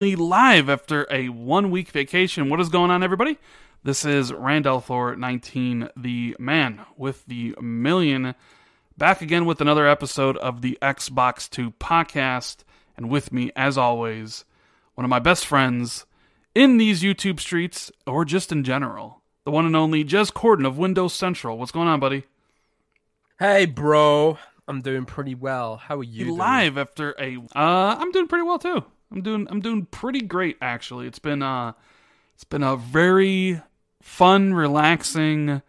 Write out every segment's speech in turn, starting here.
live after a one week vacation. What is going on, everybody? This is Rand al Thor 19, the man with the million, back again with another episode of the Xbox 2 podcast. And with me, as always, one of my best friends in these YouTube streets, or just in general, the one and only Jez Corden of Windows Central. What's going on, buddy? Hey, bro. I'm doing pretty well. How are you? Doing? Live after a, uh, I'm doing pretty well too. I'm doing I'm doing pretty great actually. It's been uh it's been a very fun, relaxing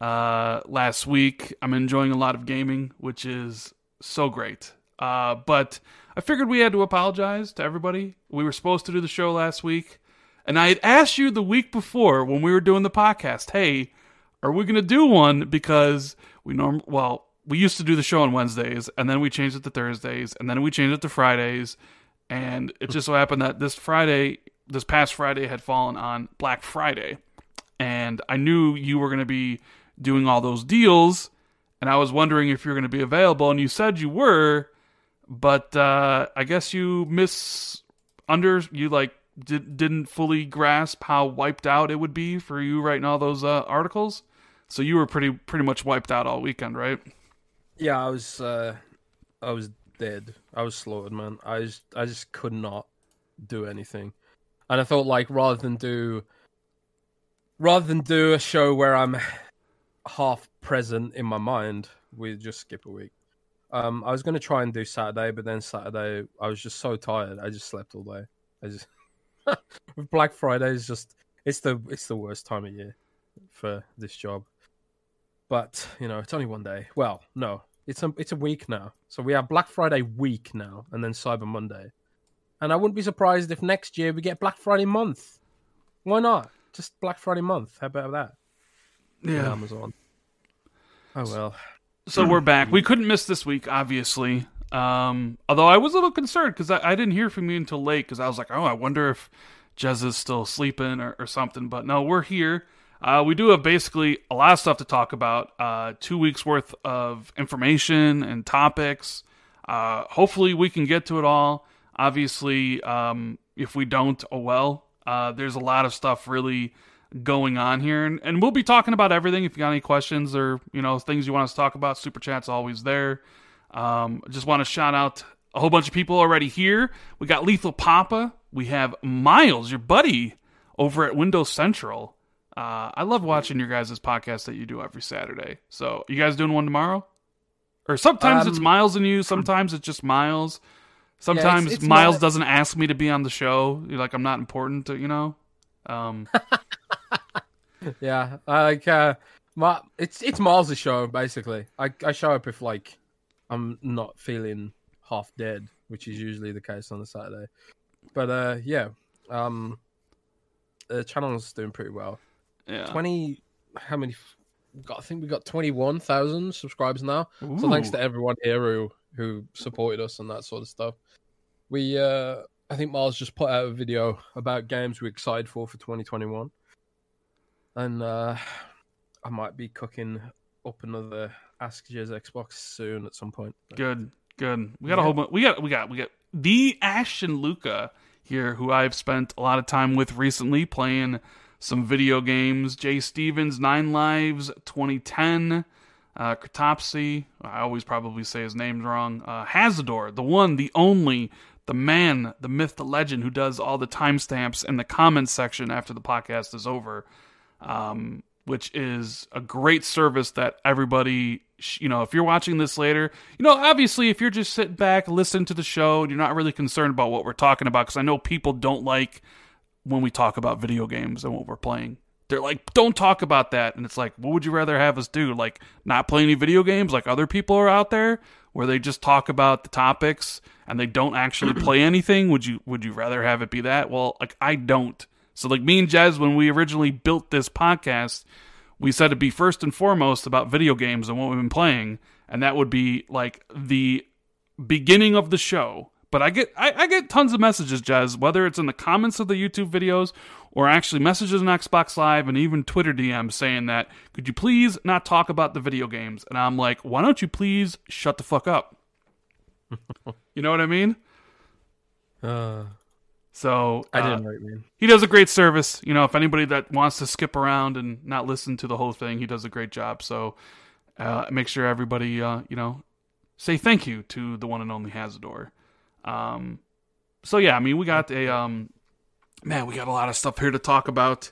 uh last week. I'm enjoying a lot of gaming, which is so great. Uh but I figured we had to apologize to everybody. We were supposed to do the show last week, and I had asked you the week before when we were doing the podcast, "Hey, are we going to do one because we norm well, we used to do the show on Wednesdays, and then we changed it to Thursdays, and then we changed it to Fridays, and it just so happened that this Friday, this past Friday, had fallen on Black Friday, and I knew you were going to be doing all those deals, and I was wondering if you're going to be available, and you said you were, but uh, I guess you miss under you like did, didn't fully grasp how wiped out it would be for you writing all those uh, articles. So you were pretty pretty much wiped out all weekend, right? Yeah, I was. Uh, I was dead. I was slaughtered, man. I just, I just could not do anything, and I thought like rather than do, rather than do a show where I'm half present in my mind, we just skip a week. Um, I was gonna try and do Saturday, but then Saturday I was just so tired. I just slept all day. I just Black Friday is just it's the it's the worst time of year for this job. But you know, it's only one day. Well, no, it's a it's a week now. So we have Black Friday week now, and then Cyber Monday. And I wouldn't be surprised if next year we get Black Friday month. Why not? Just Black Friday month. How about that? Yeah, Amazon. Oh well. So we're back. We couldn't miss this week, obviously. Um, although I was a little concerned because I, I, didn't hear from you until late because I was like, oh, I wonder if Jez is still sleeping or, or something. But no, we're here. Uh, we do have basically a lot of stuff to talk about. Uh, two weeks worth of information and topics. Uh, hopefully, we can get to it all. Obviously, um, if we don't, oh well. Uh, there's a lot of stuff really going on here, and, and we'll be talking about everything. If you got any questions or you know things you want us to talk about, super chat's always there. Um, just want to shout out a whole bunch of people already here. We got Lethal Papa. We have Miles, your buddy, over at Windows Central. Uh, I love watching your guys' podcast that you do every Saturday. So, you guys doing one tomorrow? Or sometimes um, it's Miles and you, sometimes it's just Miles. Sometimes yeah, it's, it's Miles not... doesn't ask me to be on the show. You're like I'm not important, to, you know. Um, yeah, like uh, my, it's it's Miles' show basically. I I show up if like I'm not feeling half dead, which is usually the case on a Saturday. But uh, yeah, um, the channel's doing pretty well. Yeah. 20 how many got I think we got 21,000 subscribers now. Ooh. So thanks to everyone here who who supported us and that sort of stuff. We uh I think Miles just put out a video about games we're excited for for 2021. And uh I might be cooking up another Ask Jez Xbox soon at some point. Good. Good. We got yeah. a whole bunch we got we got we got the Ashton Luca here who I've spent a lot of time with recently playing some video games. Jay Stevens, Nine Lives, 2010. Uh, Kratopsy, I always probably say his name wrong. Uh, Hazador, the one, the only, the man, the myth, the legend who does all the timestamps in the comments section after the podcast is over, um, which is a great service that everybody, you know, if you're watching this later, you know, obviously if you're just sitting back, listening to the show, and you're not really concerned about what we're talking about, because I know people don't like when we talk about video games and what we're playing. They're like, don't talk about that. And it's like, what would you rather have us do? Like, not play any video games like other people are out there where they just talk about the topics and they don't actually play anything? Would you would you rather have it be that? Well, like I don't. So like me and Jez, when we originally built this podcast, we said it'd be first and foremost about video games and what we've been playing, and that would be like the beginning of the show but I get I, I, get tons of messages, Jez, whether it's in the comments of the YouTube videos or actually messages on Xbox Live and even Twitter DMs saying that could you please not talk about the video games? And I'm like, why don't you please shut the fuck up? you know what I mean? Uh, So I uh, didn't know what you he does a great service. You know, if anybody that wants to skip around and not listen to the whole thing, he does a great job. So uh, make sure everybody, uh, you know, say thank you to the one and only Hazador. Um, so yeah, I mean, we got a um, man, we got a lot of stuff here to talk about,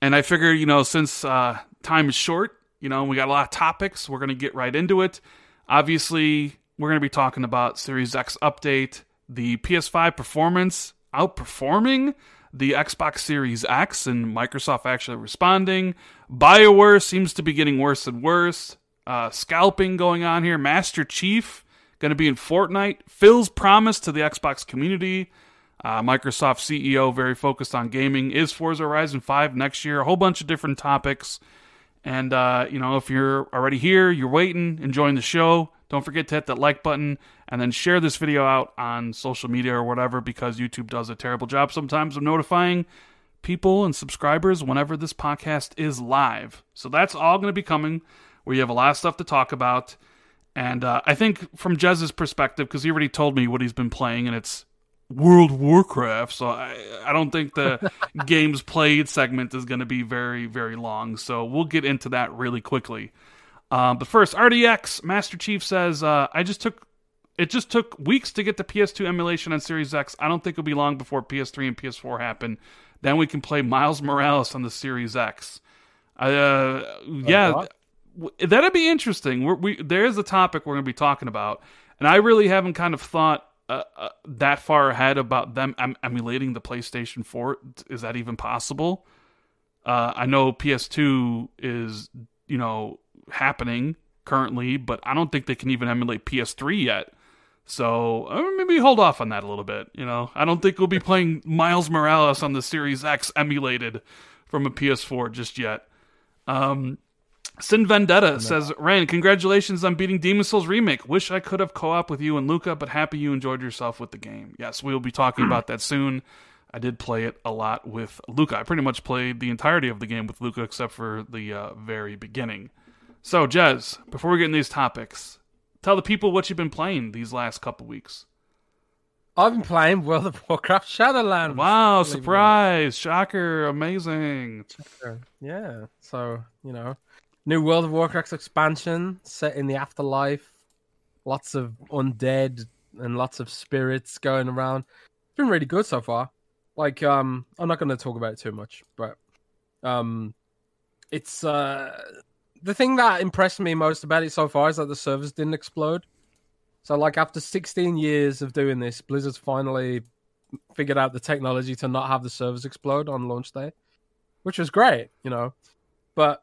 and I figure, you know, since uh, time is short, you know, we got a lot of topics. We're gonna get right into it. Obviously, we're gonna be talking about Series X update, the PS5 performance outperforming the Xbox Series X and Microsoft actually responding. BioWare seems to be getting worse and worse. Uh, scalping going on here. Master Chief going to be in Fortnite. Phil's promise to the Xbox community. Uh, Microsoft CEO, very focused on gaming. Is Forza Horizon 5 next year? A whole bunch of different topics. And, uh, you know, if you're already here, you're waiting, enjoying the show, don't forget to hit that like button and then share this video out on social media or whatever because YouTube does a terrible job sometimes of notifying people and subscribers whenever this podcast is live. So that's all going to be coming. We have a lot of stuff to talk about. And uh, I think from Jez's perspective, because he already told me what he's been playing, and it's World Warcraft. So I, I don't think the games played segment is going to be very, very long. So we'll get into that really quickly. Um, but first, RDX Master Chief says, uh, "I just took it just took weeks to get the PS2 emulation on Series X. I don't think it'll be long before PS3 and PS4 happen. Then we can play Miles Morales on the Series X. Uh, yeah, w- that'd be interesting. We're, we there is a topic we're going to be talking about, and I really haven't kind of thought uh, uh, that far ahead about them em- emulating the PlayStation 4. Is that even possible? Uh, I know PS2 is you know happening currently, but I don't think they can even emulate PS3 yet. So uh, maybe hold off on that a little bit. You know, I don't think we'll be playing Miles Morales on the Series X emulated from a PS4 just yet. Um, Sin Vendetta says, Rain, congratulations on beating Demon's Souls Remake. Wish I could have co op with you and Luca, but happy you enjoyed yourself with the game. Yes, we will be talking about that soon. I did play it a lot with Luca. I pretty much played the entirety of the game with Luca except for the uh, very beginning. So, Jez, before we get into these topics, tell the people what you've been playing these last couple weeks. I've been playing World of Warcraft Shadowlands. Wow, believe it or surprise, shocker, amazing. Yeah. So, you know, new World of Warcraft expansion set in the afterlife. Lots of undead and lots of spirits going around. It's been really good so far. Like, um, I'm not going to talk about it too much, but um, it's uh, the thing that impressed me most about it so far is that the servers didn't explode. So, like, after 16 years of doing this, Blizzard's finally figured out the technology to not have the servers explode on launch day, which was great, you know. But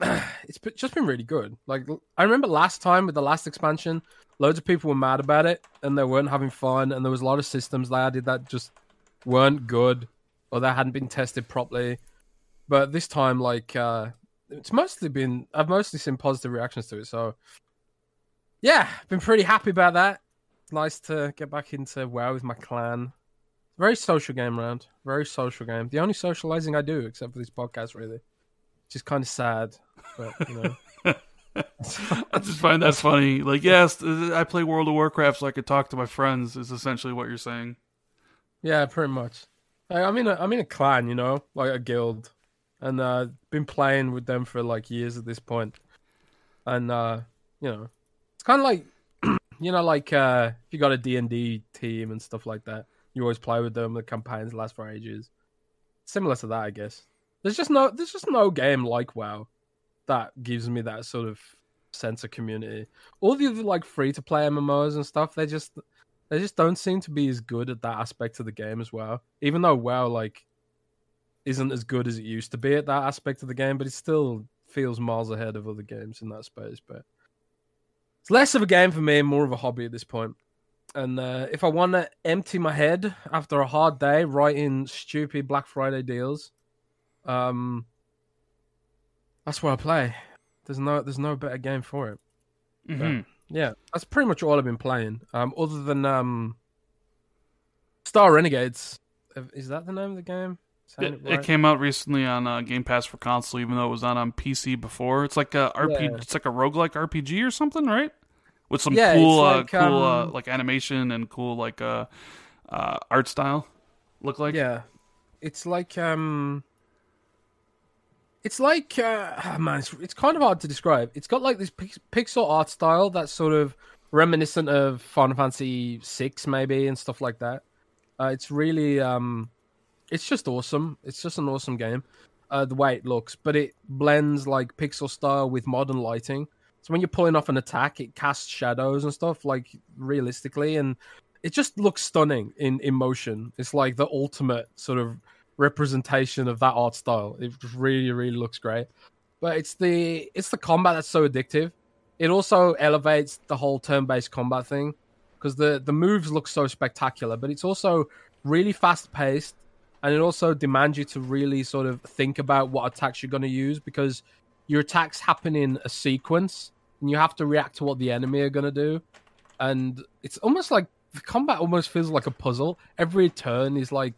it's just been really good. Like, I remember last time with the last expansion, loads of people were mad about it and they weren't having fun, and there was a lot of systems they added that just weren't good or they hadn't been tested properly. But this time, like, uh, it's mostly been I've mostly seen positive reactions to it. So yeah, been pretty happy about that. Nice to get back into WoW with my clan. Very social game round. Very social game. The only socializing I do, except for this podcast, really. Which is kind of sad, but you know. I just find that funny. Like, yes, I play World of Warcraft so I could talk to my friends. Is essentially what you're saying. Yeah, pretty much. I- I'm in a I'm in a clan, you know, like a guild, and uh, been playing with them for like years at this point. point, and uh, you know, it's kind of like, you know, like uh, if you got a D and D team and stuff like that, you always play with them. The campaigns last for ages. Similar to that, I guess. There's just no there's just no game like WoW that gives me that sort of sense of community. All the other like free to play MMOs and stuff, they just they just don't seem to be as good at that aspect of the game as well. Even though WoW like isn't as good as it used to be at that aspect of the game, but it still feels miles ahead of other games in that space. But it's less of a game for me and more of a hobby at this point. And uh, if I want to empty my head after a hard day writing stupid Black Friday deals, um, that's what I play. There's no there's no better game for it. Mhm. Yeah, that's pretty much all I've been playing. Um, other than um, Star Renegades. Uh, Is that the name of the game? It, it right? it came out recently on uh, Game Pass for console, even though it was not on PC before. It's like a RPG. Yeah. It's like a roguelike RPG or something, right? With some Yeah, cool, uh, like, cool, uh, um, like animation and cool, like uh, uh, art style. look like? Yeah, it's like um, it's like uh, ah, man, it's, it's kind of hard to describe. It's got like this pix- pixel art style that's sort of reminiscent of Final Fantasy Six, maybe, and stuff like that. Uh, it's really um, it's just awesome. It's just an awesome game. Uh, the way it looks, but it blends like pixel style with modern lighting. So when you're pulling off an attack, it casts shadows and stuff like realistically, and it just looks stunning in, in motion. It's like the ultimate sort of representation of that art style. It really, really looks great. But it's the it's the combat that's so addictive. It also elevates the whole turn-based combat thing because the the moves look so spectacular, but it's also really fast-paced and it also demands you to really sort of think about what attacks you're going to use because your attacks happen in a sequence and you have to react to what the enemy are going to do and it's almost like the combat almost feels like a puzzle every turn is like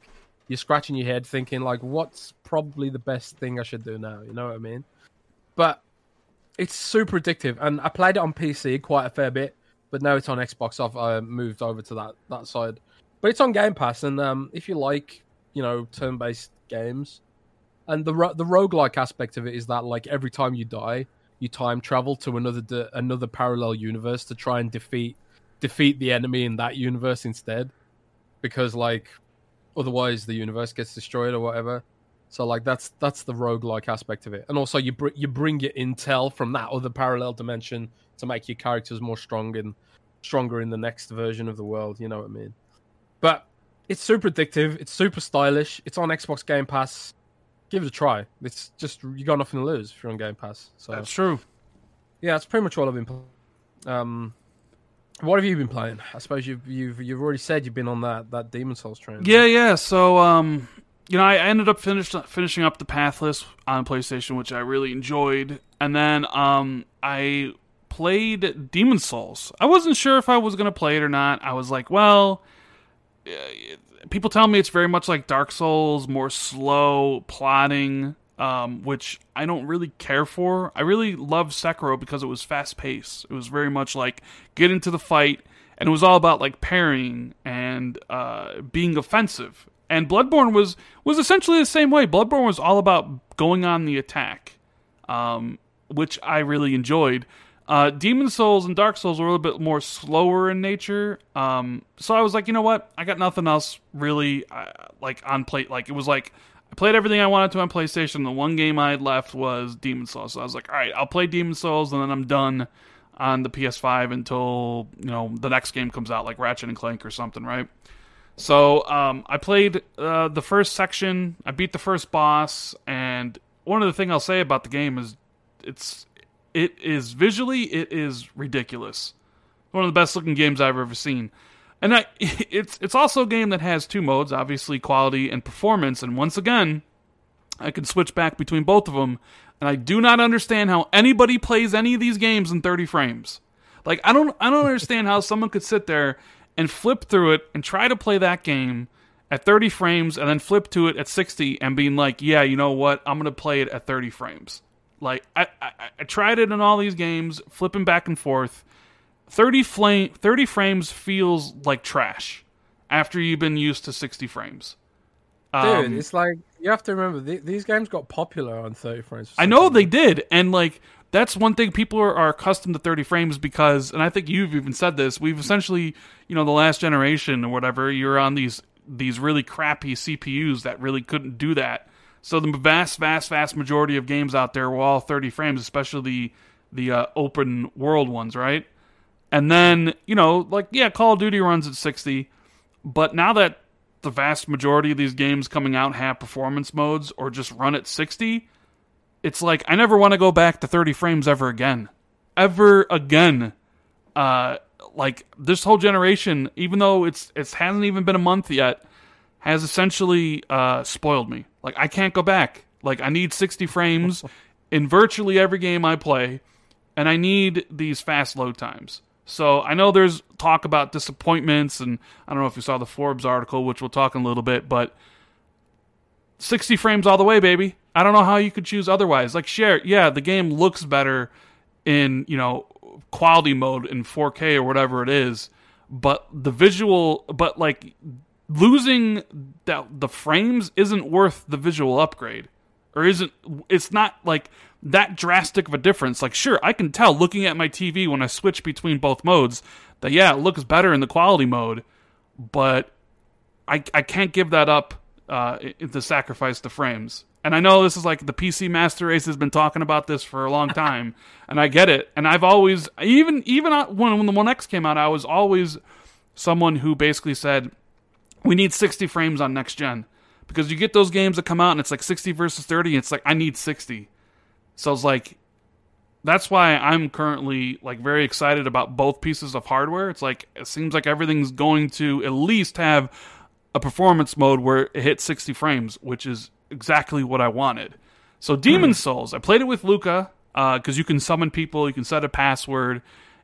you're scratching your head thinking like what's probably the best thing i should do now? You know what i mean? But it's super addictive and i played it on pc quite a fair bit but now it's on xbox. I've uh, moved over to that that side. But it's on game pass and um, if you like you know turn-based games and the ro- the roguelike aspect of it is that like every time you die you time travel to another de- another parallel universe to try and defeat defeat the enemy in that universe instead. Because like otherwise the universe gets destroyed or whatever. So like that's that's the roguelike aspect of it. And also you br- you bring your intel from that other parallel dimension to make your characters more strong and stronger in the next version of the world you know what i mean? But it's super addictive it's super stylish it's on xbox game pass. Give it a try. It's just you got nothing to lose if you're on game pass so. That's true. yeah, that's pretty much all I've been playing. Um, what have you been playing? I suppose you've you've you've already said you've been on that that Demon's Souls train. Yeah, yeah. So, um, you know, I ended up finished finishing up the Pathless on PlayStation, which I really enjoyed, and then um, I played Demon's Souls. I wasn't sure if I was gonna play it or not. I was like, well, uh, people tell me it's very much like Dark Souls, more slow plotting, um, which I don't really care for. I really loved Sekiro because it was fast paced. It was very much like get into the fight, and it was all about like parrying and uh, being offensive. And Bloodborne was was essentially the same way. Bloodborne was all about going on the attack, um, which I really enjoyed. Uh, Demon's Souls and Dark Souls were a little bit more slower in nature. Um, so I was like, you know what? I got nothing else really uh, like on plate. Like it was like I played everything I wanted to on PlayStation. The one game I had left was Demon's Souls. So I was like, all right, I'll play Demon's Souls, and then I'm done on the PS5 until you know the next game comes out, like Ratchet and Clank or something, right? So um, I played uh, the first section. I beat the first boss, and one of the things I'll say about the game is it's it is visually it is ridiculous. One of the best looking games I've ever seen. And I, it's it's also a game that has two modes, obviously quality and performance. And once again, I can switch back between both of them. And I do not understand how anybody plays any of these games in 30 frames. Like I don't I don't understand how someone could sit there and flip through it and try to play that game at 30 frames and then flip to it at 60 and being like, yeah, you know what? I'm gonna play it at 30 frames. Like I, I, I tried it in all these games, flipping back and forth. 30 flame 30 frames feels like trash after you've been used to 60 frames. Dude, Um, it's like you have to remember th- these games got popular on 30 frames. I know they did, and like that's one thing people are, are accustomed to 30 frames because, and I think you've even said this. We've essentially, you know, the last generation or whatever, you're on these these really crappy CPUs that really couldn't do that. So the vast, vast, vast majority of games out there were all 30 frames, especially the the uh, open world ones, right? And then you know, like yeah, Call of Duty runs at 60, but now that the vast majority of these games coming out have performance modes or just run at 60, it's like I never want to go back to 30 frames ever again. Ever again. Uh like this whole generation, even though it's it hasn't even been a month yet, has essentially uh spoiled me. Like I can't go back. Like I need 60 frames in virtually every game I play, and I need these fast load times. So I know there's talk about disappointments, and I don't know if you saw the Forbes article, which we'll talk in a little bit, but 60 frames all the way, baby. I don't know how you could choose otherwise. Like, share, yeah, the game looks better in, you know, quality mode in 4K or whatever it is, but the visual, but like losing that the frames isn't worth the visual upgrade or isn't it's not like that drastic of a difference. Like sure i can tell looking at my tv when i switch between both modes that yeah it looks better in the quality mode but i i can't give that up uh to sacrifice the frames. And i know this is like the pc master race has been talking about this for a long time and i get it. And i've always even even when when the one x came out i was always someone who basically said we need 60 frames on next gen. Because you get those games that come out and it's like 60 versus 30 and it's like i need 60 so it's like that's why i'm currently like very excited about both pieces of hardware. It's like it seems like everything's going to at least have a performance mode where it hits 60 frames which is exactly what i wanted. So demon's souls i played it with luca because uh, you can summon people you can set a password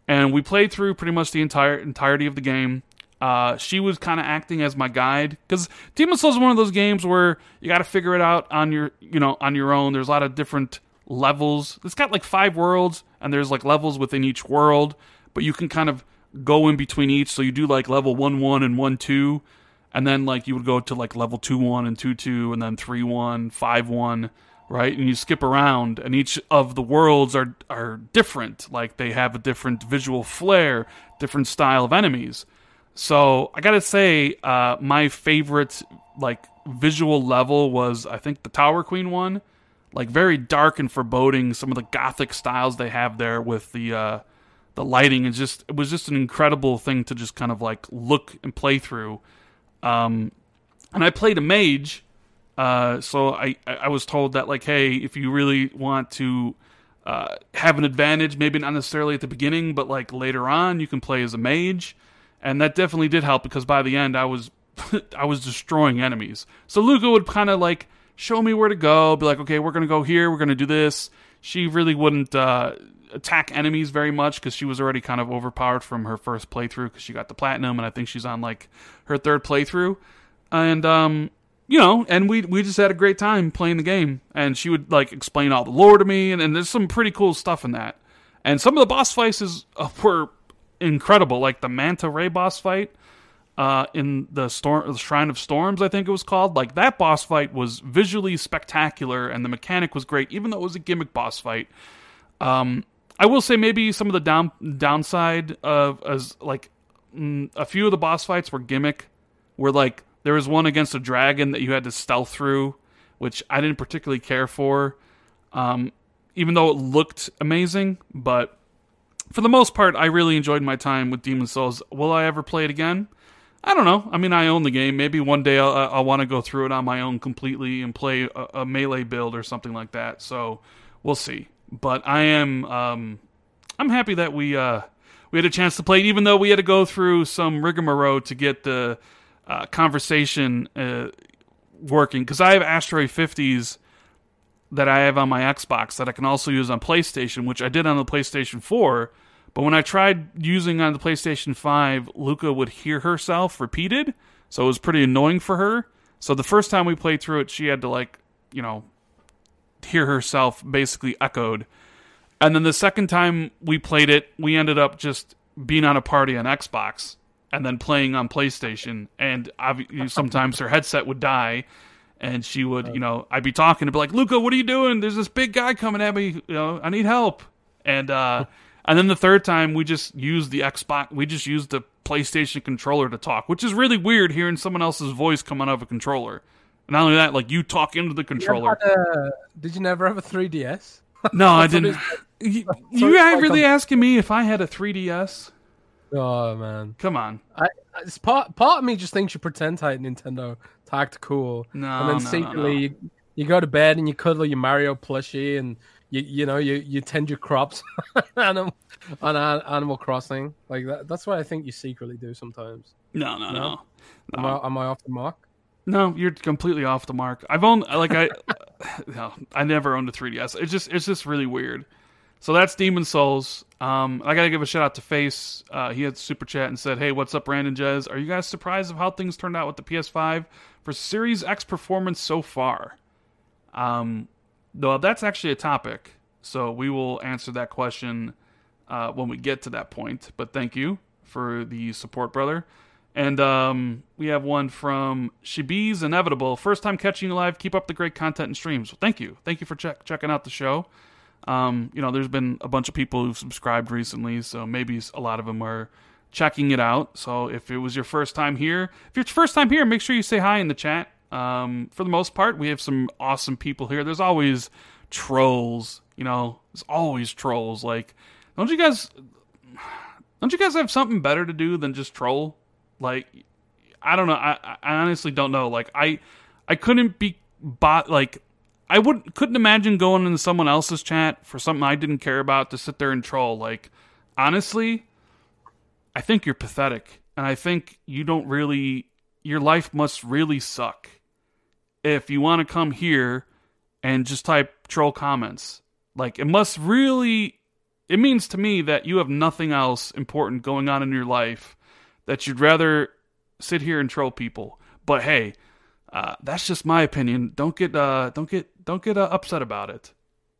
and we played through pretty much the entire entirety of the game. Uh, she was kind of acting as my guide because Demon's Souls is one of those games where you got to figure it out on your, you know, on your own. There's a lot of different levels. It's got like five worlds, and there's like levels within each world, but you can kind of go in between each. So you do like level one one and one two, and then like you would go to like level two one and two two, and then three one, five one, right? And you skip around, and each of the worlds are are different. Like they have a different visual flair, different style of enemies. So I gotta say, uh, my favorite like visual level was I think the Tower Queen one, like very dark and foreboding. Some of the gothic styles they have there with the uh, the lighting and just it was just an incredible thing to just kind of like look and play through. Um, and I played a mage, uh, so I I was told that like hey if you really want to uh, have an advantage, maybe not necessarily at the beginning, but like later on, you can play as a mage and that definitely did help because by the end I was I was destroying enemies. So Luca would kind of like show me where to go, be like, okay, we're gonna go here, we're gonna do this. She really wouldn't uh, attack enemies very much because she was already kind of overpowered from her first playthrough because she got the platinum, and I think she's on like her third playthrough. And um, you know, and we we just had a great time playing the game. And she would like explain all the lore to me, and, and there's some pretty cool stuff in that. And some of the boss fights is, uh, were incredible. Like the Manta Ray boss fight uh, in the storm, the Shrine of Storms, I think it was called. Like that boss fight was visually spectacular, and the mechanic was great, even though it was a gimmick boss fight. Um, I will say maybe some of the down downside of as like mm, a few of the boss fights were gimmick, where like there was one against a dragon that you had to stealth through, which I didn't particularly care for. Um, even though it looked amazing, but for the most part, I really enjoyed my time with Demon's Souls. Will I ever play it again? I don't know. I mean, I own the game. Maybe one day I'll, I'll want to go through it on my own completely and play a, a, melee build or something like that. So we'll see. But I am, um, I'm happy that we uh, we had a chance to play even though we had to go through some rigmarole to get the uh, conversation uh, working. Because I have Astro A50s that I have on my Xbox that I can also use on PlayStation, which I did on the PlayStation 4. But when I tried using on the PlayStation 5, Luca would hear herself repeated, so it was pretty annoying for her. So the first time we played through it, she had to like, you know, hear herself basically echoed. And then the second time we played it, we ended up just being on a party on Xbox and then playing on PlayStation. And sometimes her headset would die, and she would, you know, I'd be talking to be like, Luca, what are you doing? There's this big guy coming at me. You know, I need help. And uh, and then the third time we just used the Xbox, we just used the PlayStation controller to talk, which is really weird hearing someone else's voice come out of a controller. And not only that, like you talk into the controller. You a, did you never have a 3DS? No, I didn't. you, you really asking me if I had a 3DS? Oh man, come on! I, it's part part of me just thinks you pretend to Nintendo to act cool. No, and then no, secretly no, no. You, you go to bed and you cuddle your Mario plushie and you you know you, you tend your crops on on Animal Crossing like that. That's what I think you secretly do sometimes. No, no, no. no. Am, I, am I off the mark? No, you're completely off the mark. I've owned like I, no, I never owned a 3DS. It's just it's just really weird. So that's Demon's Souls. Um, I gotta give a shout out to Face. Uh, he had super chat and said, "Hey, what's up, Brandon Jez? Are you guys surprised of how things turned out with the PS5 for Series X performance so far?" Um, though that's actually a topic, so we will answer that question uh, when we get to that point. But thank you for the support, brother. And um, we have one from Shibi's Inevitable. First time catching you live. Keep up the great content and streams. Well, thank you. Thank you for check- checking out the show. Um, you know, there's been a bunch of people who've subscribed recently, so maybe a lot of them are checking it out. So if it was your first time here, if it's your first time here, make sure you say hi in the chat. Um, for the most part, we have some awesome people here. There's always trolls, you know, there's always trolls. Like, don't you guys, don't you guys have something better to do than just troll? Like, I don't know. I, I honestly don't know. Like, I, I couldn't be bot like I wouldn't, couldn't imagine going into someone else's chat for something I didn't care about to sit there and troll. Like, honestly, I think you're pathetic, and I think you don't really. Your life must really suck if you want to come here and just type troll comments. Like, it must really. It means to me that you have nothing else important going on in your life that you'd rather sit here and troll people. But hey, uh, that's just my opinion. Don't get uh, don't get don't get uh, upset about it.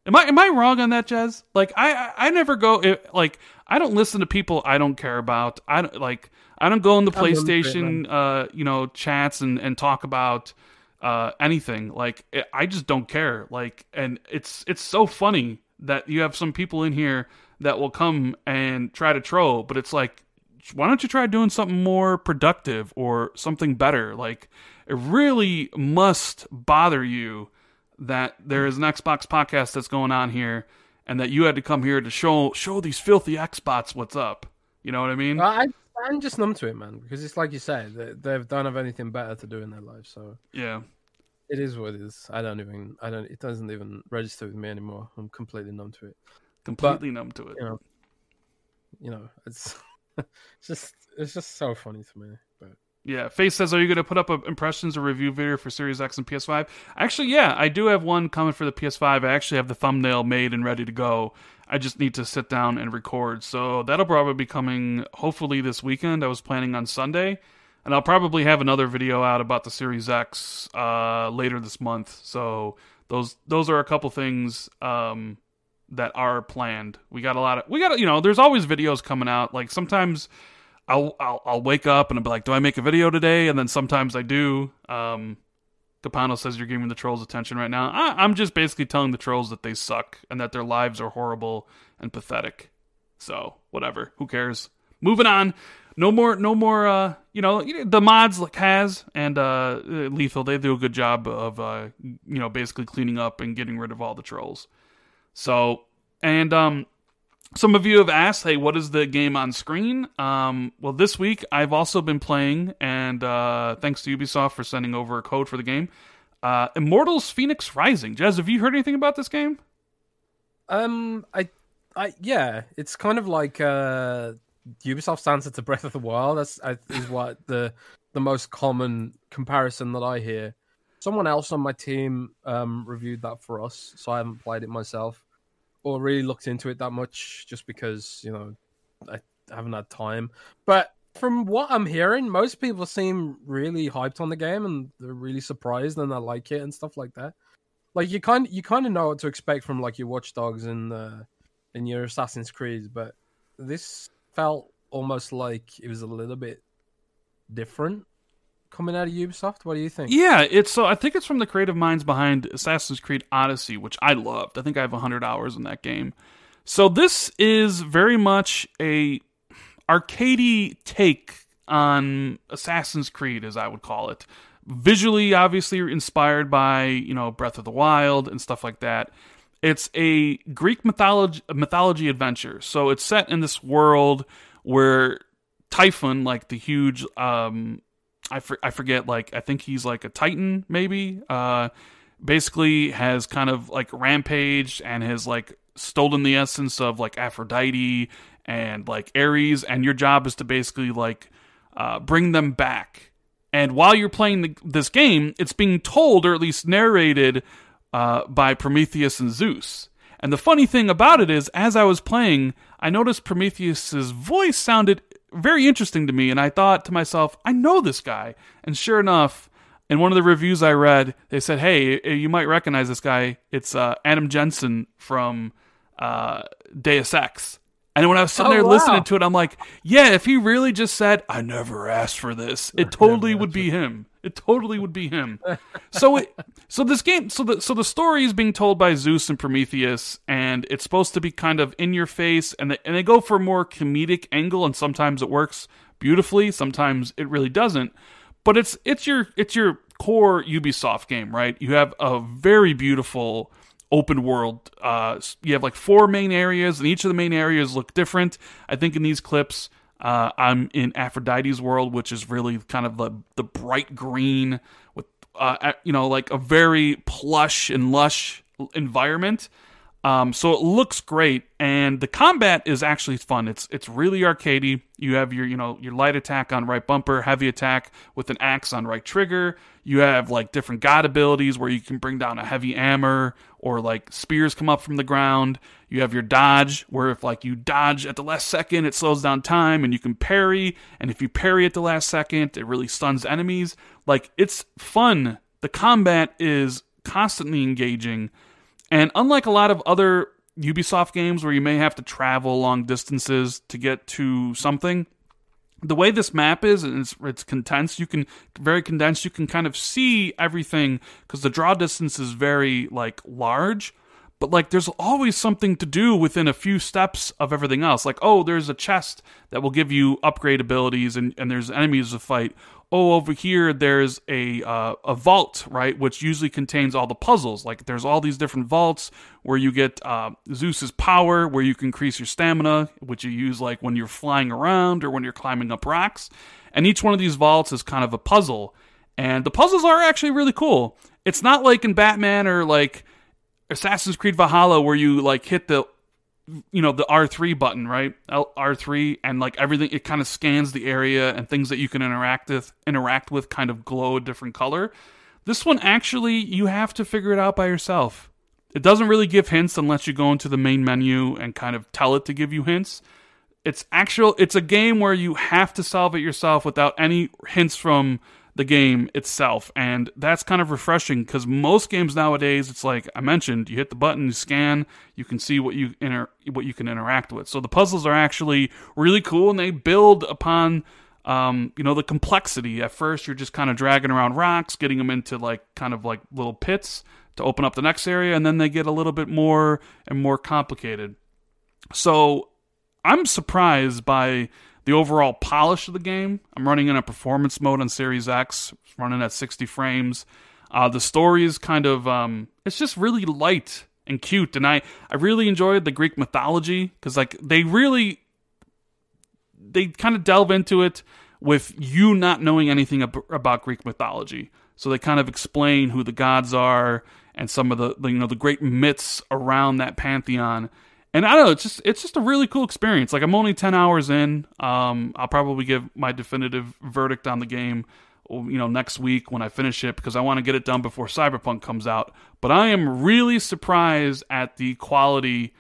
Am I am I wrong on that, Jez? Like I I never go like I don't listen to people I don't care about. I don't like I don't go in the PlayStation uh you know chats and and talk about uh anything. Like I just don't care. Like and it's it's so funny that you have some people in here that will come and try to troll, but it's like why don't you try doing something more productive or something better? Like it really must bother you that there is an Xbox podcast that's going on here and that you had to come here to show show these filthy Xbots what's up. You know what I mean? I, I'm just numb to it, man, because it's like you say, they, they don't have anything better to do in their life. So yeah, it is what it is. I don't even, I don't, it doesn't even register with me anymore. I'm completely numb to it. Completely but, numb to it. You know, you know, it's, it's just, it's just so funny to me. But yeah, Face says, "Are you going to put up impressions or review video for Series X and PS5?" Actually, yeah, I do have one coming for the PS5. I actually have the thumbnail made and ready to go. I just need to sit down and record. So that'll probably be coming hopefully this weekend. I was planning on Sunday, and I'll probably have another video out about the Series X uh, later this month. So those those are a couple things um, that are planned. We got a lot of we got you know. There's always videos coming out. Like sometimes I'll, I'll I'll wake up and I'll be like, do I make a video today? And then sometimes I do. Um, Capano says you're giving the trolls attention right now. I, I'm just basically telling the trolls that they suck and that their lives are horrible and pathetic. So whatever, who cares? Moving on. No more, no more. Uh, you know, the mods like has and uh, lethal. They do a good job of uh, you know, basically cleaning up and getting rid of all the trolls. So and um, some of you have asked, hey, what is the game on screen? Um, well, this week I've also been playing, and uh, thanks to Ubisoft for sending over a code for the game. Uh, Immortals Fenyx Rising. Jez, have you heard anything about this game? Um, I, I, yeah, it's kind of like uh, Ubisoft's answer to Breath of the Wild. That's is what the the most common comparison that I hear. Someone else on my team um, reviewed that for us, so I haven't played it myself or really looked into it that much just because you know I haven't had time. But from what I'm hearing, most people seem really hyped on the game and they're really surprised and they like it and stuff like that. Like you kind you kind of know what to expect from like your Watch Dogs and uh, and your Assassin's Creed, but this felt almost like it was a little bit different coming out of Ubisoft? What do you think? Yeah, it's so I think it's from the creative minds behind Assassin's Creed Odyssey, which I loved. I think I have 100 hours in that game. So this is very much a arcadey take on Assassin's Creed as I would call it. Visually obviously inspired by, you know, Breath of the Wild and stuff like that. It's a Greek mythology mythology adventure. So it's set in this world where Typhon, like the huge um, I, for, I forget like I think he's like a titan maybe uh basically has kind of like rampaged and has like stolen the essence of like Aphrodite and like Ares and your job is to basically like uh, bring them back. And while you're playing the, this game it's being told or at least narrated uh, by Prometheus and Zeus. And the funny thing about it is as I was playing I noticed Prometheus's voice sounded very interesting to me. And I thought to myself, I know this guy. And sure enough, in one of the reviews I read, they said, "Hey, you might recognize this guy. It's uh, Adam Jensen from uh, Deus Ex." And when I was sitting Oh, there wow. listening to it, I'm like, yeah, if he really just said, I never asked for this, it totally would be him. It totally would be him. so it, so this game, so the so the story is being told by Zeus and Prometheus, and it's supposed to be kind of in your face, and they, and they go for a more comedic angle, and sometimes it works beautifully, sometimes it really doesn't. But it's it's your it's your core Ubisoft game, right? You have a very beautiful open world. Uh, you have like four main areas, and each of the main areas look different. I think in these clips, uh, I'm in Aphrodite's world, which is really kind of the the bright green with uh, you know like a very plush and lush environment. Um, so it looks great, and the combat is actually fun. It's it's really arcadey. You have your you know your light attack on right bumper, heavy attack with an axe on right trigger. You have like different god abilities where you can bring down a heavy hammer or like spears come up from the ground. You have your dodge where if like you dodge at the last second, it slows down time and you can parry. And if you parry at the last second, it really stuns enemies. Like it's fun. The combat is constantly engaging. And unlike a lot of other Ubisoft games where you may have to travel long distances to get to something, the way this map is and it's, it's condensed, you can very condensed, you can kind of see everything because the draw distance is very like large. But like, there's always something to do within a few steps of everything else. Like, oh, there's a chest that will give you upgrade abilities, and, and there's enemies to fight oh over here there's a uh, a vault right which usually contains all the puzzles. Like there's all these different vaults where you get uh, zeus's power where you can increase your stamina which you use like when you're flying around or when you're climbing up rocks. And each one of these vaults is kind of a puzzle. And the puzzles are actually really cool. It's not like in batman or like assassin's creed valhalla where you like hit the you know the R3 button, right? R3 and like everything it kind of scans the area and things that you can interact with interact with kind of glow a different color. This one actually you have to figure it out by yourself. It doesn't really give hints unless you go into the main menu and kind of tell it to give you hints. It's actual it's a game where you have to solve it yourself without any hints from the game itself and that's kind of refreshing because most games nowadays it's like i mentioned you hit the button you scan you can see what you inter- what you can interact with. So the puzzles are actually really cool and they build upon um, you know the complexity. At first you're just kind of dragging around rocks getting them into like kind of like little pits to open up the next area and then they get a little bit more and more complicated. So i'm surprised by the overall polish of the game. I'm running in a performance mode on Series X, running at 60 frames. Uh, the story is kind of, um, it's just really light and cute, and I I really enjoyed the Greek mythology because like they really they kind of delve into it with you not knowing anything ab- about Greek mythology. So they kind of explain who the gods are and some of the, the you know the great myths around that pantheon and I don't know, it's just it's just a really cool experience. Like I'm only ten hours in. Um, I'll probably give my definitive verdict on the game, you know, next week when I finish it because I want to get it done before Cyberpunk comes out. But I am really surprised at the quality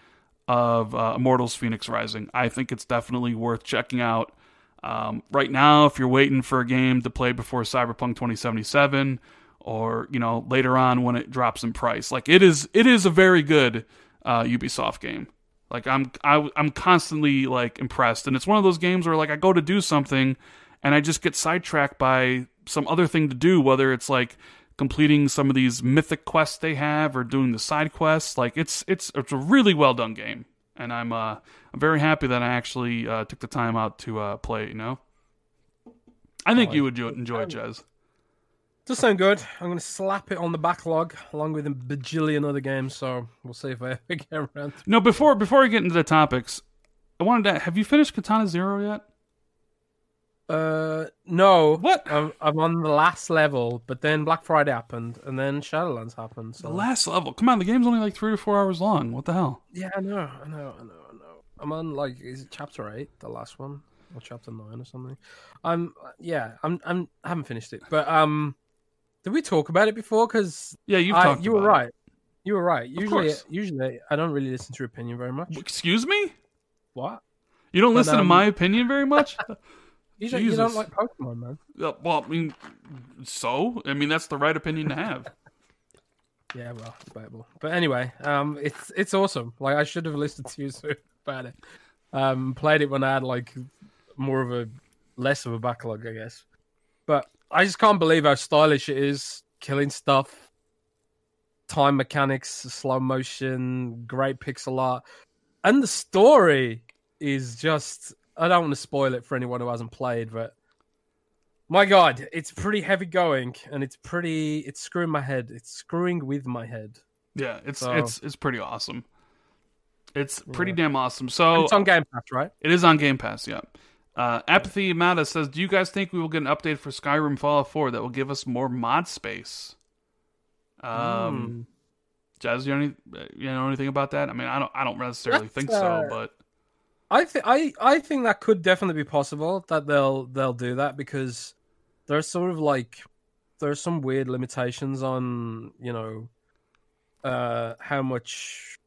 of uh, Immortals: Fenyx Rising. I think it's definitely worth checking out. Um, right now, if you're waiting for a game to play before Cyberpunk 2077, or you know later on when it drops in price, like it is, it is a very good uh, Ubisoft game. Like I'm I, I'm constantly like impressed, and it's one of those games where like I go to do something, and I just get sidetracked by some other thing to do, whether it's like completing some of these mythic quests they have or doing the side quests. Like it's it's it's a really well done game, and I'm uh I'm very happy that I actually uh, took the time out to uh, play. You know, I think Oh, you would enjoy it, Jez. Does sound good. I'm going to slap it on the backlog along with a bajillion other games. So we'll see if I ever get around. to No, before before we get into the topics, I wanted to have you finished Katana Zero yet? Uh, no. What? I'm, I'm on the last level, but then Black Friday happened, and then Shadowlands happened. So The last level. Come on, the game's only like three to four hours long. What the hell? yeah, I know, I know, I know, I know. I'm on like is it chapter eight, the last one, or chapter nine or something. I'm yeah, I'm I'm I haven't finished it, but um, did we talk about it before? Because Yeah, you've I- talked. you were it. right. You were right. Usually, usually I don't really listen to your opinion very much. Excuse me? What? You don't But, listen to um, my opinion very much? You don't, you don't like Pokemon, man. Uh, well, I mean, so I mean that's the right opinion to have. Yeah, well, debatable. But anyway, um, it's it's awesome. Like I should have listened to you soon about it. Um, played it when I had like more of a less of a backlog, I guess. But I just can't believe how stylish it is, killing stuff, time mechanics, slow motion, great pixel art, and the story is just. I don't want to spoil it for anyone who hasn't played, but my god, it's pretty heavy going, and it's pretty. It's screwing my head. It's screwing with my head. Yeah, it's So- it's it's pretty awesome. It's pretty Yeah. damn awesome. And So it's on Game Pass, right? it is on Game Pass. Yeah. Uh, Apathy Mata says, "Do you guys think we will get an update for Skyrim Fallout 4 that will give us more mod space?" Um, Jez, you know, any, you know anything about that? I mean, I don't, I don't necessarily That's, think so, but I think I I think that could definitely be possible that they'll they'll do that because there's sort of like there's some weird limitations on you know uh how much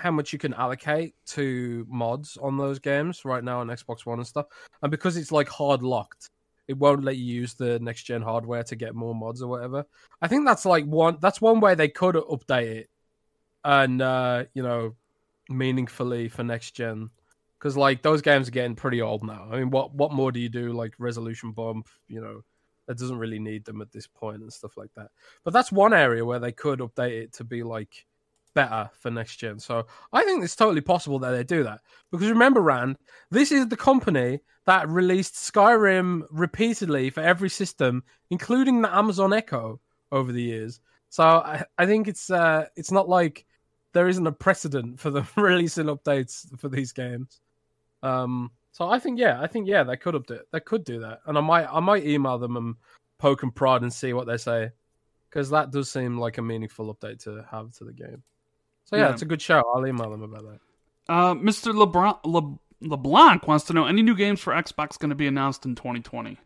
how much you can allocate to mods on those games right now on Xbox One and stuff and because it's like hard locked it won't let you use the next gen hardware to get more mods or whatever I think that's like one that's one way they could update it and uh you know meaningfully for next gen because like those games are getting pretty old now. I mean, what what more do you do? Like resolution bump, you know, that doesn't really need them at this point and stuff like that. But that's one area where they could update it to be like better for next gen. So I think it's totally possible that they do that because remember, Rand, this is the company that released Skyrim repeatedly for every system, including the Amazon Echo over the years. So I, I think it's uh it's not like there isn't a precedent for them releasing updates for these games. Um, so I think yeah, I think yeah, they could update, they could do that, and I might I might email them and poke and prod and see what they say, because that does seem like a meaningful update to have to the game. So yeah, Yeah. it's a good show. I'll email them about that. uh, Mr. LeBron, Le, LeBlanc wants to know any new games for Xbox going to be announced in 2020.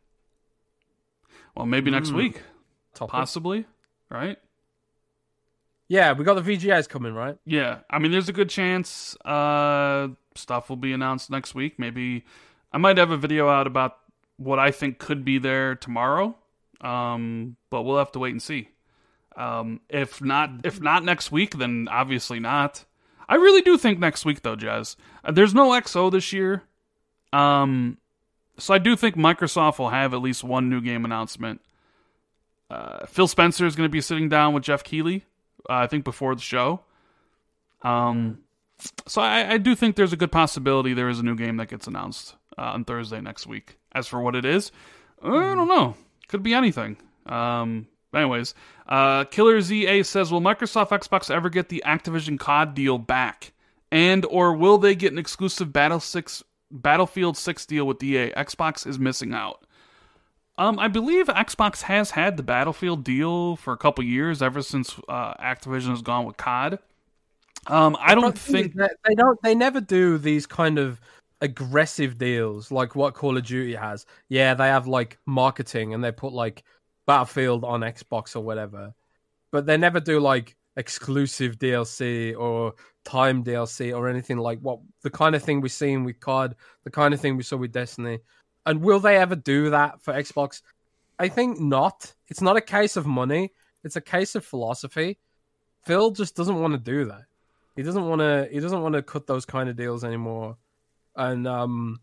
Well, maybe next Hmm. week, Topic. possibly, right? Yeah, we got the VGAs coming, right? Yeah, I mean, there's a good chance uh, stuff will be announced next week. Maybe I might have a video out about what I think could be there tomorrow, um, but we'll have to wait and see. Um, if not, if not next week, then obviously not. I really do think next week though, Jez. Uh, there's no XO this year, um, so I do think Microsoft will have at least one new game announcement. Uh, Phil Spencer is going to be sitting down with Geoff Keighley, uh, I think before the show. Um, so I, I do think there's a good possibility there is a new game that gets announced uh, on Thursday next week. As for what it is, I don't know. Could be anything. Um, anyways, uh, Killer ZA says, "Will Microsoft Xbox ever get the Activision COD deal back, and or will they get an exclusive Battle Six Battlefield Six deal with EA? Xbox is missing out." Um, I believe Xbox has had the Battlefield deal for a couple years, ever since uh, Activision has gone with COD. Um, I don't But the thing think they don't. They never do these kind of aggressive deals like what Call of Duty has. Yeah, they have like marketing and they put like Battlefield on Xbox or whatever, but they never do like exclusive DLC or time DLC or anything like what the kind of thing we've seen with COD, the kind of thing we saw with Destiny. And will they ever do that for Xbox? I think not. It's not a case of money. It's a case of philosophy. Phil just doesn't want to do that. He doesn't want to. He doesn't want to cut those kind of deals anymore. And um,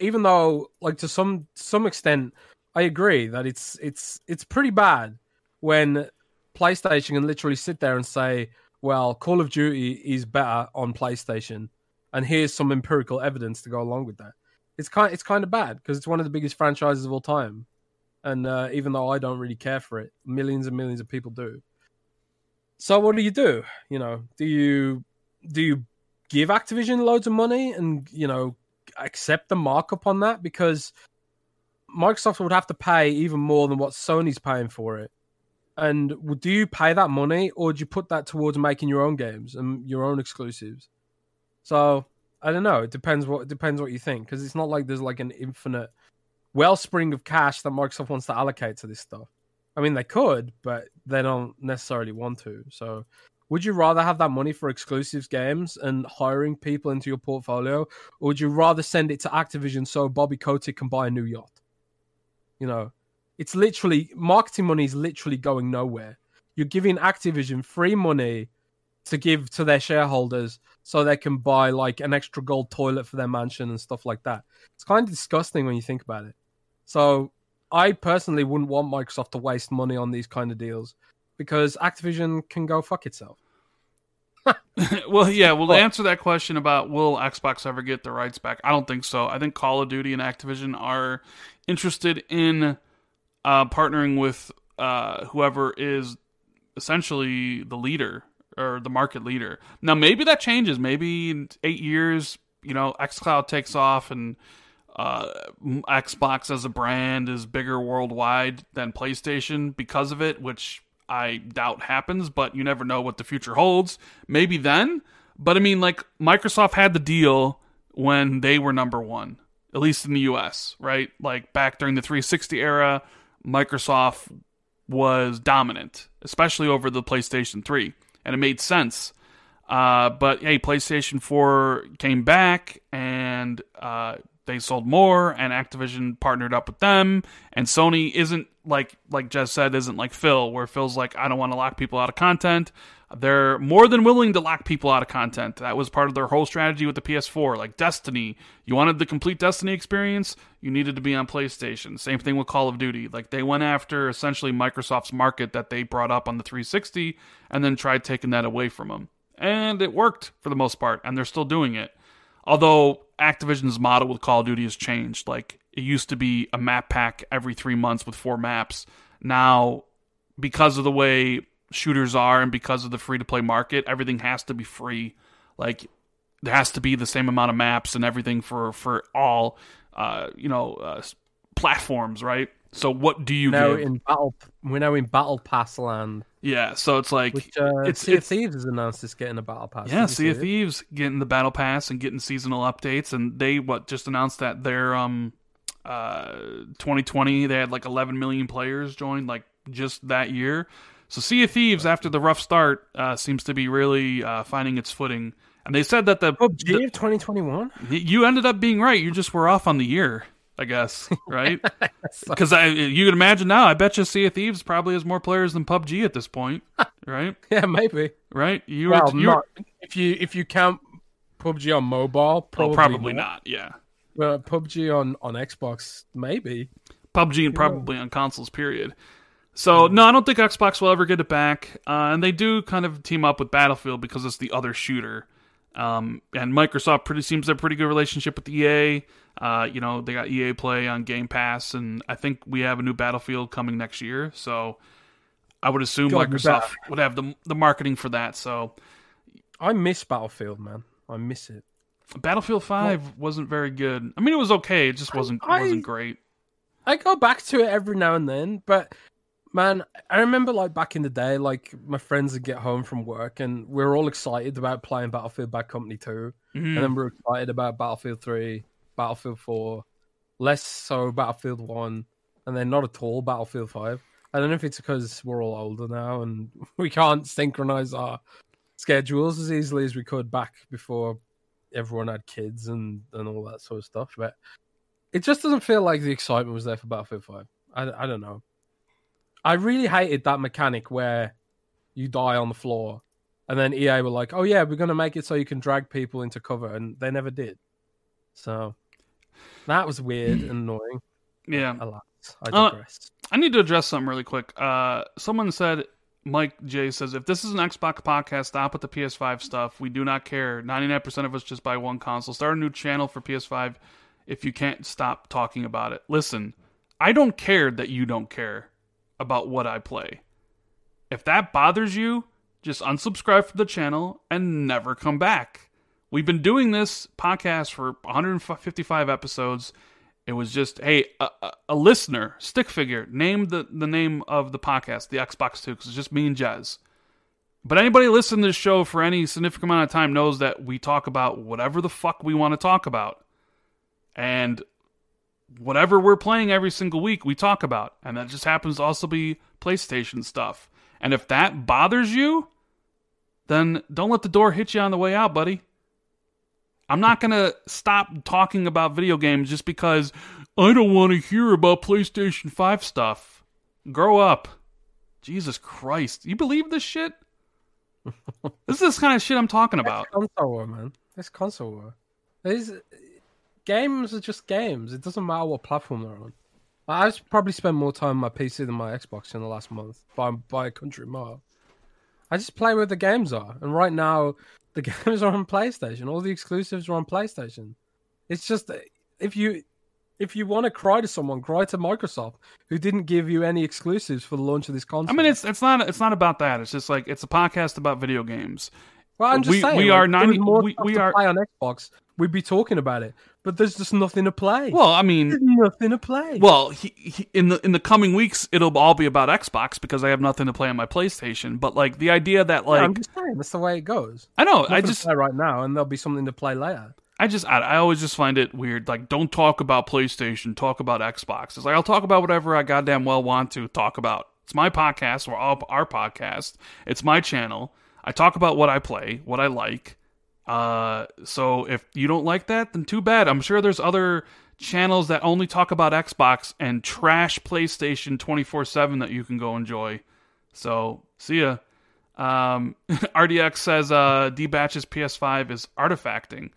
even though, like to some some extent, I agree that it's it's it's pretty bad when PlayStation can literally sit there and say, "Well, Call of Duty is better on PlayStation," and here's some empirical evidence to go along with that. It's kind it's kind of bad because it's one of the biggest franchises of all time, and uh, even though I don't really care for it, millions and millions of people do. So what do you do? You know, do you do you give Activision loads of money and you know accept the markup on that because Microsoft would have to pay even more than what Sony's paying for it. And do you pay that money or do you put that towards making your own games and your own exclusives? So I don't know. It depends what it depends what you think because it's not like there's like an infinite wellspring of cash that Microsoft wants to allocate to this stuff. I mean, they could, but they don't necessarily want to. So, would you rather have that money for exclusives games and hiring people into your portfolio, or would you rather send it to Activision so Bobby Kotick can buy a new yacht? You know, it's literally marketing money is literally going nowhere. You're giving Activision free money to give to their shareholders so they can buy like an extra gold toilet for their mansion and stuff like that. It's kind of disgusting when you think about it. So I personally wouldn't want Microsoft to waste money on these kind of deals because Activision can go fuck itself. well, yeah. Well, to answer that question about will Xbox ever get the rights back, I don't think so. I think Call of Duty and Activision are interested in uh, partnering with uh, whoever is essentially the leader or the market leader. Now, maybe that changes. Maybe in eight years, you know, XCloud takes off and uh, Xbox as a brand is bigger worldwide than PlayStation because of it, which I doubt happens, but you never know what the future holds. Maybe then. But I mean, like, Microsoft had the deal when they were number one, at least in the US, right? Like, back during the 360 era, Microsoft was dominant, especially over the PlayStation 3, and it made sense. Uh, but hey, PlayStation 4 came back and uh, they sold more, and Activision partnered up with them. And Sony isn't like like Jez said, isn't like Phil, where Phil's like, I don't want to lock people out of content. They're more than willing to lock people out of content. That was part of their whole strategy with the PS4. Like Destiny, you wanted the complete Destiny experience, you needed to be on PlayStation. Same thing with Call of Duty. Like they went after essentially Microsoft's market that they brought up on the 360 and then tried taking that away from them. And it worked for the most part, and they're still doing it. Although Activision's model with Call of Duty has changed. Like it used to be a map pack every three months with four maps. Now, because of the way shooters are and because of the free to play market, everything has to be free. Like there has to be the same amount of maps and everything for for all uh, you know uh, platforms, right? So what do you now give? in battle? We're now in Battle Pass land. Yeah, so it's like Which uh, it's Sea of it's Thieves has announced it's getting a Battle Pass. yeah, Sea of? Thieves getting the battle pass and getting seasonal updates, and they what just announced that their um uh 2020 they had like 11 million players join like just that year. So Sea of Thieves after the rough start uh, seems to be really uh, finding its footing, and they said that the, PUBG of 2021. you ended up being right. You just were off on the year. I guess, right? Because I you can imagine now. I bet you Sea of Thieves probably has more players than PUBG at this point, right? Yeah, maybe. Right? You Well, were, you not if you if you count PUBG on mobile, probably, oh, probably not. Yeah, Well, PUBG on on Xbox, maybe. PUBG and probably on consoles. Period. So no, I don't think Xbox will ever get it back. Uh, and they do kind of team up with Battlefield because it's the other shooter. Um, and Microsoft pretty seems to have a pretty good relationship with EA. Uh, you know, they got EA Play on Game Pass, and I think we have a new Battlefield coming next year. So I would assume God, Microsoft would have the the marketing for that. So I miss Battlefield, man. I miss it. Battlefield Five wasn't very good. I mean, it was okay. It just wasn't I- wasn't great. I go back to it every now and then, but man, I remember like back in the day, like my friends would get home from work and we are all excited about playing Battlefield Bad Company 2, Mhm. and then we are excited about Battlefield 3, Battlefield 4, less so Battlefield 1, and then not at all Battlefield 5. I don't know if it's because we're all older now and we can't synchronize our schedules as easily as we could back before everyone had kids and, and all that sort of stuff, but it just doesn't feel like the excitement was there for Battlefield 5. I, I don't know. I really hated that mechanic where you die on the floor and then EA were like, oh yeah, we're going to make it so you can drag people into cover. And they never did. So that was weird and annoying. Yeah. Alas, I Uh. I need to address something really quick. Uh, someone said, Mike J says, if this is an Xbox podcast, stop with the PS5 stuff. We do not care. 99% of us just buy one console. Start a new channel for PS5 if you can't stop talking about it. Listen, I don't care that you don't care about what I play. If that bothers you, just unsubscribe from the channel and never come back. We've been doing this podcast for 155 episodes. It was just, hey, a, a, listener, stick figure, named the, the name of the podcast, the Xbox 2, because it's just me and Jez. But anybody listening to this show for any significant amount of time knows that we talk about whatever the fuck we want to talk about. And whatever we're playing every single week, we talk about. And that just happens to also be PlayStation stuff. And if that bothers you, then don't let the door hit you on the way out, buddy. I'm not going to stop talking about video games just because I don't want to hear about PlayStation 5 stuff. Grow up. Jesus Christ. You believe this shit? this is this kind of shit I'm talking about. console war, man. It's console war. These games are just games. It doesn't matter what platform they're on. I've probably spent more time on my PC than my Xbox in the last month by by a country mile. I just play where the games are, and right now the games are on PlayStation. All the exclusives are on PlayStation. It's just if you if you want to cry to someone, cry to Microsoft, who didn't give you any exclusives for the launch of this console. I mean, it's it's not it's not about that. It's just like it's a podcast about video games. Well, I'm just we- saying, we like, are 90 more we- we are- play on Xbox. We'd be talking about it, but there's just nothing to play. Well, I mean, there's nothing to play. Well, he, he, in the in the coming weeks, it'll all be about Xbox because I have nothing to play on my PlayStation. But like the idea that Yeah, like I'm just saying that's the way it goes. I know, Nothing I just play right now, and there'll be something to play later. I just I, I always just find it weird. Like, don't talk about PlayStation, talk about Xbox. It's like I'll talk about whatever I goddamn well want to talk about. It's my podcast or our podcast. It's my channel. I talk about what I play, what I like. Uh, so if you don't like that, then too bad. I'm sure there's other channels that only talk about Xbox and trash PlayStation 24 7 that you can go enjoy. So see ya. Um, RDX says uh, D Batch's PS5 is artifacting.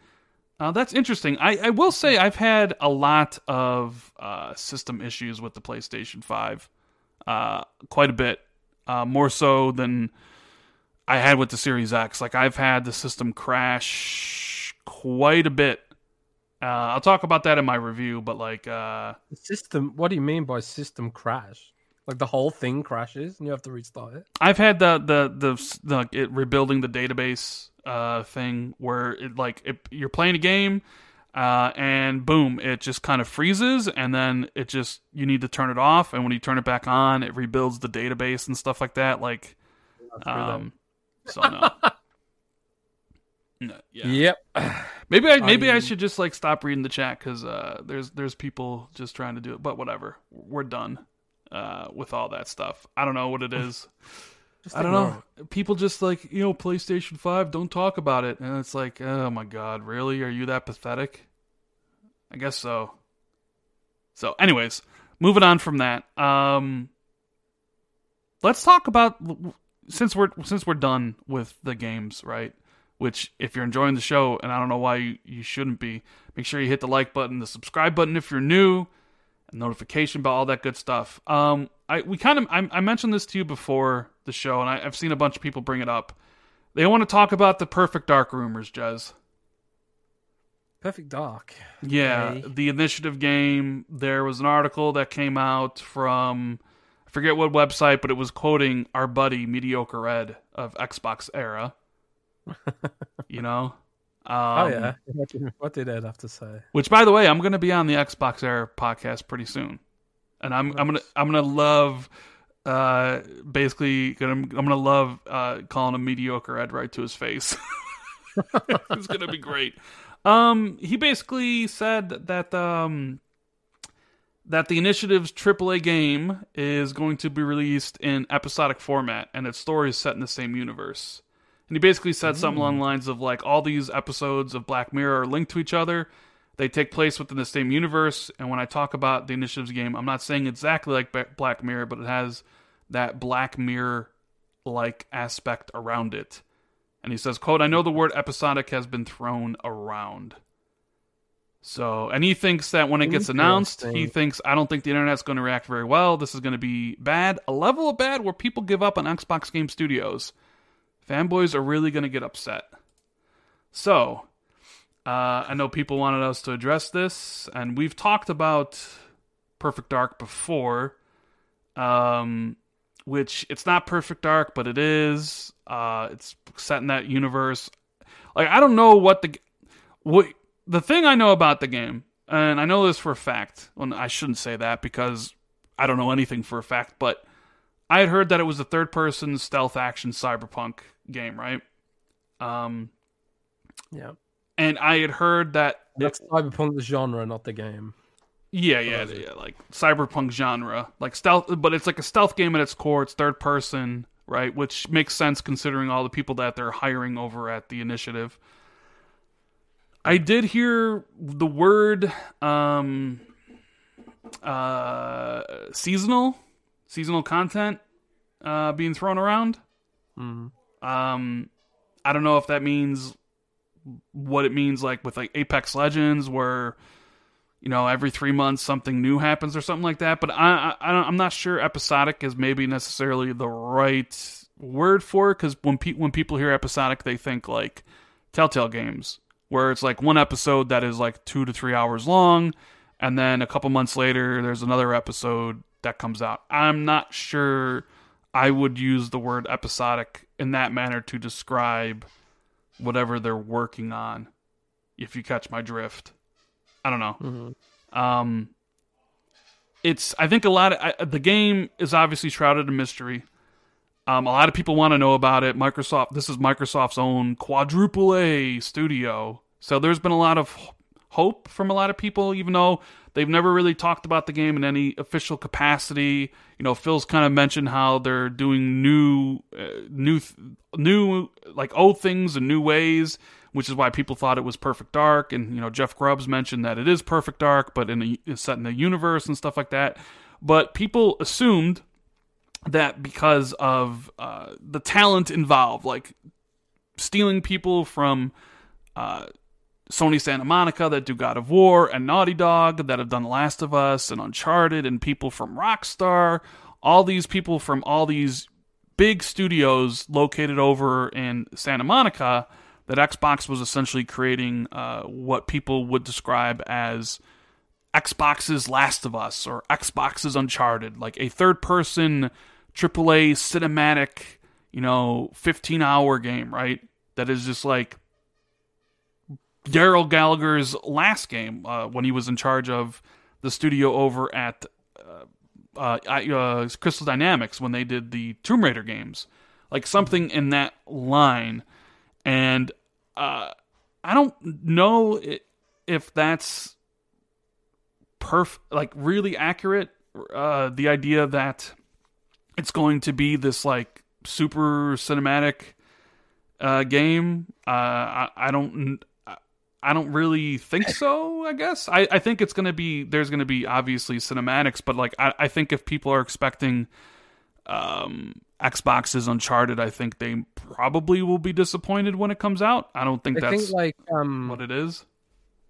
Uh, that's interesting. I, I will say I've had a lot of uh, system issues with the PlayStation 5. Uh, quite a bit. Uh, more so than I had with the Series X. Like, I've had the system crash quite a bit. Uh, I'll talk about that in my review, but like, uh, The system. What do you mean by system crash? Like the whole thing crashes and you have to restart it. I've had the the the, the it rebuilding the database uh thing where it like it, you're playing a game uh and boom it just kind of freezes and then it just you need to turn it off and when you turn it back on it rebuilds the database and stuff like that like um so no. No, yeah. Yep. Maybe I maybe I I- should just like stop reading the chat because uh, there's there's people just trying to do it. But whatever, we're done uh, with all that stuff. I don't know what it is. I don't ignore know. People just like you know PlayStation Five. Don't talk about it, and it's like, oh my god, really? Are you that pathetic? I guess so. So, anyways, moving on from that. Um, let's talk about since we're since we're done with the games, right? Which, if you're enjoying the show, and I don't know why you, you shouldn't be, make sure you hit the like button, the subscribe button if you're new, and notification bell, all that good stuff. Um, I we kind of I, I mentioned this to you before the show, and I, I've seen a bunch of people bring it up. They want to talk about the Perfect Dark rumors, Jez. Perfect Dark. Yeah, Okay. the initiative game. There was an article that came out from forget what website, but it was quoting our buddy Mediocre Ed of Xbox era. you know, um, oh yeah. What did, Ed have to say? Which, by the way, I'm going to be on the Xbox Era podcast pretty soon, and I'm I'm gonna I'm gonna love, uh, basically gonna I'm gonna love uh calling him mediocre Ed right to his face. it's gonna be great. Um, he basically said that um that the initiative's AAA game is going to be released in episodic format, and its story is set in the same universe. And he basically said something along the mm. lines of like all these episodes of Black Mirror are linked to each other. They take place within the same universe. And when I talk about the initiatives game, I'm not saying exactly like Black Mirror, but it has that Black Mirror like aspect around it. And he says, "quote I know the word episodic has been thrown around." So, and he thinks that when it gets announced, he thinks I don't think the internet's going to react very well. This is going to be bad, a level of bad where people give up on Xbox Game Studios. Fanboys are really going to get upset. So, uh, I know people wanted us to address this, and we've talked about Perfect Dark before, um, which it's not Perfect Dark, but it is. Uh, it's set in that universe. Like I don't know what the what the thing I know about the game, and I know this for a fact. Well, I shouldn't say that because I don't know anything for a fact, but I had heard that it was a third-person stealth action cyberpunk game, right? Um, Yeah. and I had heard that That's Cyberpunk the genre, not the game. Yeah, yeah, yeah, like cyberpunk genre, like stealth, but it's like a stealth game at its core. It's third person, right? Which makes sense considering all the people that they're hiring over at the initiative. I did hear the word um, uh, seasonal, seasonal content uh, being thrown around. Mm. Um, I don't know if that means what it means like with like Apex Legends where you know every 3 months something new happens or something like that but I I I'm not sure episodic is maybe necessarily the right word for it cuz when pe- when people hear episodic they think like Telltale games where it's like one episode that is like 2 to 3 hours long and then a couple months later there's another episode that comes out. I'm not sure I would use the word episodic in that manner to describe whatever they're working on. If you catch my drift, I don't know. Mm-hmm. Um, it's I think a lot of I, the game is obviously shrouded in mystery. Um, a lot of people want to know about it. Microsoft, this is Microsoft's own quadruple A studio, so there's been a lot of hope from a lot of people, even though they've never really talked about the game in any official capacity. You know, Phil's kind of mentioned how they're doing new, uh, new, new like old things in new ways, which is why people thought it was Perfect Dark. And you know, Jeff Grubb's mentioned that it is Perfect Dark, but in a, set in the universe and stuff like that. But people assumed that because of uh, the talent involved, like stealing people from. Uh, Sony Santa Monica that do God of War and Naughty Dog that have done Last of Us and Uncharted and people from Rockstar, all these people from all these big studios located over in Santa Monica that Xbox was essentially creating uh, what people would describe as Xbox's Last of Us or Xbox's Uncharted, like a third person AAA cinematic, you know, 15 hour game, right? That is just like Darrell Gallagher's last game uh, when he was in charge of the studio over at uh, uh, uh, Crystal Dynamics when they did the Tomb Raider games, like something in that line. And uh, I don't know if that's perf like really accurate. Uh, the idea that it's going to be this like super cinematic game. I, I don't I don't really think so. I guess I, I think it's gonna be there's gonna be obviously cinematics, but like I, I think if people are expecting um, Xbox's Uncharted, I think they probably will be disappointed when it comes out. I don't think I that's think like um, what it is.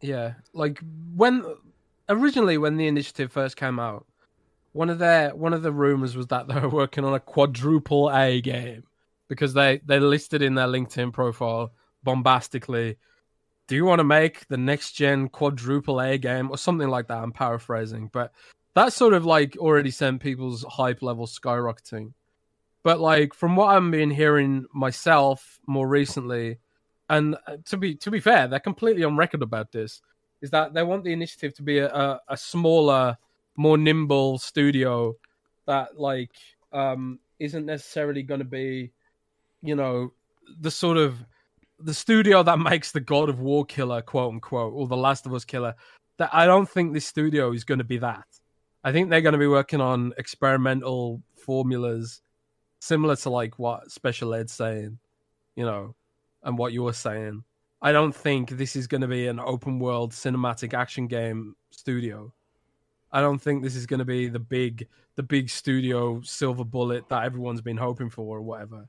Yeah, like when originally when the initiative first came out, one of their one of the rumors was that they were working on a quadruple A game because they they listed in their LinkedIn profile bombastically do you want to make the next gen quadruple A game or something like that? I'm paraphrasing, but that sort of like already sent people's hype level skyrocketing. But like from what I've been hearing myself more recently, and uh, to be to be fair, they're completely on record about this, is that they want the initiative to be a, a, a smaller, more nimble studio that like um isn't necessarily going to be, you know, the sort of the studio that makes the God of War killer, quote unquote, or the Last of Us killer, that I don't think this studio is going to be that. I think they're going to be working on experimental formulas similar to like what Special Ed's saying, you know, and what you were saying. I don't think this is going to be an open world cinematic action game studio. I don't think this is going to be the big the big studio silver bullet that everyone's been hoping for or whatever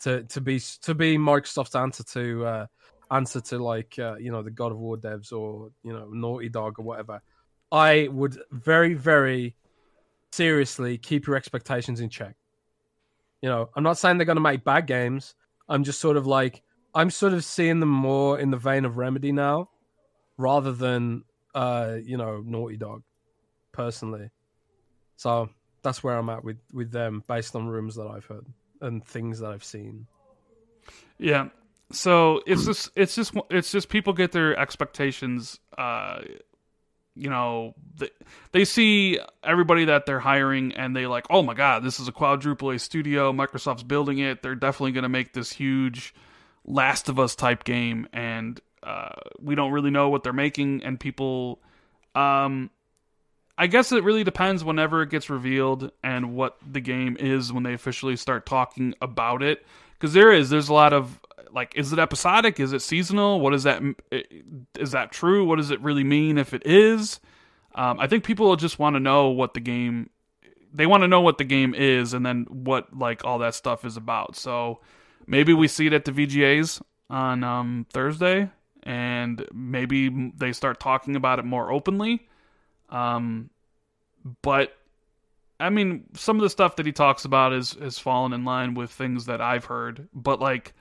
to to be to be Microsoft's answer to uh, answer to like uh, you know the God of War devs or you know Naughty Dog or whatever. I would very very seriously keep your expectations in check. You know, I'm not saying they're going to make bad games. I'm just sort of like I'm sort of seeing them more in the vein of Remedy now, rather than uh, you know Naughty Dog, personally. So that's where I'm at with with them, based on rumors that I've heard and things that I've seen. Yeah. So it's just it's just it's just people get their expectations uh you know they, they see everybody that they're hiring and they like oh my god this is a quadruple A studio Microsoft's building it they're definitely going to make this huge Last of Us type game and uh, we don't really know what they're making and people um I guess it really depends whenever it gets revealed and what the game is when they officially start talking about it. Because there is, there's a lot of like, is it episodic? Is it seasonal? What is that? Is that true? What does it really mean if it is? Um, I think people just want to know what the game. They want to know what the game is, and then what like all that stuff is about. So maybe we see it at the VGAs on um, Thursday, and maybe they start talking about it more openly. Um, but I mean, some of the stuff that he talks about is has fallen in line with things that I've heard, but like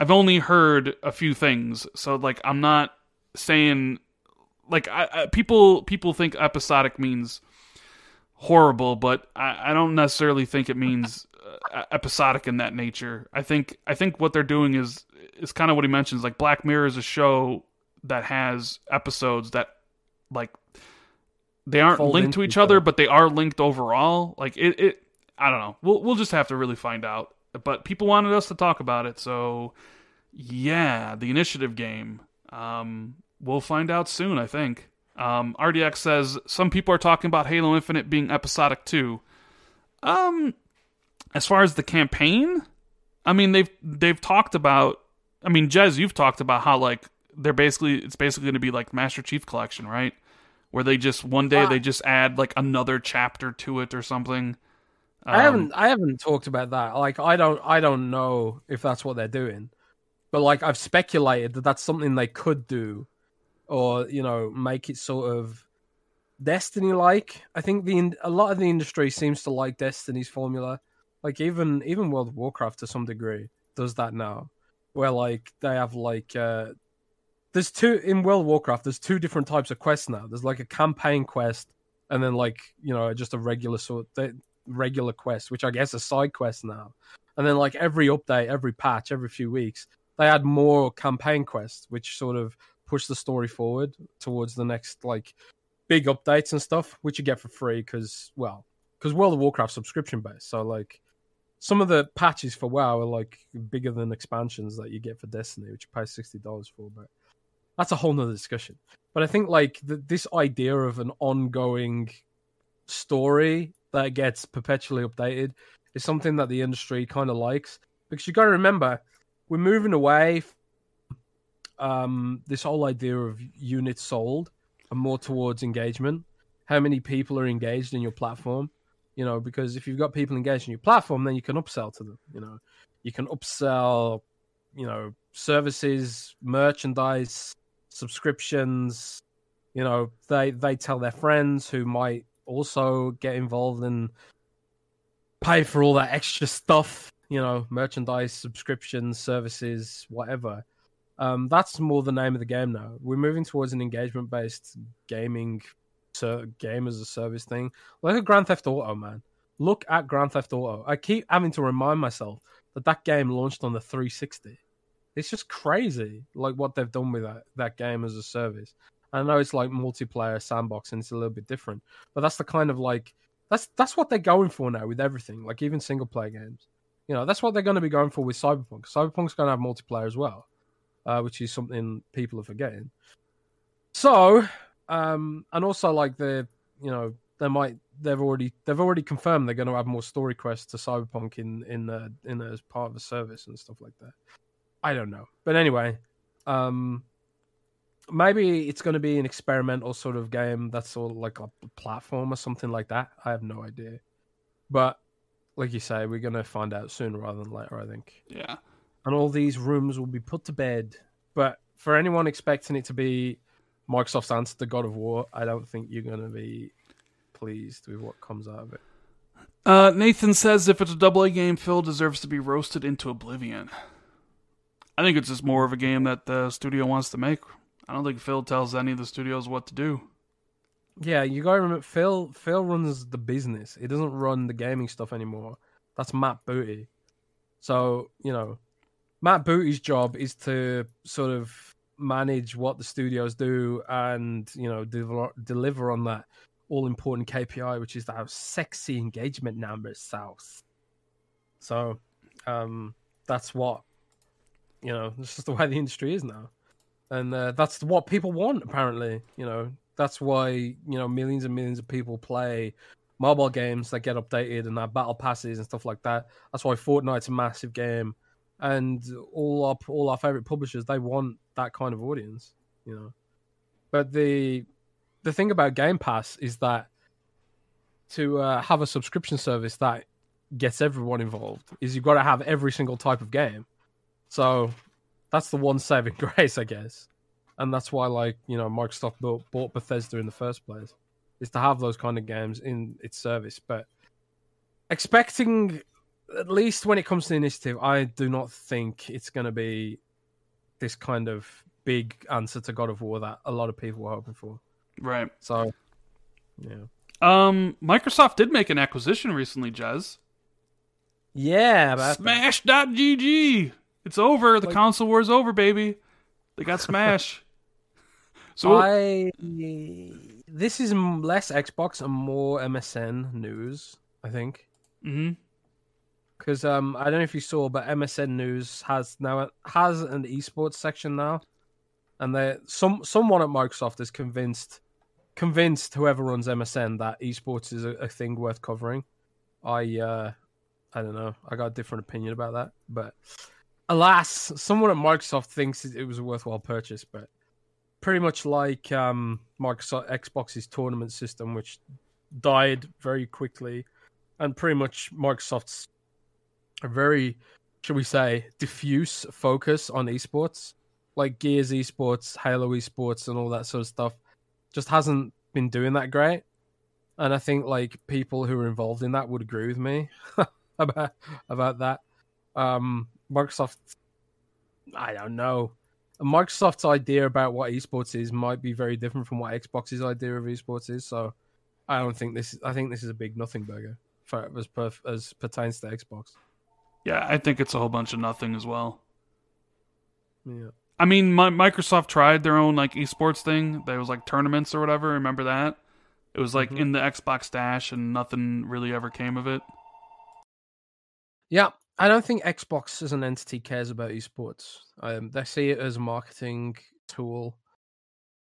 I've only heard a few things, so like I'm not saying like I, I, people people think episodic means horrible, but I, I don't necessarily think it means uh, episodic in that nature. I think I think what they're doing is is kind of what he mentions. Like Black Mirror is a show that has episodes that like they aren't linked to each other, but they are linked overall. Like it, it I don't know. We'll we'll just have to really find out. But people wanted us to talk about it, so yeah, the initiative game. Um, we'll find out soon, I think. Um, RDX says some people are talking about Halo Infinite being episodic too. Um, as far as the campaign, I mean they've they've talked about. I mean, Jez, you've talked about how like they're basically it's basically going to be like Master Chief Collection, right? Where they just one day uh, they just add like another chapter to it or something. Um, I haven't I haven't talked about that. Like I don't I don't know if that's what they're doing, but like I've speculated that that's something they could do or you know make it sort of Destiny like. I think the a lot of the industry seems to like Destiny's formula. Like even even World of Warcraft to some degree does that now, where like they have like uh there's two in World of Warcraft. There's two different types of quests now. There's like a campaign quest, and then like you know just a regular sort of regular quest, which I guess a side quest now. And then like every update, every patch, every few weeks, they add more campaign quests, which sort of push the story forward towards the next like big updates and stuff, which you get for free because well, because World of Warcraft subscription based. So like some of the patches for WoW are like bigger than expansions that you get for Destiny, which you pay sixty dollars for. But that's a whole nother discussion. But I think like the, this idea of an ongoing story that gets perpetually updated is something that the industry kind of likes because you got to remember we're moving away um, this whole idea of units sold and more towards engagement. How many people are engaged in your platform? You know, because if you've got people engaged in your platform, then you can upsell to them. You know, you can upsell, you know, services, merchandise, subscriptions. You know, they they tell their friends who might also get involved and pay for all that extra stuff. You know, merchandise, subscriptions, services, whatever um, that's more the name of the game now. We're moving towards an engagement based gaming ser- game as a service thing. Look at Grand Theft Auto, man. Look at Grand Theft Auto. I keep having to remind myself that that game launched on the 360. It's just crazy, like what they've done with that that game as a service. I know it's like multiplayer sandbox and it's a little bit different, but that's the kind of like that's that's what they're going for now with everything, like even single player games. You know, that's what they're going to be going for with Cyberpunk. Cyberpunk's going to have multiplayer as well uh, which is something people are forgetting. So, um, and also like the you know they might they've already they've already confirmed they're going to add more story quests to Cyberpunk in in uh, in as part of the service and stuff like that. I don't know, but anyway, um, maybe it's going to be an experimental sort of game that's sort of like a platform or something like that. I have no idea, but like you say, we're going to find out sooner rather than later. I think. Yeah and all these rooms will be put to bed. But for anyone expecting it to be Microsoft's answer to God of War, I don't think you're going to be pleased with what comes out of it. Uh, Nathan says if it's a double A game, Phil deserves to be roasted into oblivion. I think it's just more of a game that the studio wants to make. I don't think Phil tells any of the studios what to do. Yeah, you gotta remember Phil. Phil runs the business. He doesn't run the gaming stuff anymore. That's Matt Booty. So you know, Matt Booty's job is to sort of manage what the studios do and you know deliver, deliver on that all important KPI, which is that sexy engagement numbers, South. So um, that's what you know. This is the way the industry is now, and uh, that's what people want. Apparently, you know that's why you know millions and millions of people play mobile games that get updated and have battle passes and stuff like that. That's why Fortnite's a massive game and all our all our favorite publishers they want that kind of audience, you know. But the the thing about Game Pass is that to uh, have a subscription service that gets everyone involved is you've got to have every single type of game. So that's the one saving grace, I guess. And that's why, like, you know, Microsoft bought, bought Bethesda in the first place, is to have those kind of games in its service. But expecting, at least when it comes to initiative, I do not think it's going to be this kind of big answer to God of War that a lot of people were hoping for. Right. So, yeah. Um, Microsoft did make an acquisition recently, Jez. Yeah. Smash.gg. It's over. The Like- console war's over, baby. They got Smash. so I this is less Xbox and more MSN news, I think. Mhm. Because um, I don't know if you saw, but MSN News has now has an esports section now, and they some someone at Microsoft is convinced convinced whoever runs MSN that esports is a, a thing worth covering. I uh, I don't know. I got a different opinion about that, but alas, someone at Microsoft thinks it was a worthwhile purchase. But pretty much like um, Microsoft Xbox's tournament system, which died very quickly, and pretty much Microsoft's a very, should we say, diffuse focus on esports, like Gears esports, Halo esports, and all that sort of stuff, just hasn't been doing that great. And I think like people who are involved in that would agree with me about about that. Um, Microsoft, I don't know. Microsoft's idea about what esports is might be very different from what Xbox's idea of esports is. So, I don't think this. I think this is a big nothing burger for as as pertains to Xbox. yeah, I think it's a whole bunch of nothing as well. Yeah. I mean, my, Microsoft tried their own like esports thing. There was like tournaments or whatever. Remember that? It was like Mhm. in the Xbox Dash, and nothing really ever came of it. Yeah, I don't think Xbox as an entity cares about esports. Um, they see it as a marketing tool,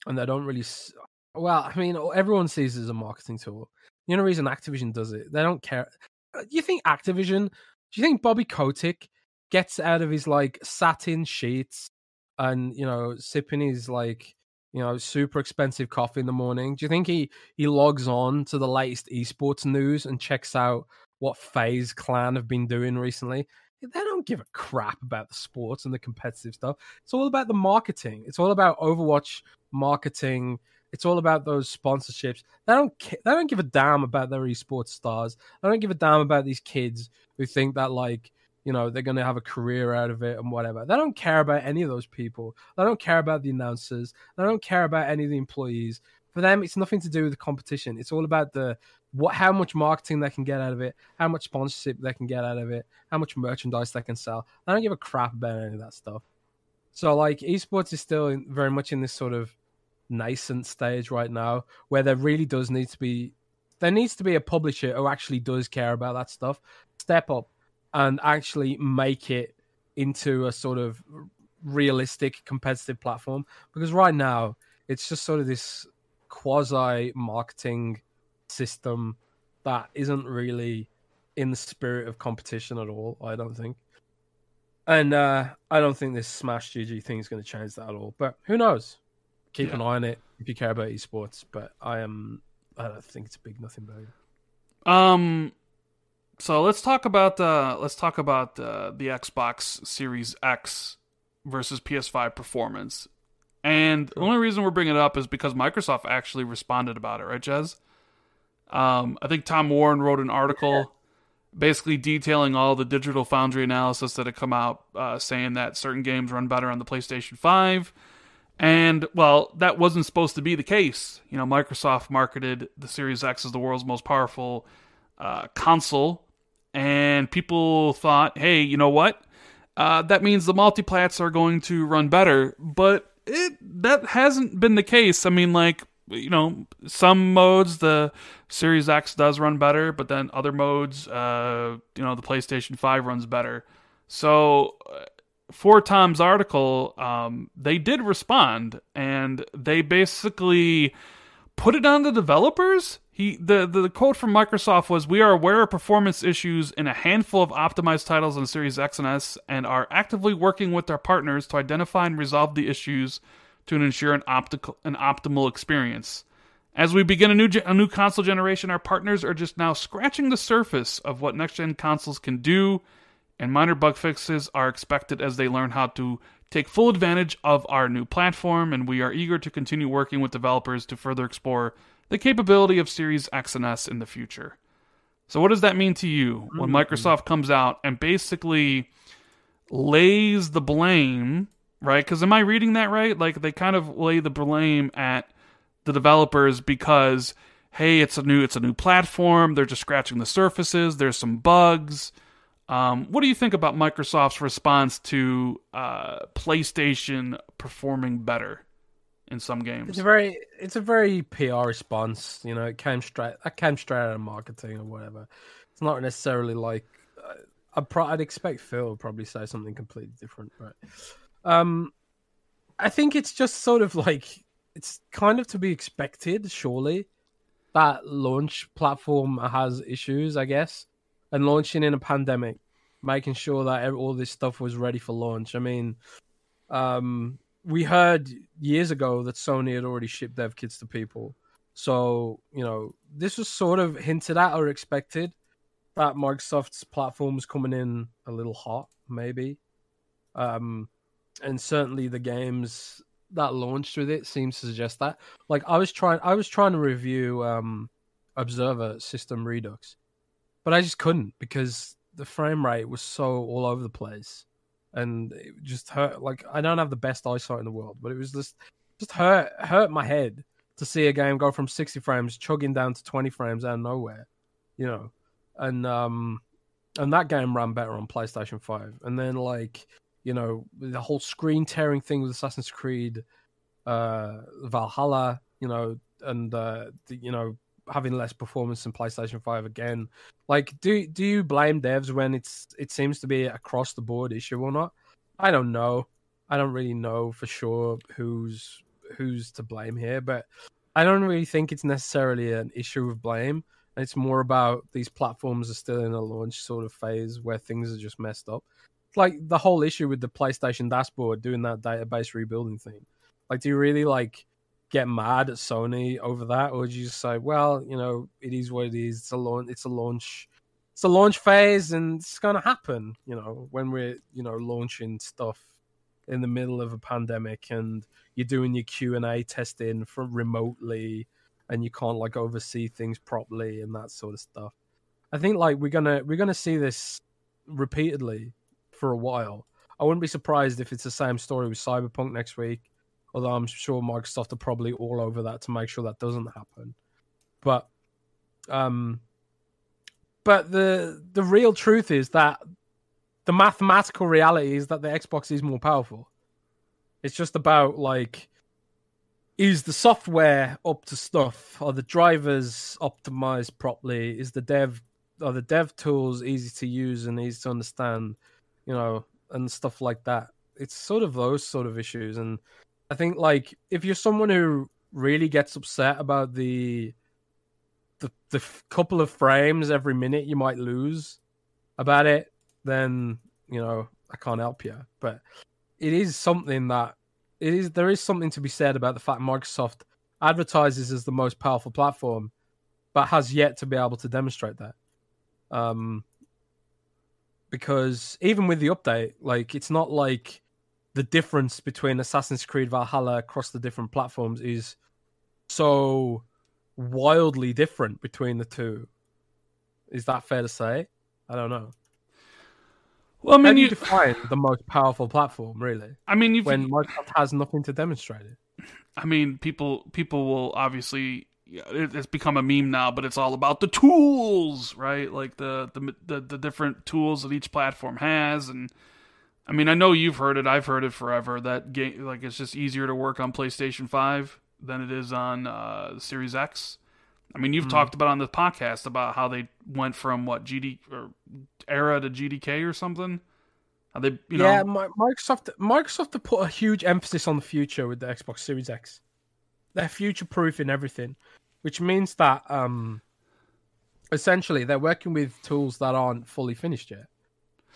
and they don't really. s- Well, I mean, everyone sees it as a marketing tool. The only reason Activision does it, they don't care. Uh, You think Activision? Do you think Bobby Kotick gets out of his like satin sheets and you know sipping his like you know super expensive coffee in the morning? Do you think he he logs on to the latest esports news and checks out what FaZe Clan have been doing recently. They don't give a crap about the sports and the competitive stuff. It's all about the marketing. It's all about Overwatch marketing. It's all about those sponsorships. They don't. They don't give a damn about their esports stars. They don't give a damn about these kids who think that like you know they're going to have a career out of it and whatever. They don't care about any of those people. They don't care about the announcers. They don't care about any of the employees. For them, it's nothing to do with the competition. It's all about the what how much marketing they can get out of it, how much sponsorship they can get out of it, how much merchandise they can sell. I don't give a crap about any of that stuff. So like esports is still in, very much in this sort of nascent stage right now where there really does need to be there needs to be a publisher who actually does care about that stuff. Step up and actually make it into a sort of realistic competitive platform because right now it's just sort of this quasi marketing system that isn't really in the spirit of competition at all. I don't think, and uh, I don't think this Smash GG thing is going to change that at all. But who knows? Keep Yeah. an eye on it if you care about esports. But I am, I don't think it's a big nothing burger. Um, so let's talk about uh, let's talk about uh, the Xbox Series X versus PS5 performance. And the only reason we're bringing it up is because Microsoft actually responded about it, right, Jez? Um, I think Tom Warren wrote an article basically detailing all the digital foundry analysis that had come out, uh, saying that certain games run better on the PlayStation 5. And, well, that wasn't supposed to be the case. You know, Microsoft marketed the Series X as the world's most powerful uh, console, and people thought, hey, you know what? Uh, that means the multiplats are going to run better, but it that hasn't been the case. I mean, like you know, some modes the Series X does run better, but then other modes, uh, you know, the PlayStation Five runs better. So, uh, for Tom's article, um, they did respond, and they basically put it on the developers. He the, the quote from Microsoft was, "We are aware of performance issues in a handful of optimized titles on Series X and S, and are actively working with our partners to identify and resolve the issues to ensure an optical an optimal experience." As we begin a new ge- a new console generation, our partners are just now scratching the surface of what next gen consoles can do, and minor bug fixes are expected as they learn how to take full advantage of our new platform, and we are eager to continue working with developers to further explore the capability of Series X and S in the future. So, what does that mean to you when Mm-hmm. Microsoft comes out and basically lays the blame, right? Because am I reading that right? Like they kind of lay the blame at the developers because hey, it's a new it's a new platform. They're just scratching the surfaces. There's some bugs. Um, what do you think about Microsoft's response to uh, PlayStation performing better in some games? It's a very, it's a very PR response. You know, it came straight, that came straight out of marketing or whatever. It's not necessarily like uh, I'd, pro- I'd expect Phil would probably say something completely different, right? Um, I think it's just sort of like it's kind of to be expected, surely. That launch platform has issues, I guess, and launching in a pandemic, making sure that all this stuff was ready for launch. I mean, um, we heard years ago that Sony had already shipped dev kits to people. So, you know, this was sort of hinted at or expected that Microsoft's platform was coming in a little hot, maybe. Um, and certainly the games that launched with it seems to suggest that. Like I was trying I was trying to review um Observer System Redux, but I just couldn't because the frame rate was so all over the place and it just hurt like I don't have the best eyesight in the world, but it was just just hurt hurt my head to see a game go from 60 frames chugging down to 20 frames out of nowhere, you know. And um and that game ran better on PlayStation 5. And then like, you know, the whole screen tearing thing with Assassin's Creed uh Valhalla, you know, and uh the, you know, having less performance in PlayStation 5 again. Like do do you blame devs when it's it seems to be across the board issue or not? I don't know. I don't really know for sure who's who's to blame here, but I don't really think it's necessarily an issue of blame. It's more about these platforms are still in a launch sort of phase where things are just messed up. Like the whole issue with the PlayStation dashboard doing that database rebuilding thing. Like, do you really like get mad at Sony over that, or do you just say, well, you know, it is what it is. It's a launch. It's a launch. It's a launch phase, and it's gonna happen. You know, when we're you know launching stuff in the middle of a pandemic, and you're doing your Q and A testing from remotely, and you can't like oversee things properly and that sort of stuff. I think like we're gonna we're gonna see this repeatedly for a while. I wouldn't be surprised if it's the same story with Cyberpunk next week although I'm sure Microsoft are probably all over that to make sure that doesn't happen. But um but the the real truth is that the mathematical reality is that the Xbox is more powerful. It's just about like is the software up to stuff? Are the drivers optimized properly? Is the dev are the dev tools easy to use and easy to understand? You know, and stuff like that. It's sort of those sort of issues and I think like if you're someone who really gets upset about the the the couple of frames every minute you might lose about it, then you know I can't help you. But it is something that it is there is something to be said about the fact Microsoft advertises as the most powerful platform, but has yet to be able to demonstrate that. Um, because even with the update, like it's not like the difference between Assassin's Creed Valhalla across the different platforms is so wildly different between the two. Is that fair to say? I don't know. Well, I How mean, do you you, define the most powerful platform, really, I mean, you when Microsoft has nothing to demonstrate it? I mean, people people will obviously yeah, it, it's become a meme now, but it's all about the tools, right? Like the, the the the different tools that each platform has, and I mean, I know you've heard it, I've heard it forever that game like it's just easier to work on PlayStation Five than it is on uh, Series X. I mean, you've talked about on the podcast about how they went from what GD or era to GDK or something. How they, you yeah, Mi- Microsoft Microsoft put a huge emphasis on the future with the Xbox Series X. They're future proof in everything, which means that um, essentially they're working with tools that aren't fully finished yet.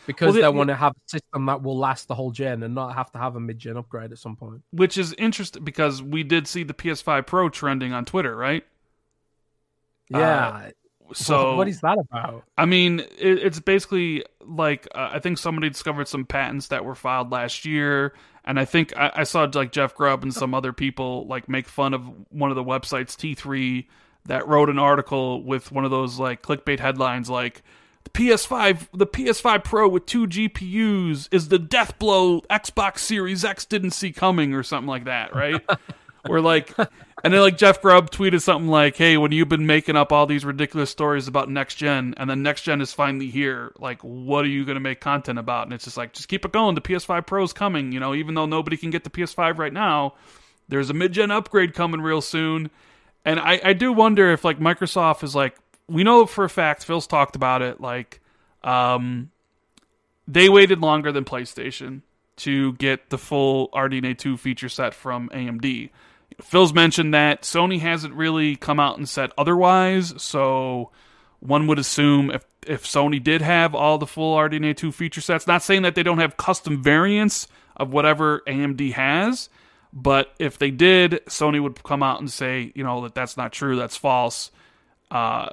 Because Well, they- they want to have a system that will last the whole gen and not have to have a mid gen upgrade at some point. which is interesting because we did see the PS5 Pro trending on Twitter, right? Yeah. So what is that about? I mean, it, it's basically like uh, I think somebody discovered some patents that were filed last year, and I think I, I saw like Jeff Grubb and some other people like make fun of one of the websites T3 that wrote an article with one of those like clickbait headlines like the PS5 the PS5 Pro with two GPUs is the death blow Xbox Series X didn't see coming or something like that, right? Where like and then like Jeff Grubb tweeted something like, "Hey, when you've been making up all these ridiculous stories about next gen, and then next gen is finally here, like, what are you going to make content about?" And it's just like, just keep it going. The PS5 Pro is coming. You know, even though nobody can get the PS5 right now, there's a mid gen upgrade coming real soon. And I, I do wonder if like Microsoft is like, we know for a fact Phil's talked about it. Like, um, they waited longer than PlayStation to get the full RDNA 2 feature set from AMD. Phil's mentioned that Sony hasn't really come out and said otherwise, so one would assume if if Sony did have all the full RDNA 2 feature sets, not saying that they don't have custom variants of whatever AMD has, but if they did, Sony would come out and say, you know, that that's not true, that's false. Uh,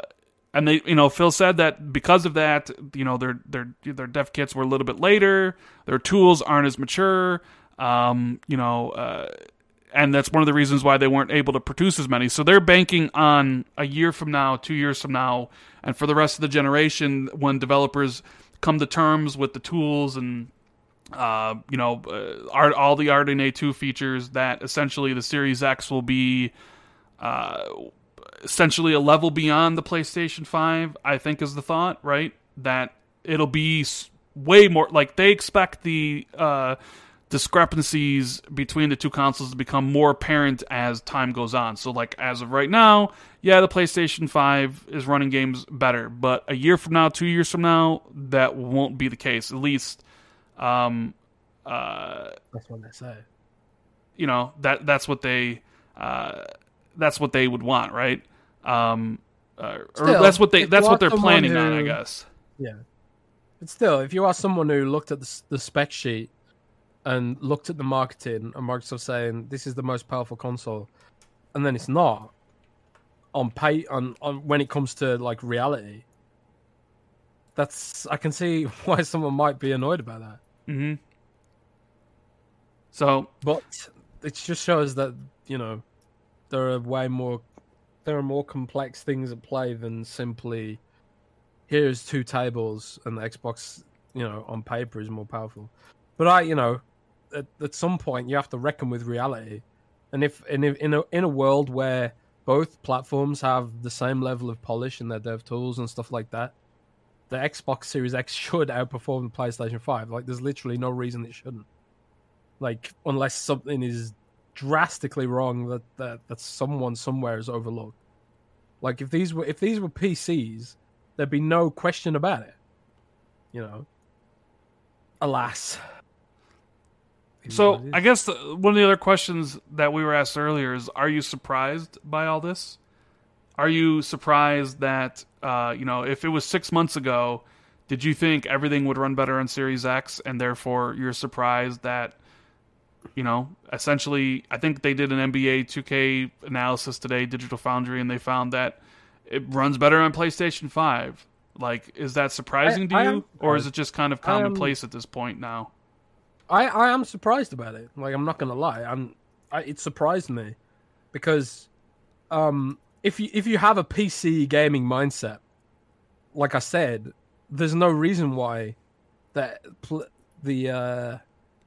and they, you know, Phil said that because of that, you know, their their their dev kits were a little bit later, their tools aren't as mature. Um, you know, uh, and that's one of the reasons why they weren't able to produce as many. So they're banking on a year from now, two years from now, and for the rest of the generation, when developers come to terms with the tools and uh, you know uh, all the RDNA two features, that essentially the Series X will be uh, essentially a level beyond the PlayStation Five. I think is the thought, right? That it'll be way more like they expect the uh, discrepancies between the two consoles become more apparent as time goes on. So, like as of right now, yeah, the PlayStation Five is running games better, but a year from now, two years from now, that won't be the case. At least, um, uh, that's what they say. You know that that's what they uh, that's what they would want, right? Um, uh, still, or that's what they that's what they're planning who, on, I guess. Yeah, but still, if you are someone who looked at the, the spec sheet and looked at the marketing and Microsoft saying this is the most powerful console, and then it's not on pay on, on when it comes to like reality. That's I can see why someone might be annoyed about that. Mm-hmm. So, but it just shows that you know there are way more there are more complex things at play than simply here's two tables and the Xbox you know on paper is more powerful. But I you know at, at some point you have to reckon with reality. And if, in in a in a world where both platforms have the same level of polish in their dev tools and stuff like that, the Xbox Series X should outperform the PlayStation 5. Like there's literally no reason it shouldn't. Like unless something is drastically wrong that, that, that someone somewhere has overlooked. Like if these were if these were PCs, there'd be no question about it. You know. Alas. So I guess the, one of the other questions that we were asked earlier is: Are you surprised by all this? Are you surprised that uh, you know if it was six months ago, did you think everything would run better on Series X, and therefore you're surprised that you know essentially I think they did an NBA 2K analysis today, Digital Foundry, and they found that it runs better on PlayStation Five. Like, is that surprising I, to you, am, or is it just kind of commonplace at this point now? I I am surprised about it. Like I'm not gonna lie, I'm I, it surprised me because um if you if you have a PC gaming mindset, like I said, there's no reason why that pl- the uh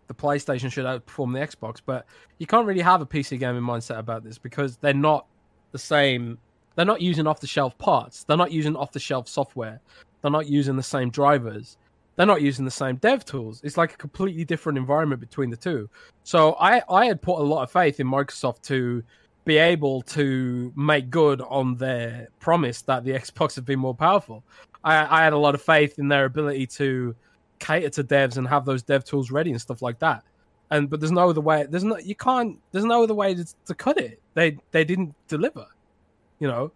the PlayStation should outperform the Xbox, but you can't really have a PC gaming mindset about this because they're not the same. They're not using off the shelf parts. They're not using off the shelf software. They're not using the same drivers they're not using the same dev tools. It's like a completely different environment between the two. So I, I had put a lot of faith in Microsoft to be able to make good on their promise that the Xbox would be more powerful. I, I had a lot of faith in their ability to cater to devs and have those dev tools ready and stuff like that. And but there's no other way. There's no you can't. There's no other way to, to cut it. They they didn't deliver. You know,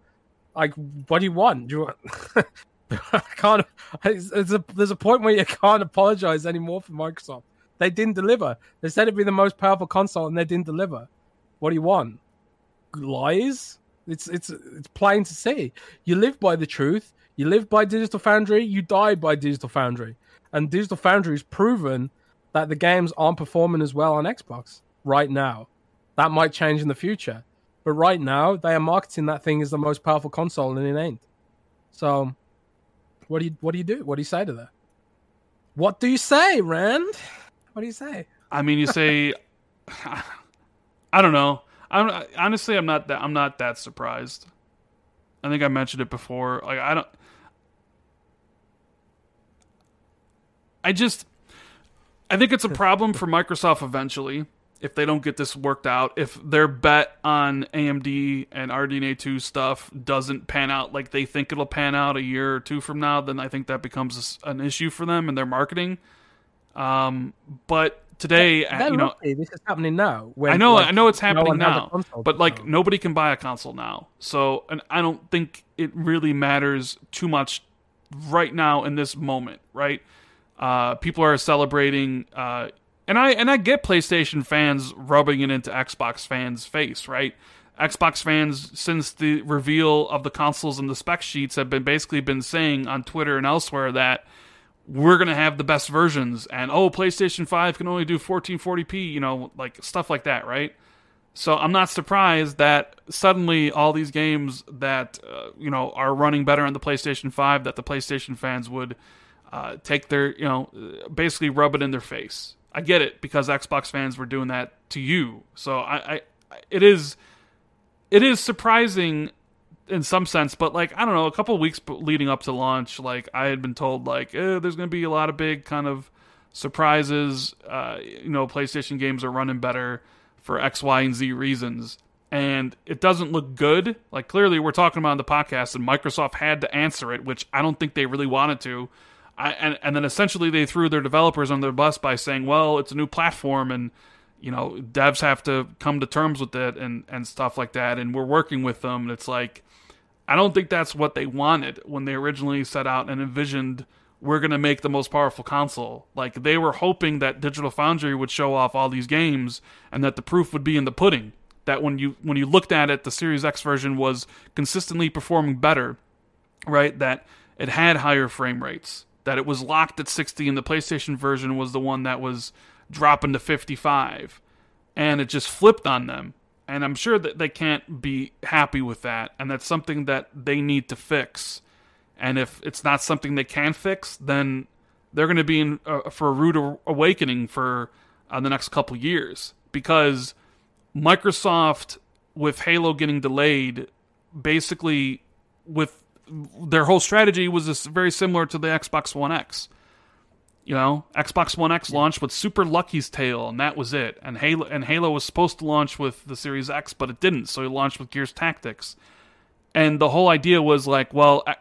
like what do you want? Do you want I can't. There's a, there's a point where you can't apologize anymore for Microsoft. They didn't deliver. They said it'd be the most powerful console, and they didn't deliver. What do you want? Lies? It's it's it's plain to see. You live by the truth. You live by Digital Foundry. You die by Digital Foundry. And Digital Foundry has proven that the games aren't performing as well on Xbox right now. That might change in the future, but right now they are marketing that thing as the most powerful console, and it ain't. So, what do you what do you do? What do you say to that? What do you say, Rand? What do you say? I mean, you say, I don't know. I'm honestly, I'm not that I'm not that surprised. I think I mentioned it before. Like I don't. I just, I think it's a problem for Microsoft eventually if they don't get this worked out. If their bet on AMD and RDNA two stuff doesn't pan out like they think it'll pan out a year or two from now, then I think that becomes an issue for them and their marketing. Um, but today, you know, lucky this is happening now. When, I know, like, I know it's happening a now, but like nobody can buy a console now. So, and I don't think it really matters too much right now in this moment, right? Uh, people are celebrating, uh, and I and I get PlayStation fans rubbing it into Xbox fans' face, right? Xbox fans, since the reveal of the consoles and the spec sheets, have been basically been saying on Twitter and elsewhere that we're gonna have the best versions, and oh, PlayStation Five can only do 1440p, you know, like stuff like that, right? So I'm not surprised that suddenly all these games that uh, you know are running better on the PlayStation 5 that the PlayStation fans would uh, take their you know basically rub it in their face. I get it because Xbox fans were doing that to you. So I, I it is it is surprising in some sense, but like I don't know, a couple weeks leading up to launch, like I had been told like eh, there's going to be a lot of big kind of surprises. Uh, you know, PlayStation games are running better for X, Y, and Z reasons. And it doesn't look good. Like clearly, we're talking about on the podcast, and Microsoft had to answer it, which I don't think they really wanted to. I, and, and then essentially they threw their developers on their bus by saying, "Well, it's a new platform, and you know devs have to come to terms with it, and and stuff like that." And we're working with them. And it's like, I don't think that's what they wanted when they originally set out and envisioned we're going to make the most powerful console. Like they were hoping that Digital Foundry would show off all these games and that the proof would be in the pudding. That when you when you looked at it, the Series X version was consistently performing better, right? That it had higher frame rates, that it was locked at 60 and the PlayStation version was the one that was dropping to 55. And it just flipped on them. And I'm sure that they can't be happy with that and that's something that they need to fix. And if it's not something they can fix, then they're going to be in uh, for a rude awakening for uh, the next couple years because Microsoft with Halo getting delayed basically with their whole strategy was this very similar to the Xbox One X. You know, Xbox One X launched with Super Lucky's Tale, and that was it. And Halo and Halo was supposed to launch with the Series X, but it didn't, so it launched with Gears Tactics. And the whole idea was like, well, I-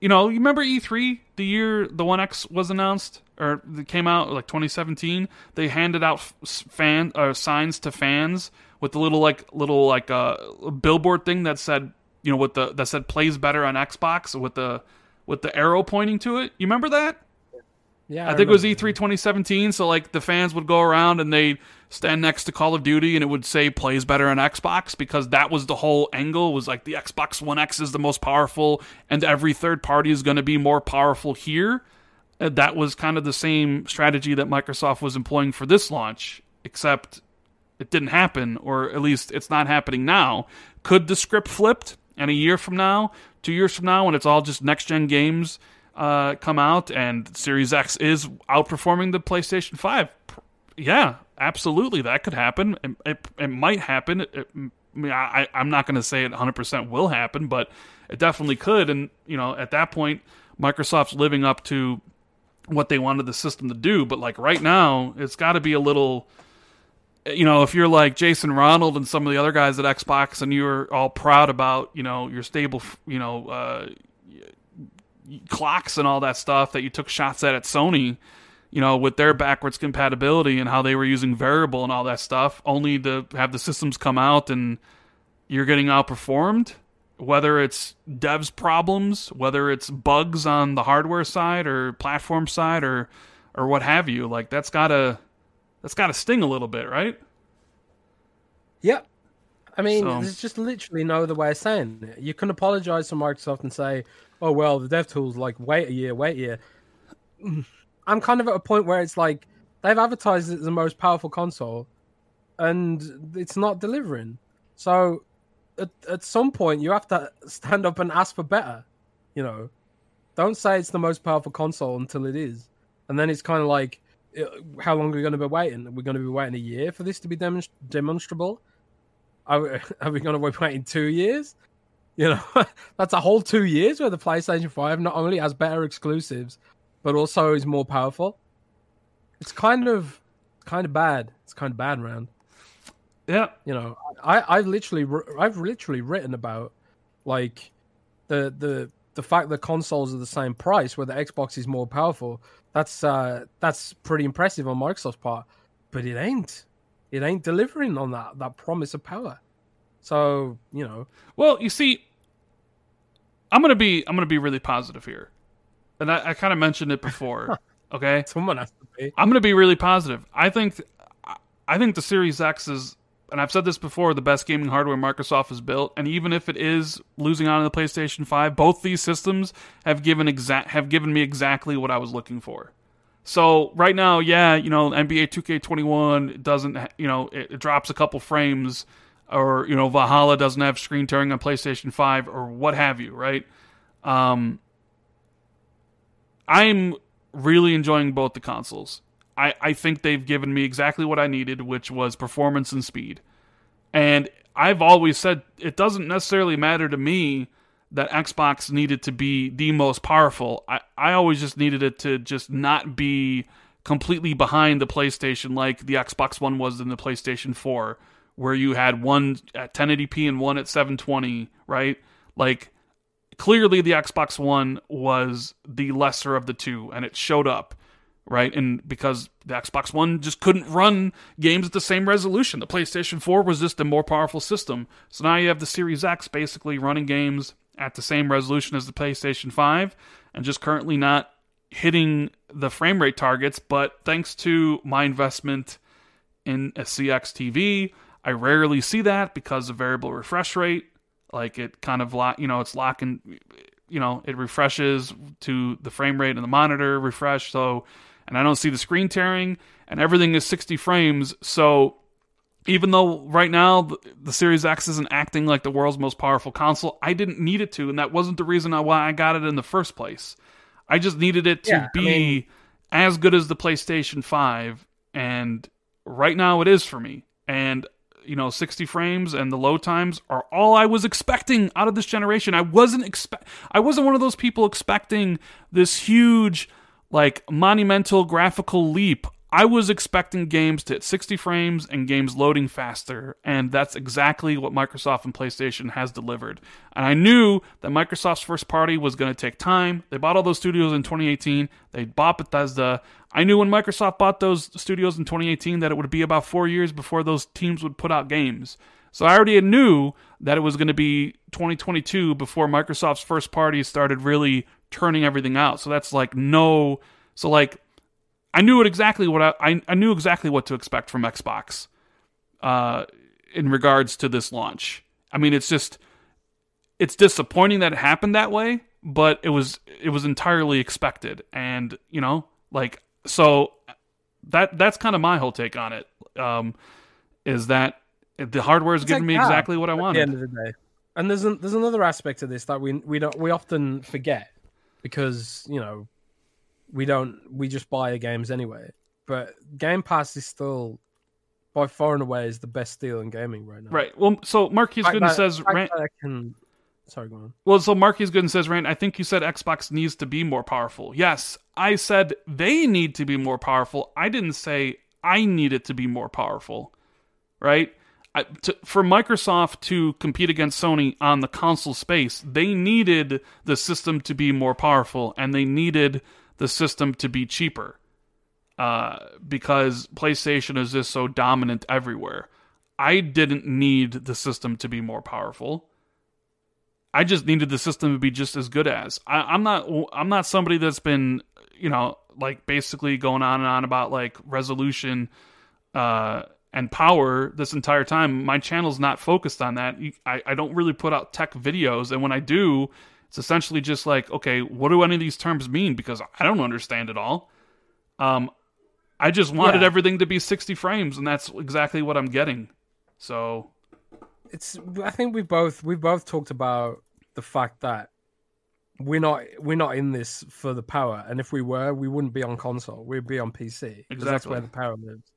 you know, you remember E3 the year the One X was announced or it came out like 2017. They handed out fan uh, signs to fans with the little like little like uh, billboard thing that said you know with the that said plays better on Xbox with the with the arrow pointing to it. You remember that? Yeah, I think it was E remember. E3 2017. So like the fans would go around and they'd stand next to Call of Duty and it would say plays better on Xbox because that was the whole angle was like the Xbox One X is the most powerful and every third party is going to be more powerful here. Uh, That was kind of the same strategy that Microsoft was employing for this launch, except it didn't happen, or at least it's not happening now. Could the script flipped and a year from now, two years from now, when it's all just next gen games uh, come out and Series X is outperforming the PlayStation 5? Yeah, absolutely, that could happen. It, it, it might happen. It, I, I'm not going to say it 100% will happen, but it definitely could. And, you know, at that point, Microsoft's living up to what they wanted the system to do. But, like, right now, it's got to be a little you know, if you're like Jason Ronald and some of the other guys at Xbox, and you're all proud about, you know, your stable, you know, uh, clocks and all that stuff that you took shots at at Sony, you know, with their backwards compatibility and how they were using variable and all that stuff, only to have the systems come out and you're getting outperformed. Whether it's devs problems, whether it's bugs on the hardware side or platform side or or what have you, like that's gotta that's gotta sting a little bit, right? Yep. I mean, So- there's just literally no other way of saying it. You can apologize to Microsoft and say, "Oh well, the dev tools like wait a year, wait a year." Mm. I'm kind of at a point where it's like they've advertised it as the most powerful console, and it's not delivering. So, at at some point, you have to stand up and ask for better. You know, don't say it's the most powerful console until it is, and then it's kind of like, Uh, how long are we going to be waiting? Are we going to be waiting a year for this to be demonst- demonstrable? Are we, are we going to be waiting two years? You know, that's a whole two years where the PlayStation 5 not only has better exclusives, but also is more powerful. It's kind of, kind of bad. It's kind of bad Rand. Yeah, You know, I, I've literally, I've literally written about like the the the fact that consoles are the same price, where the Xbox is more powerful. That's uh that's pretty impressive on Microsoft's part, but it ain't. It ain't delivering on that that promise of power. So you know, Well, you see, I'm gonna be I'm gonna be really positive here, and I, I kind of mentioned it before. okay, someone has to be. I'm gonna be really positive. I think I think the Series X is, and I've said this before, the best gaming hardware Microsoft has built. And even if it is losing out on the PlayStation 5, both these systems have given exact have given me exactly what I was looking for. So right now, yeah, you know, NBA 2K21 doesn't, you know, it, it drops a couple frames, or you know, Valhalla doesn't have screen tearing on PlayStation 5, or what have you, right? Um, I'm really enjoying both the consoles. I, I think they've given me exactly what I needed, which was performance and speed. And I've always said it doesn't necessarily matter to me that Xbox needed to be the most powerful. I, I always just needed it to just not be completely behind the PlayStation like the Xbox One was in the PlayStation 4, where you had one at 1080p and one at 720, right? Like, clearly the Xbox One was the lesser of the two, and it showed up, right? And because the Xbox One just couldn't run games at the same resolution, the PlayStation 4 was just a more powerful system. So now you have the Series X basically running games at the same resolution as the PlayStation 5, and just currently not hitting the frame rate targets. But thanks to my investment in a CX TV, I rarely see that because of variable refresh rate. Like it kind of lock, you know, it's locking, you know, it refreshes to the frame rate and the monitor refresh. So, and I don't see the screen tearing, and everything is 60 frames. So, even though right now the, the Series X isn't acting like the world's most powerful console, I didn't need it to, and that wasn't the reason why I got it in the first place. I just needed it to Yeah, I be mean- as good as the PlayStation 5, and right now it is for me. And you know, 60 frames and the load times are all I was expecting out of this generation. I wasn't expect I wasn't one of those people expecting this huge like monumental graphical leap. I was expecting games to hit 60 frames and games loading faster, and that's exactly what Microsoft and PlayStation has delivered. And I knew that Microsoft's first party was going to take time. They bought all those studios in 2018. They bought Bethesda. I knew when Microsoft bought those studios in 2018 that it would be about four years before those teams would put out games. So I already knew that it was going to be 2022 before Microsoft's first party started really turning everything out. So that's like no. So like I knew it exactly what I, I I knew exactly what to expect from Xbox uh, in regards to this launch. I mean, it's just it's disappointing that it happened that way, but it was it was entirely expected, and you know, like so that that's kind of my whole take on it. Um, is that the hardware is giving like me exactly what I at the end of the day. And there's an, there's another aspect of this that we we don't we often forget because you know we don't we just buy games anyway. But Game Pass is still by far and away is the best deal in gaming right now. Right. Well, so Marquis Fact Gooden says, Rand, I can. Sorry, go on. well, so Marquis Gooden says, Rand, I think you said Xbox needs to be more powerful. Yes, I said they need to be more powerful. I didn't say I need it to be more powerful. Right? I, to, for Microsoft to compete against Sony on the console space, they needed the system to be more powerful and they needed the system to be cheaper. Uh, because PlayStation is just so dominant everywhere. I didn't need the system to be more powerful. I just needed the system to be just as good as. I, I'm not. I'm not somebody that's been, you know, like basically going on and on about like resolution, uh, and power this entire time. My channel's not focused on that. I, I don't really put out tech videos, and when I do, it's essentially just like, okay, what do any of these terms mean? Because I don't understand it all. Um, I just wanted yeah. everything to be 60 frames, and that's exactly what I'm getting. So, it's. I think we both we both talked about the fact that we're not we're not in this for the power, and if we were, we wouldn't be on console. We'd be on PC. Exactly. That's where the power lives.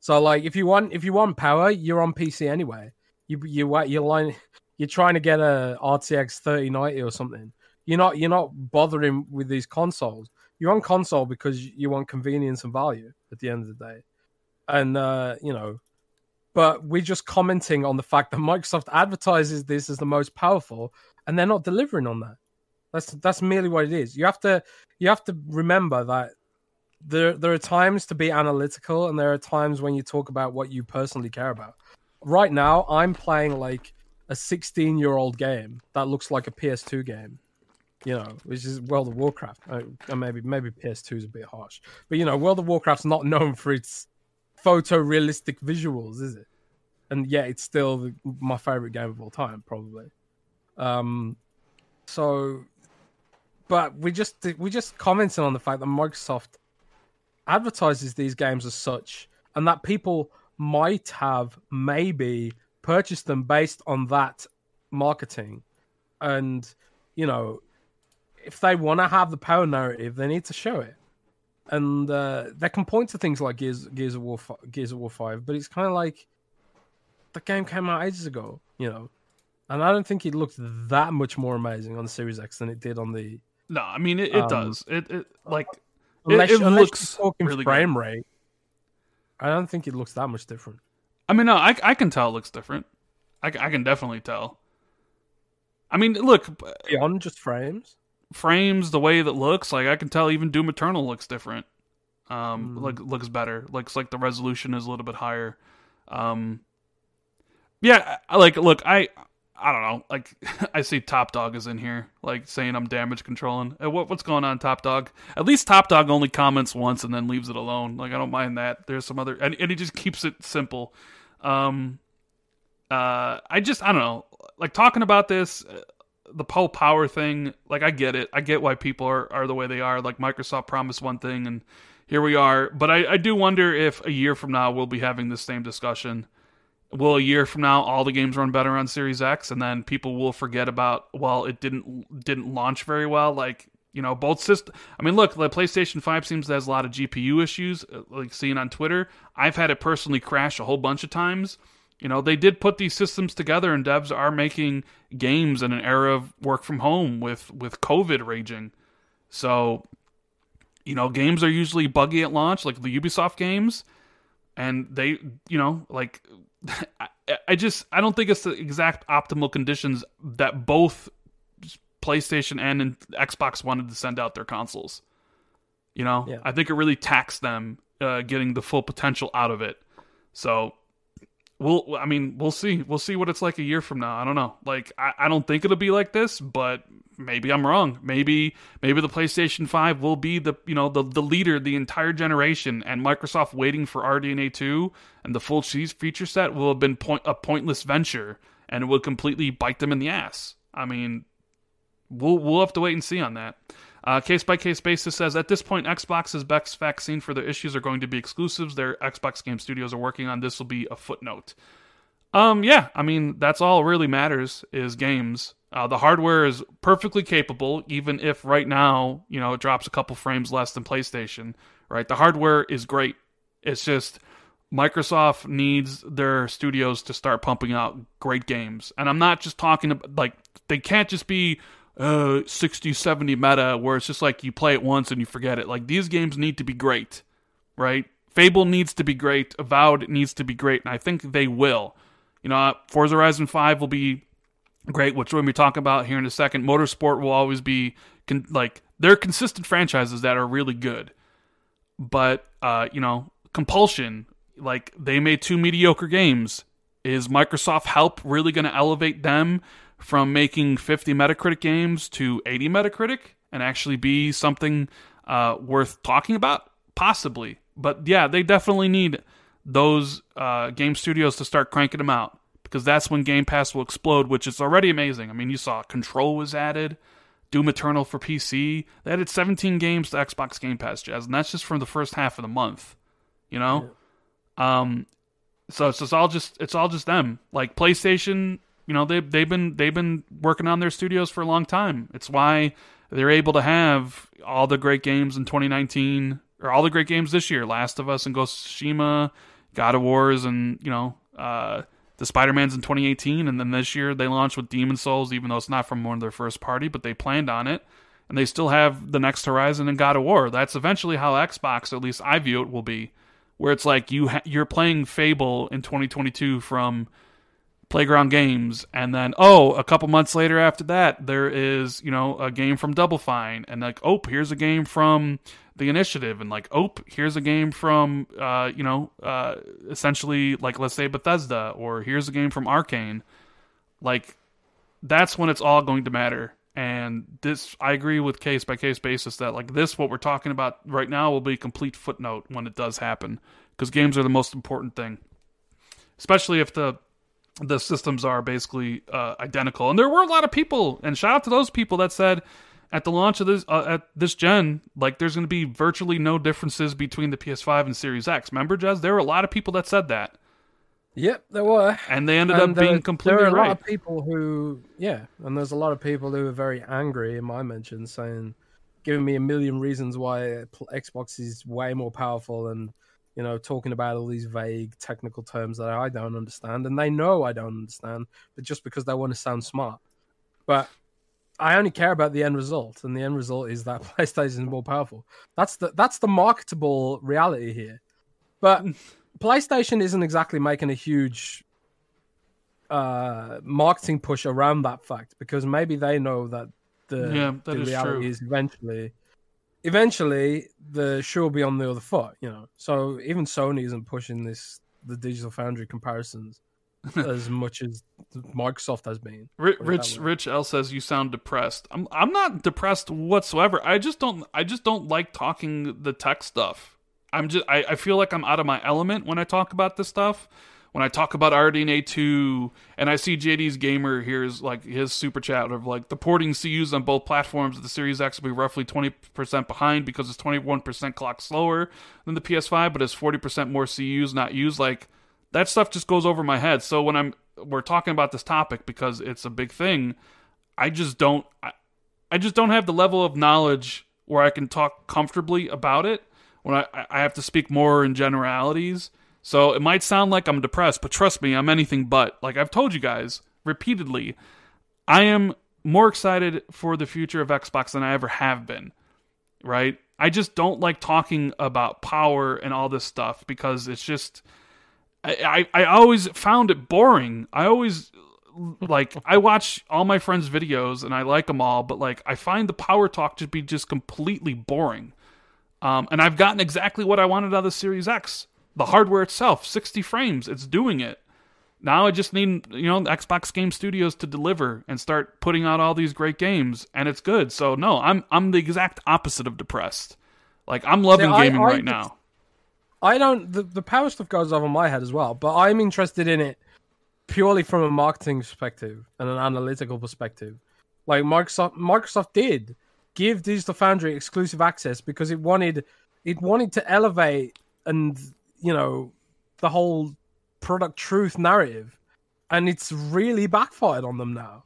So like if you want if you want power, you're on PC anyway. You you you're line you're trying to get a RTX 3090 or something. You're not you're not bothering with these consoles. You're on console because you want convenience and value at the end of the day. And uh, you know, but we're just commenting on the fact that Microsoft advertises this as the most powerful and they're not delivering on that. That's that's merely what it is. You have to you have to remember that there there are times to be analytical and there are times when you talk about what you personally care about. Right now, I'm playing like a 16 year old game that looks like a PS2 game, you know, which is World of Warcraft. Maybe maybe PS2 is a bit harsh, but you know, World of Warcraft's not known for its photorealistic visuals, is it? And yet, it's still my favorite game of all time, probably. Um, so, but we just we just commented on the fact that Microsoft advertises these games as such, and that people might have maybe purchased them based on that marketing. And, you know, if they want to have the power narrative, they need to show it. And uh, they can point to things like Gears, Gears of War, Gears of War Five, but it's kind of like the game came out ages ago, you know, and I don't think it looked that much more amazing on the Series X than it did on the. No, I mean it, it um, does. It, it like unless, it, it unless looks talking really frame good. rate. I don't think it looks that much different. I mean, no, I I can tell it looks different. I, I can definitely tell. I mean, look beyond just frames, frames, the way that looks, like I can tell even Doom Eternal looks different. Um, mm. like looks better. Looks like the resolution is a little bit higher. Um, yeah, like look, I I don't know. Like I see Top Dog is in here, like saying I'm damage controlling. What what's going on, Top Dog? At least Top Dog only comments once and then leaves it alone. Like I don't mind that. There's some other, and, and he just keeps it simple. Um, uh, I just I don't know. Like talking about this, uh, the whole power thing. Like I get it. I get why people are are the way they are. Like Microsoft promised one thing and here we are. But I I do wonder if a year from now we'll be having the same discussion will a year from now all the games run better on Series X and then people will forget about well it didn't didn't launch very well like you know both system I mean look the PlayStation 5 seems to has a lot of GPU issues uh, like seeing on Twitter. I've had it personally crash a whole bunch of times. You know they did put these systems together and devs are making games in an era of work from home with with COVID raging. So you know games are usually buggy at launch like the Ubisoft games and they you know like I, just I don't think it's the exact optimal conditions that both PlayStation and Xbox wanted to send out their consoles. You know, yeah. I think it really taxed them uh, getting the full potential out of it. So we'll I mean we'll see we'll see what it's like a year from now. I don't know. Like I, I don't think it'll be like this, but maybe I'm wrong. Maybe maybe the PlayStation 5 will be the you know the the leader the entire generation and Microsoft waiting for RDNA 2 and the full cheese feature set will have been point, a pointless venture and it will completely bite them in the ass. I mean, we'll we'll have to wait and see on that. Uh, case by case basis says at this point, Xbox's best vaccine for their issues are going to be exclusives. Their Xbox game studios are working on this. Will be a footnote. Um, yeah, I mean that's all really matters is games. Uh, the hardware is perfectly capable, even if right now, you know, it drops a couple frames less than PlayStation, right? The hardware is great. It's just Microsoft needs their studios to start pumping out great games. And I'm not just talking about, like, they can't just be uh, 60, 70 meta where it's just like you play it once and you forget it. Like, these games need to be great, right? Fable needs to be great. Avowed needs to be great. And I think they will. You know, Forza Horizon 5 will be great, which we're going to be talking about here in a second. Motorsport will always be con- like they're consistent franchises that are really good, but uh, you know, Compulsion, like they made two mediocre games. Is Microsoft help really going to elevate them from making 50 Metacritic games to 80 Metacritic and actually be something uh, worth talking about? Possibly, but yeah, they definitely need those uh, game studios to start cranking them out because that's when Game Pass will explode, which is already amazing. I mean, you saw Control was added, Doom Eternal for PC. They added 17 games to Xbox Game Pass, Jez, and that's just from the first half of the month. You know, yeah. um, so it's just all just it's all just them. Like PlayStation, you know, they they've been they've been working on their studios for a long time. It's why they're able to have all the great games in 2019 or all the great games this year: Last of Us and Ghost of Tsushima, God of Wars, and you know. Uh, the Spider-Man's in 2018, and then this year they launched with Demon Souls, even though it's not from one of their first party, but they planned on it, and they still have the next Horizon and God of War. That's eventually how Xbox, at least I view it, will be, where it's like you ha- you're playing Fable in 2022 from Playground Games, and then oh, a couple months later after that, there is you know a game from Double Fine, and like oh, here's a game from the Initiative, and like oh, here's a game from uh, you know uh, essentially like let's say Bethesda, or here's a game from Arcane, like that's when it's all going to matter. And this, I agree with case by case basis that like this, what we're talking about right now, will be a complete footnote when it does happen, because games are the most important thing, especially if the the systems are basically uh, identical. And there were a lot of people, and shout out to those people that said at the launch of this uh, at this gen, like there's going to be virtually no differences between the PS5 and Series X. Remember, Jez? There were a lot of people that said that. Yep, there were, and they ended and up being completely right. There are a right. lot of people who, yeah, and there's a lot of people who are very angry in my mention, saying, giving me a million reasons why Xbox is way more powerful and you know, talking about all these vague technical terms that I don't understand, and they know I don't understand, but just because they want to sound smart. But I only care about the end result, and the end result is that PlayStation is more powerful. That's the that's the marketable reality here. But PlayStation isn't exactly making a huge uh, marketing push around that fact because maybe they know that the, yeah, that the is reality true. is eventually eventually the shoe will be on the other foot, you know. So even Sony isn't pushing this the Digital Foundry comparisons as much as Microsoft has been. Rich Rich L says you sound depressed. I'm I'm not depressed whatsoever. I just don't I just don't like talking the tech stuff. I'm just I, I feel like I'm out of my element when I talk about this stuff when I talk about RDNA two, and I see JD's gamer here's like his super chat of like the porting CUs on both platforms of the Series X will be roughly twenty percent behind because it's twenty one percent clock slower than the PS5, but it's forty percent more CUs not used. Like that stuff just goes over my head. So when I'm we're talking about this topic because it's a big thing, I just don't I, I just don't have the level of knowledge where I can talk comfortably about it. When I I have to speak more in generalities so it might sound like I'm depressed, but trust me, I'm anything but. Like I've told you guys repeatedly, I am more excited for the future of Xbox than I ever have been. Right? I just don't like talking about power and all this stuff because it's just I, I, I always found it boring. I always like I watch all my friends' videos and I like them all, but like I find the power talk to be just completely boring. Um, and I've gotten exactly what I wanted out of the Series X the hardware itself, 60 frames, it's doing it. Now I just need, you know, Xbox Game Studios to deliver and start putting out all these great games and it's good. So no, I'm I'm the exact opposite of depressed. Like I'm loving gaming I, I, right now. I don't the, the power stuff goes over my head as well, but I'm interested in it purely from a marketing perspective and an analytical perspective. Like Microsoft Microsoft did give Digital Foundry exclusive access because it wanted it wanted to elevate and you know, the whole product truth narrative. And it's really backfired on them now.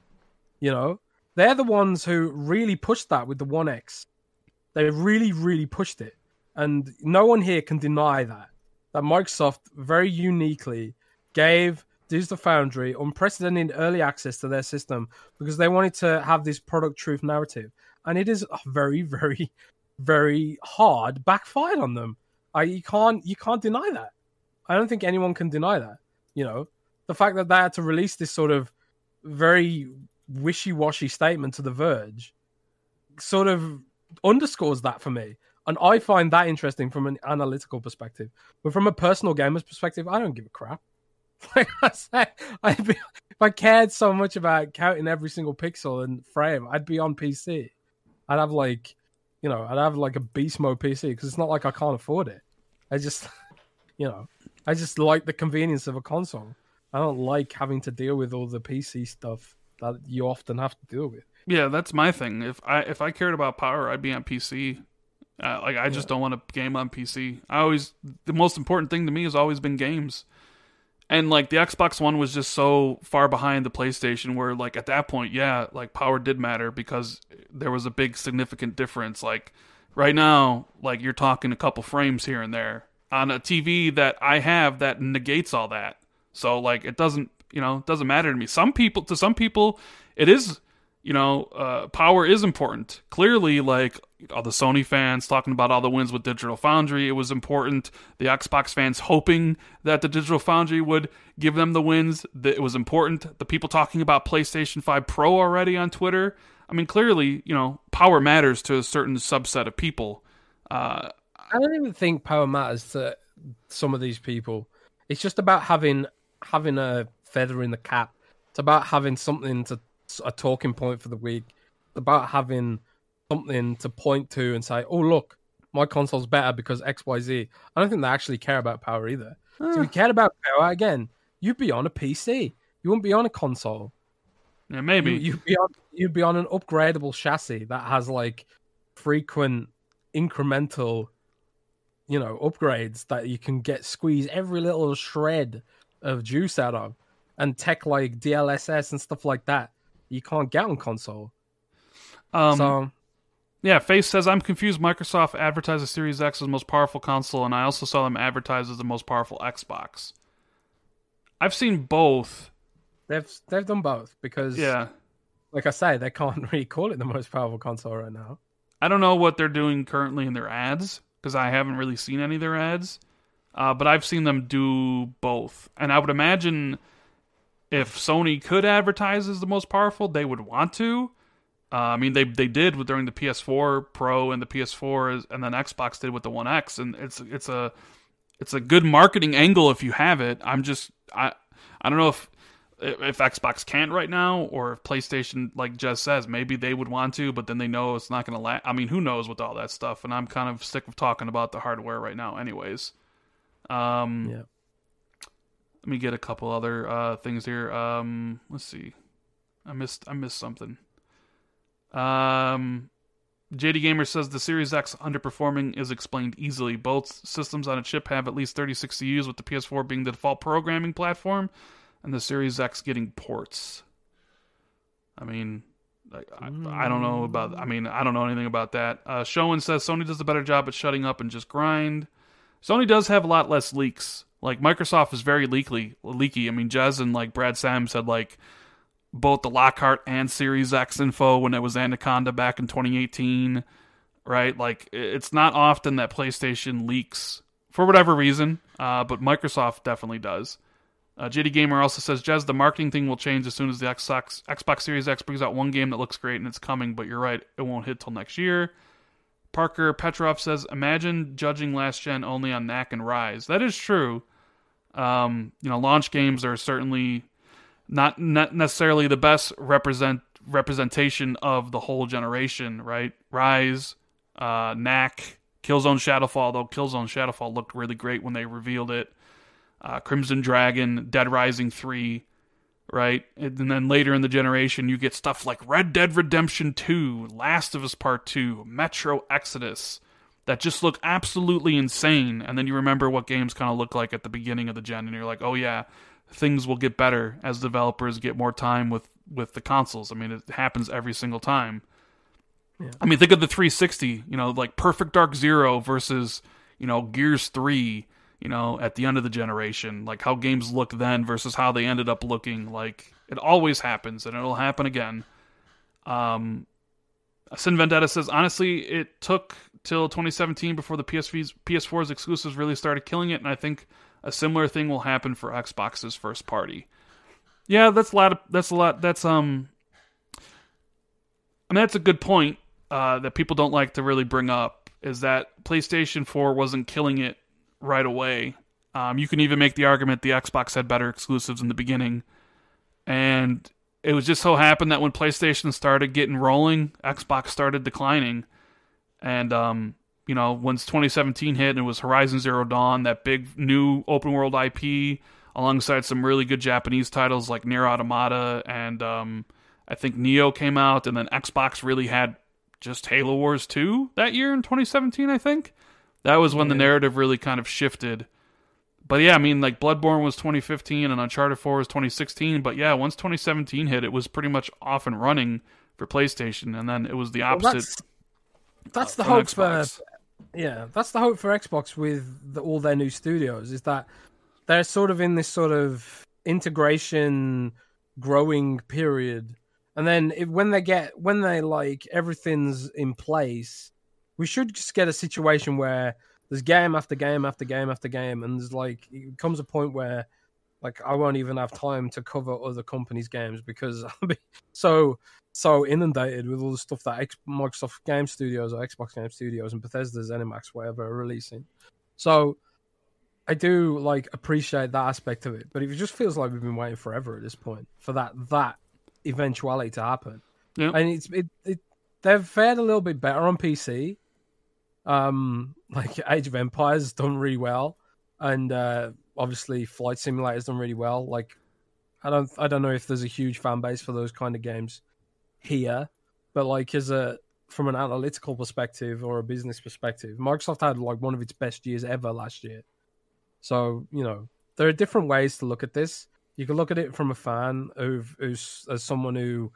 You know, they're the ones who really pushed that with the One X. They really, really pushed it. And no one here can deny that. That Microsoft very uniquely gave Digital Foundry unprecedented early access to their system because they wanted to have this product truth narrative. And it is very, very, very hard backfired on them. I you can't you can't deny that. I don't think anyone can deny that. You know, the fact that they had to release this sort of very wishy-washy statement to The Verge sort of underscores that for me. And I find that interesting from an analytical perspective. But from a personal gamer's perspective, I don't give a crap. Like I say, I'd be, if I cared so much about counting every single pixel and frame, I'd be on PC. I'd have like you know, I'd have like a beast mode PC because it's not like I can't afford it. I just, you know. I just like the convenience of a console. I don't like having to deal with all the PC stuff that you often have to deal with. Yeah, that's my thing. If I if I cared about power, I'd be on PC. Uh, like I just Yeah. don't want to game on PC. I always the most important thing to me has always been games. And like the Xbox One was just so far behind the PlayStation where like at that point, yeah, like power did matter because there was a big significant difference. Like right now, like you're talking a couple frames here and there on a TV that I have that negates all that. So like it doesn't, you know, it doesn't matter to me. Some people to some people it is you know, uh, power is important. Clearly, like all the Sony fans talking about all the wins with Digital Foundry, it was important. The Xbox fans hoping that the Digital Foundry would give them the wins. That it was important. The people talking about PlayStation 5 Pro already on Twitter. I mean, clearly, you know, power matters to a certain subset of people. Uh, I don't even think power matters to some of these people. It's just about having having a feather in the cap. It's about having something to a talking point for the week. About having something to point to and say, "Oh, look, my console's better because X, Y, Z." I don't think they actually care about power either. So if you ah. cared about power again, you'd be on a PC. You wouldn't be on a console. yeah, maybe. You, you'd be on you'd be on an upgradable chassis that has like frequent incremental you know upgrades that you can get squeeze every little shred of juice out of and tech like DLSS and stuff like that you can't get on console um, so Yeah, Face says I'm confused. Microsoft advertises Series X as the most powerful console, and I also saw them advertised as the most powerful Xbox. I've seen both. they've they've done both because Yeah, like I say they can't really call it the most powerful console right now I don't know what they're doing currently in their ads because I haven't really seen any of their ads. Uh, but I've seen them do both, and I would imagine if Sony could advertise as the most powerful, they would want to. Uh, I mean, they they did with during the PS4 Pro and the PS4, and then Xbox did with the One X, and it's it's a it's a good marketing angle if you have it. I'm just I I don't know if if Xbox can't right now, or if PlayStation, like Jez says, maybe they would want to, but then they know it's not going to last. I mean, who knows with all that stuff? And I'm kind of sick of talking about the hardware right now, anyways. Um, yeah let me get a couple other uh, things here. Um, let's see. I missed I missed something. Um, JD Gamer says the Series X underperforming is explained easily. Both systems on a chip have at least 36 CUs, with the PS4 being the default programming platform, and the Series X getting ports. I mean, like, I, I don't know about. I mean, I don't know anything about that. Uh, Showen says Sony does a better job at shutting up and just grind. Sony does have a lot less leaks. Like Microsoft is very leaky. Leaky. I mean, Jez and like Brad Sams said like both the Lockhart and Series X info when it was Anaconda back in 2018. Right? Like it's not often that PlayStation leaks for whatever reason, uh, but Microsoft definitely does. Uh, JD Gamer also says, Jez, the marketing thing will change as soon as the Xbox, Xbox Series X brings out one game that looks great and it's coming, but you're right, it won't hit till next year. Parker Petrov says, imagine judging last gen only on Knack and Ryse. That is true. Um, you know, launch games are certainly not not necessarily the best represent representation of the whole generation, right? Ryse, uh, Knack, Killzone Shadowfall, though Killzone Shadowfall looked really great when they revealed it. Uh, Crimson Dragon, Dead Rising 3, right? And then later in the generation, you get stuff like Red Dead Redemption 2, Last of Us Part 2, Metro Exodus, that just look absolutely insane. And then you remember what games kind of look like at the beginning of the gen, and you're like, oh yeah, things will get better as developers get more time with with the consoles. I mean, it happens every single time. I mean, think of the 360. You know, like Perfect Dark Zero versus you know Gears 3. You know, at the end of the generation, like how games look then versus how they ended up looking. Like it always happens, and it'll happen again. Um, Sin Vendetta says, honestly, it took till 2017 before the PSV's, PS4's exclusives really started killing it, and I think a similar thing will happen for Xbox's first party. Yeah, that's a lot. Of, that's a lot. That's um. I mean, that's a good point uh, that people don't like to really bring up. Is that PlayStation 4 wasn't killing it right away. Um, you can even make the argument the Xbox had better exclusives in the beginning, and it was just so happened that when PlayStation started getting rolling, Xbox started declining, and um, you know, once 2017 hit and it was Horizon Zero Dawn, that big new open world IP, alongside some really good Japanese titles like Nier Automata and um, I think Nioh came out, and then Xbox really had just Halo Wars 2 that year in 2017, I think. That was when yeah. the narrative really kind of shifted. But yeah, I mean, like Bloodborne was 2015 and Uncharted 4 was 2016. But yeah, once 2017 hit, it was pretty much off and running for PlayStation, and then it was the opposite. Well, that's, uh, the hope Xbox. for yeah, that's the hope for Xbox with the, all their new studios is that they're sort of in this sort of integration growing period and then if, when they get when they like everything's in place we should just get a situation where there's game after game after game after game and there's like it comes a point where like i won't even have time to cover other companies games because i'll be so so inundated with all the stuff that X- microsoft game studios or xbox game studios and bethesda's zenimax whatever are releasing so I do like appreciate that aspect of it, but it just feels like we've been waiting forever at this point for that that eventuality to happen. Yeah. And it's it, it they've fared a little bit better on PC. Um, like Age of Empires done really well, and uh, obviously Flight Simulator has done really well. Like, I don't I don't know if there's a huge fan base for those kind of games here, but like as a from an analytical perspective or a business perspective, Microsoft had like one of its best years ever last year. So you know there are different ways to look at this you can look at it from a fan who's, who's as someone who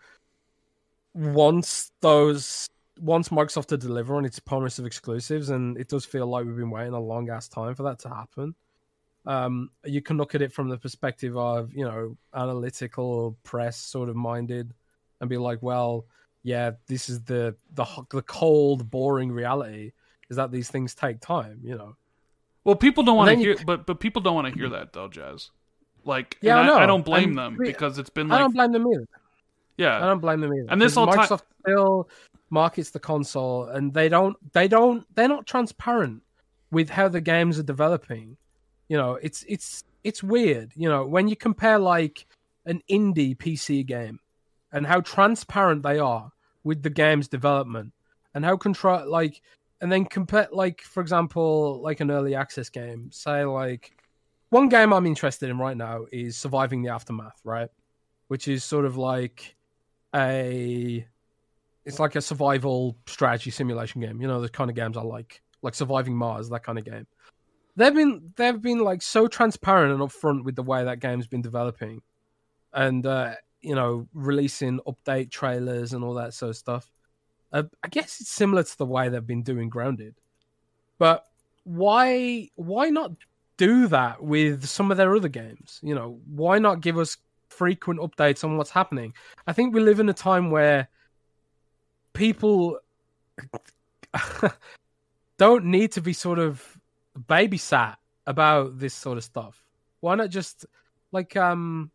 wants those wants Microsoft to deliver on its promise of exclusives, and it does feel like we've been waiting a long ass time for that to happen. Um, you can look at it from the perspective of you know analytical press sort of minded, and be like, well, yeah, this is the the the cold, boring reality is that these things take time, you know. Well, people don't want to hear, you... but but people don't want to hear that though, Jez. Like, yeah, I, I, don't blame I'm, them because it's been. Like, I don't blame them either. Yeah, I don't blame them either. And this all Microsoft still markets the console, and they don't. They don't. They're not transparent with how the games are developing. You know, it's it's it's weird. You know, when you compare like an indie PC game and how transparent they are with the game's development and how control like and then compare like for example like an early access game say like one game I'm interested in right now is Surviving the Aftermath, right? Which is sort of like a it's like a survival strategy simulation game. You know, the kind of games I like, like Surviving Mars, that kind of game. They've been they've been like so transparent and upfront with the way that game's been developing, and uh, you know, releasing update trailers and all that sort of stuff. Uh, I guess it's similar to the way they've been doing Grounded, but why why not do that with some of their other games. You know, why not give us frequent updates on what's happening? I think we live in a time where people don't need to be sort of babysat about this sort of stuff. Why not just like um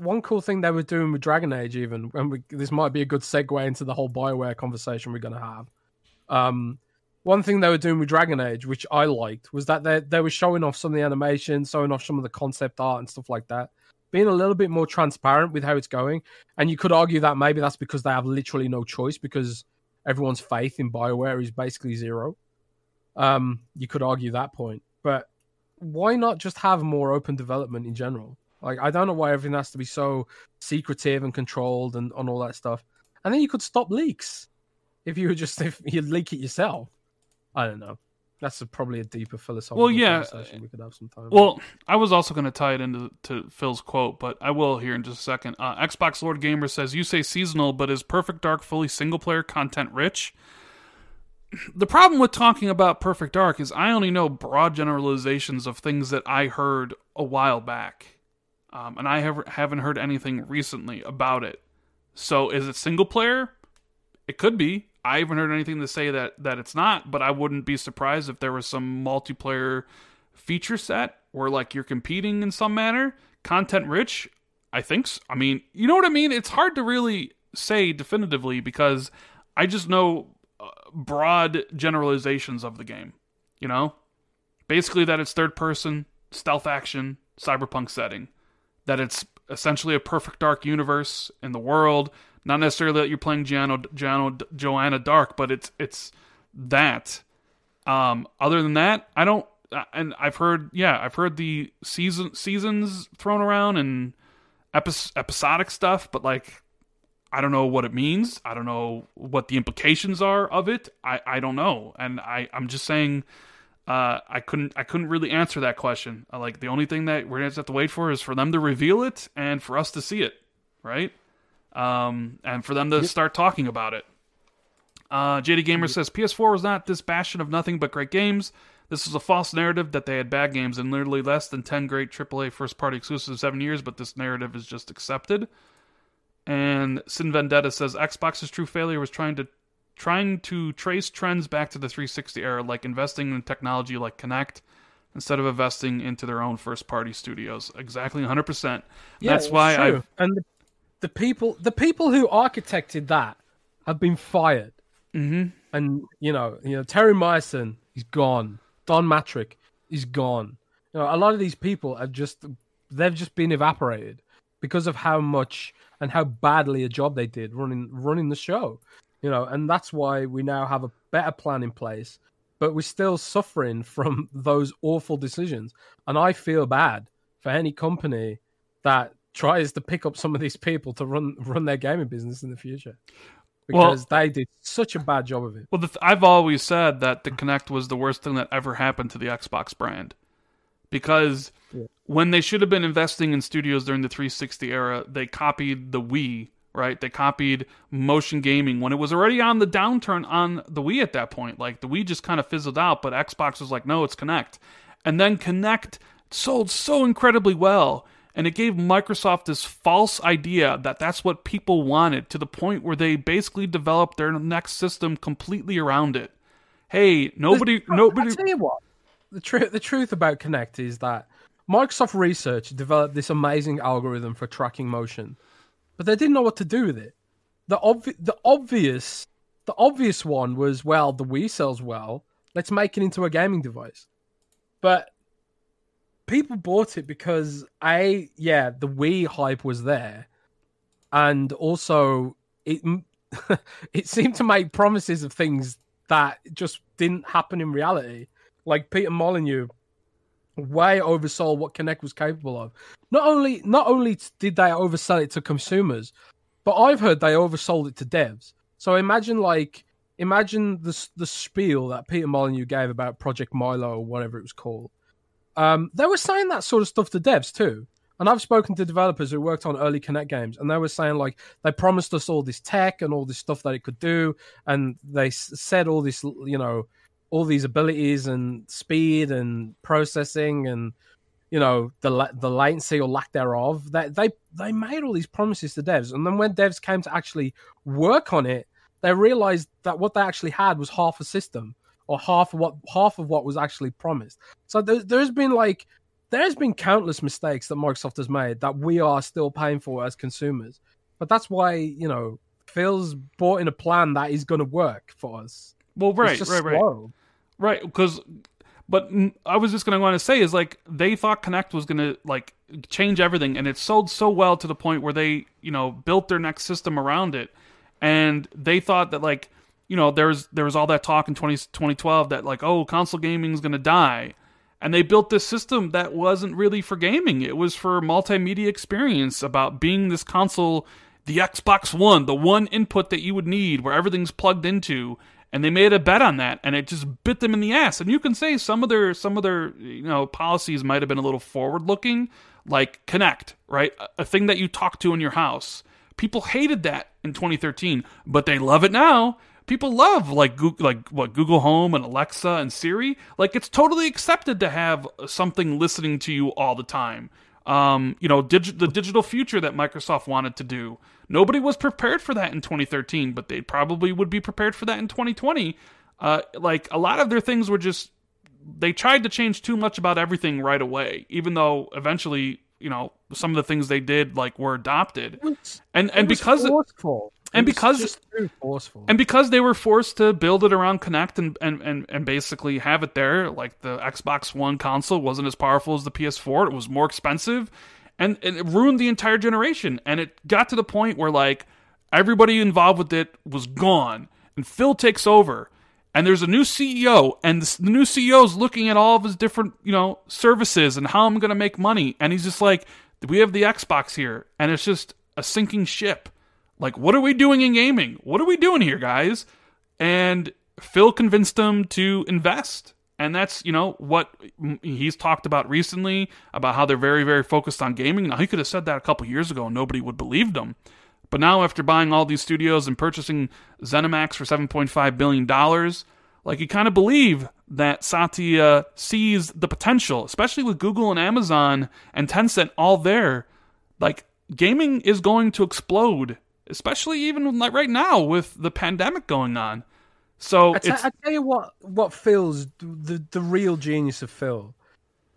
one cool thing they were doing with Dragon Age even and we, this might be a good segue into the whole Bioware conversation we're going to have. Um one thing they were doing with Dragon Age, which I liked, was that they they were showing off some of the animation, showing off some of the concept art and stuff like that, being a little bit more transparent with how it's going. And you could argue that maybe that's because they have literally no choice because everyone's faith in Bioware is basically zero. Um, you could argue that point, but why not just have more open development in general? Like I don't know why everything has to be so secretive and controlled and on all that stuff. And then you could stop leaks if you were just if you leak it yourself. I don't know. That's a, probably a deeper philosophical well, yeah, conversation we could have some time. Well, I was also going to tie it into to Phil's quote, but I will here in just a second. Uh, Xbox Lord Gamer says, "You say seasonal, but is Perfect Dark fully single player content rich?" The problem with talking about Perfect Dark is I only know broad generalizations of things that I heard a while back, um, and I have, haven't heard anything recently about it. So, is it single player? It could be. I haven't heard anything to say that that it's not, but I wouldn't be surprised if there was some multiplayer feature set where like you're competing in some manner, content rich. I think. So. I mean, you know what I mean. It's hard to really say definitively because I just know uh, broad generalizations of the game. You know, basically that it's third person, stealth action, cyberpunk setting, that it's essentially a perfect dark universe in the world not necessarily that you're playing Gianna, Gianna, Joanna Dark, but it's it's that. Um, other than that, I don't. uh, And I've heard, yeah, I've heard the season seasons thrown around and epi- episodic stuff, but like, I don't know what it means. I don't know what the implications are of it. I, I don't know, and I I'm just saying. Uh, I couldn't I couldn't really answer that question. Uh, like the only thing that we're gonna have to wait for is for them to reveal it and for us to see it, right? Um, and for them to start talking about it. Uh, JD Gamer says PS4 was not this bastion of nothing but great games. This was a false narrative that they had bad games and literally less than 10 great AAA first party exclusives in seven years, but this narrative is just accepted. And Sin Vendetta says Xbox's true failure was trying to trying to trace trends back to the 360 era, like investing in technology like Kinect instead of investing into their own first party studios. Exactly 100%. That's why. I and the, the people the people who architected that have been fired. hmm And you know, you know, Terry Myerson, he's gone. Don Mattrick, he's gone. You know, a lot of these people have just they've just been evaporated because of how much and how badly a job they did running running the show. You know, and that's why we now have a better plan in place, but we're still suffering from those awful decisions. And I feel bad for any company that tries to pick up some of these people to run run their gaming business in the future Well- because they did such a bad job of it. Well, the th- I've always said that the Kinect was the worst thing that ever happened to the Xbox brand because Yeah. when they should have been investing in studios during the 360 era, they copied the Wii, right? They copied motion gaming when it was already on the downturn on the Wii at that point. Like the Wii just kind of fizzled out, but Xbox was like, no, it's Kinect. And then Kinect sold so incredibly well. And it gave Microsoft this false idea that that's what people wanted to the point where they basically developed their next system completely around it. Hey, nobody, nobody. I tell you what, the truth the truth about Kinect is that Microsoft Research developed this amazing algorithm for tracking motion, but they didn't know what to do with it. The obvi- the obvious the obvious one was well, the Wii sells well. Let's make it into a gaming device. But people bought it because a yeah, the Wii hype was there, and also it it seemed to make promises of things that just didn't happen in reality. Like Peter Molyneux way oversold what Kinect was capable of. Not only not only did they oversell it to consumers, but I've heard they oversold it to devs. So imagine like imagine the the spiel that Peter Molyneux gave about Project Milo or whatever it was called. Um, they were saying that sort of stuff to devs too. And I've spoken to developers who worked on early Kinect games, and they were saying like they promised us all this tech and all this stuff that it could do, and they said all this, you know, all these abilities and speed and processing and you know the the latency or lack thereof. That they they made all these promises to devs, and then when devs came to actually work on it, they realized that what they actually had was half a system or half of what half of what was actually promised. So there, there's been like there's been countless mistakes that Microsoft has made that we are still paying for as consumers. But that's why you know Phil's bought in a plan that is going to work for us. Well, right, right, right. slow. Right, because, but I was just going to want to say is like they thought Kinect was going to like change everything, and it sold so well to the point where they, you know, built their next system around it, and they thought that like, you know, there was there was all that talk in 20, 2012 that like, oh, console gaming is going to die, and they built this system that wasn't really for gaming; it was for multimedia experience about being this console. The Xbox One, the one input that you would need where everything's plugged into, and they made a bet on that and it just bit them in the ass. And you can say some of their some of their you know policies might have been a little forward looking like Kinect right? A, thing that you talk to in your house. People hated that in 2013 but they love it now. People love like Google, like what Google Home and Alexa and Siri. Like it's totally accepted to have something listening to you all the time um, you know, dig- the digital future that Microsoft wanted to do. Nobody was prepared for that in 2013, but they probably would be prepared for that in 2020. Uh, like a lot of their things were just they tried to change too much about everything right away, even though eventually, you know, some of the things they did like were adopted, and and because forceful. It was because- just too forceful. and because they were forced to build it around Kinect and, and, and, and basically have it there, like the Xbox One console wasn't as powerful as the PS4. It was more expensive and, and it ruined the entire generation. And it got to the point where like everybody involved with it was gone. And Phil takes over. and there's a new CEO, and the, the new CEO is looking at all of his different, you know, services and how I'm going to make money, and he's just like, we have the Xbox here, and it's just a sinking ship. Like, what are we doing in gaming? What are we doing here, guys? And Phil convinced him to invest. And that's, you know, what he's talked about recently about how they're very, very focused on gaming. Now, he could have said that a couple years ago and nobody would believe him. But now, after buying all these studios and purchasing ZeniMax for $7.5 billion, like you kind of believe that Satya sees the potential, especially with Google and Amazon and Tencent all there. Like, gaming is going to explode, especially even like right now with the pandemic going on. So I, t- I tell you what, what Phil's the the real genius of Phil,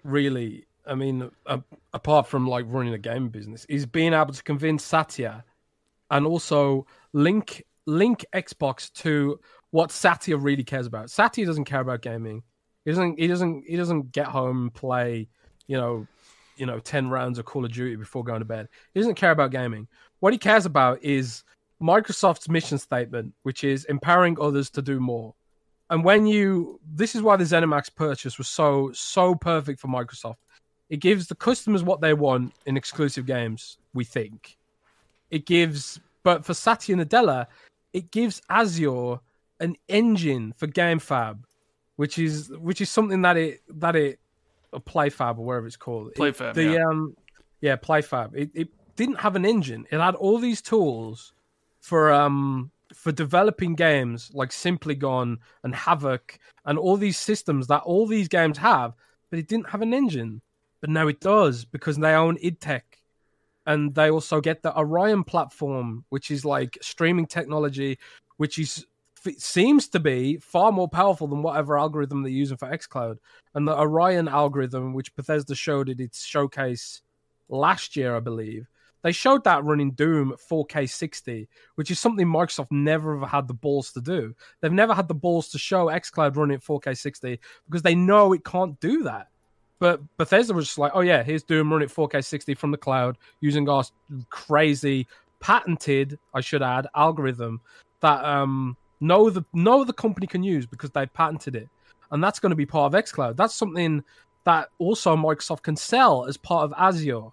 really. I mean, uh, apart from like running a game business, is being able to convince Satya, and also link link Xbox to what Satya really cares about. Satya doesn't care about gaming. He doesn't. He doesn't. He doesn't get home and play. You know, you know, ten rounds of Call of Duty before going to bed. He doesn't care about gaming. What he cares about is Microsoft's mission statement, which is empowering others to do more. And when you, this is why the ZeniMax purchase was so so perfect for Microsoft. It gives the customers what they want in exclusive games. We think it gives, but for Satya Nadella, it gives Azure an engine for GameFab, which is which is something that it that it or PlayFab or whatever it's called. PlayFab. It, the yeah. um yeah PlayFab. It, it didn't have an engine. It had all these tools for um for developing games like Simplygon and Havok and all these systems that all these games have, but it didn't have an engine. But now it does because they own id Tech. And they also get the Orion platform, which is like streaming technology, which is seems to be far more powerful than whatever algorithm they're using for xCloud. And the Orion algorithm, which Bethesda showed at its showcase last year, I believe, they showed that running Doom 4K 60, which is something Microsoft never ever had the balls to do. They've never had the balls to show xCloud running at 4K 60 because they know it can't do that. But Bethesda was just like, oh yeah, here's Doom running at 4K 60 from the cloud using our crazy patented, I should add, algorithm that um no the no other company can use because they patented it. And that's going to be part of xCloud. That's something that also Microsoft can sell as part of Azure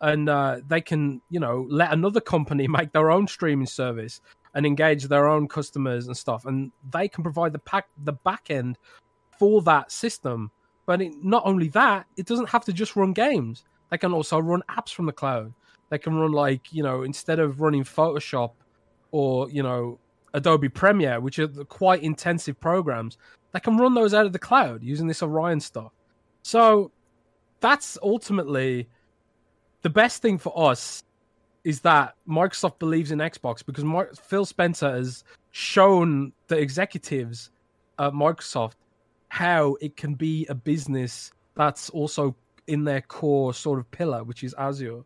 and uh, they can you know let another company make their own streaming service and engage their own customers and stuff. And they can provide the pack the back end for that system. But it, not only that it doesn't have to just run games. They can also run apps from the cloud. They can run like you know instead of running photoshop or you know adobe premiere which are quite intensive programs they can run those out of the cloud using this orion stuff. So that's ultimately the best thing for us is that Microsoft believes in Xbox because Mar- Phil Spencer has shown the executives at Microsoft how it can be a business that's also in their core sort of pillar, which is Azure.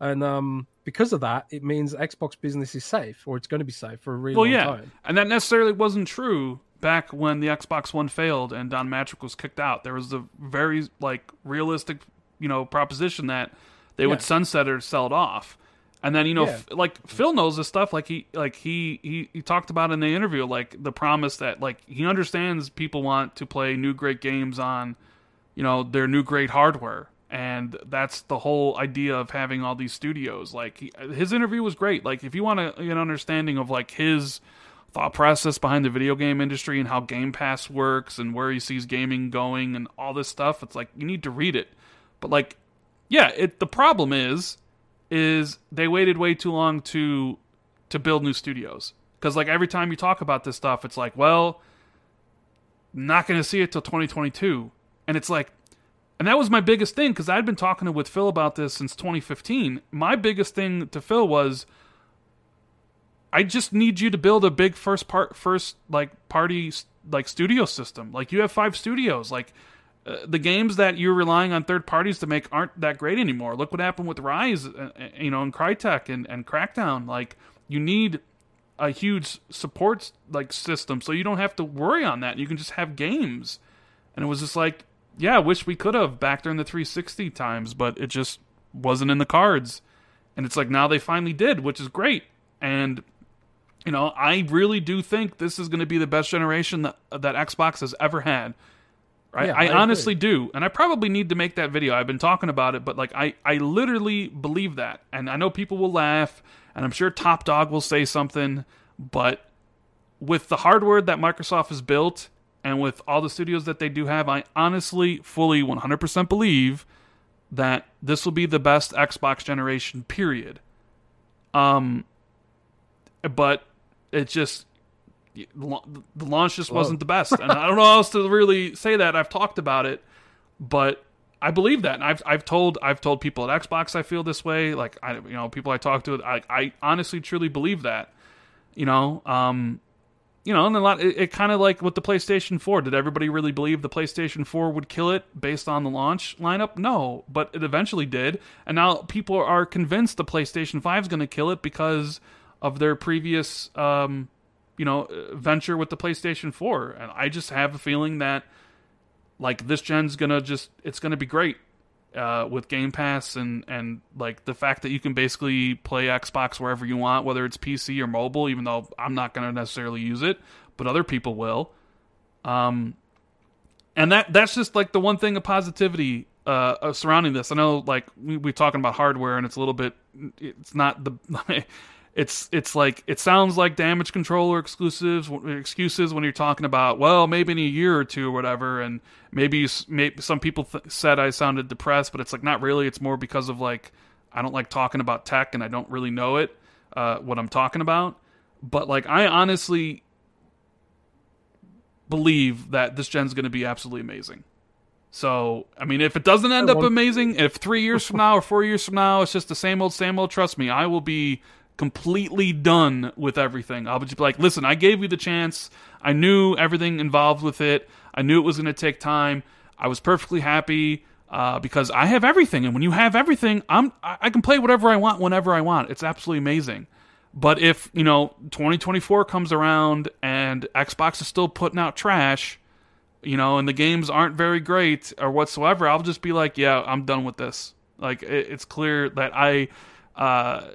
And um, because of that, it means Xbox business is safe, or it's going to be safe for a really well, long yeah. time. And that necessarily wasn't true back when the Xbox One failed and Don Mattrick was kicked out. There was a very like realistic, you know, proposition that they would sunset or sell it off. And then you know, Yeah. f- like Phil knows this stuff. Like he, like he, he, he talked about in the interview, like the promise that like he understands people want to play new great games on, you know, their new great hardware, and that's the whole idea of having all these studios. Like he, his interview was great. Like if you want a, an understanding of like his thought process behind the video game industry and how Game Pass works and where he sees gaming going and all this stuff, it's like you need to read it. But like, yeah, it the problem is is they waited way too long to to build new studios because like every time you talk about this stuff, it's like, well, not going to see it till 2022, and it's like. And that was my biggest thing because I'd been talking with Phil about this since 2015. My biggest thing to Phil was I just need you to build a big first part first like party like studio system. Like you have five studios. Like uh, the games that you're relying on third parties to make aren't that great anymore. Look what happened with Ryse, uh, uh, you know, and Crytek and and Crackdown. Like you need a huge support like system so you don't have to worry on that. You can just have games. And it was just like, yeah, I wish we could have back during the 360 times, but it just wasn't in the cards. And it's like now they finally did, which is great. And you know, I really do think this is going to be the best generation that that Xbox has ever had. Right? Yeah, I, I honestly do, and I probably need to make that video. I've been talking about it, but like I, I literally believe that, and I know people will laugh, and I'm sure Top Dog will say something, but with the hardware that Microsoft has built, and with all the studios that they do have, I honestly, fully, 100% believe that this will be the best Xbox generation. Period. Um, but it just the launch just Whoa. wasn't the best, and I don't know how else to really say that. I've talked about it, but I believe that. And I've I've told I've told people at Xbox I feel this way. Like I you know people I talk to, I I honestly truly believe that. You know, um, you know, and a lot. It, it kind of like with the PlayStation 4. Did everybody really believe the PlayStation 4 would kill it based on the launch lineup? No, but it eventually did, and now people are convinced the PlayStation 5 is going to kill it because of their previous, um, you know, venture with the PlayStation 4. And I just have a feeling that like this gen's gonna just it's gonna be great. Uh, with Game Pass and and like the fact that you can basically play Xbox wherever you want, whether it's PC or mobile, even though I'm not going to necessarily use it, but other people will. Um, and that that's just like the one thing of positivity uh, uh, surrounding this. I know, like we we talking about hardware, and it's a little bit, it's not the. It's it's like it sounds like damage controller exclusives excuses when you're talking about well maybe in a year or two or whatever and maybe, you, maybe some people th- said I sounded depressed but it's like not really it's more because of like I don't like talking about tech and I don't really know it uh, what I'm talking about but like I honestly believe that this gen's going to be absolutely amazing. So, I mean, if it doesn't end up amazing, if three years from now or four years from now it's just the same old, same old, trust me, I will be completely done with everything. I'll just be like, listen, I gave you the chance. I knew everything involved with it. I knew it was going to take time. I was perfectly happy uh, because I have everything, and when you have everything, I'm I I can play whatever I want whenever I want. It's absolutely amazing. But if you know 2024 comes around and Xbox is still putting out trash, you know, and the games aren't very great or whatsoever, I'll just be like, yeah, I'm done with this. Like it, it's clear that I. Uh,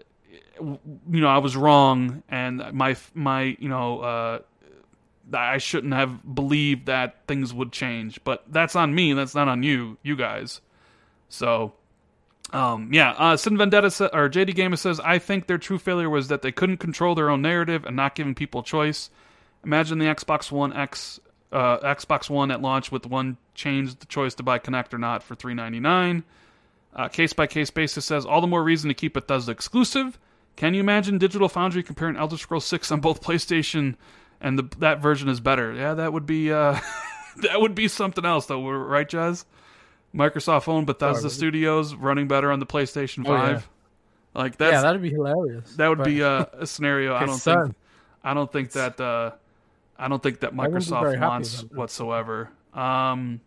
you know I was wrong and my my you know uh, I shouldn't have believed that things would change but that's on me that's not on you you guys. So um yeah uh Sin Vendetta sa- or JD Gamer says I think their true failure was that they couldn't control their own narrative and not giving people choice. Imagine the Xbox One X uh, Xbox One at launch with one change the choice to buy Kinect or not for 399 uh, case by case basis says all the more reason to keep Bethesda exclusive can you imagine Digital Foundry comparing Elder Scrolls 6 on both PlayStation and the, that version is better? Yeah, that would be uh, that would be something else though, right, Jez? Microsoft owned Bethesda Sorry. Studios running better on the PlayStation 5. Oh, yeah. Like that's yeah, that'd be hilarious. that would But be a, a scenario I don't think I don't think that uh, I don't think that wouldn't be very Microsoft wants that. whatsoever. Um,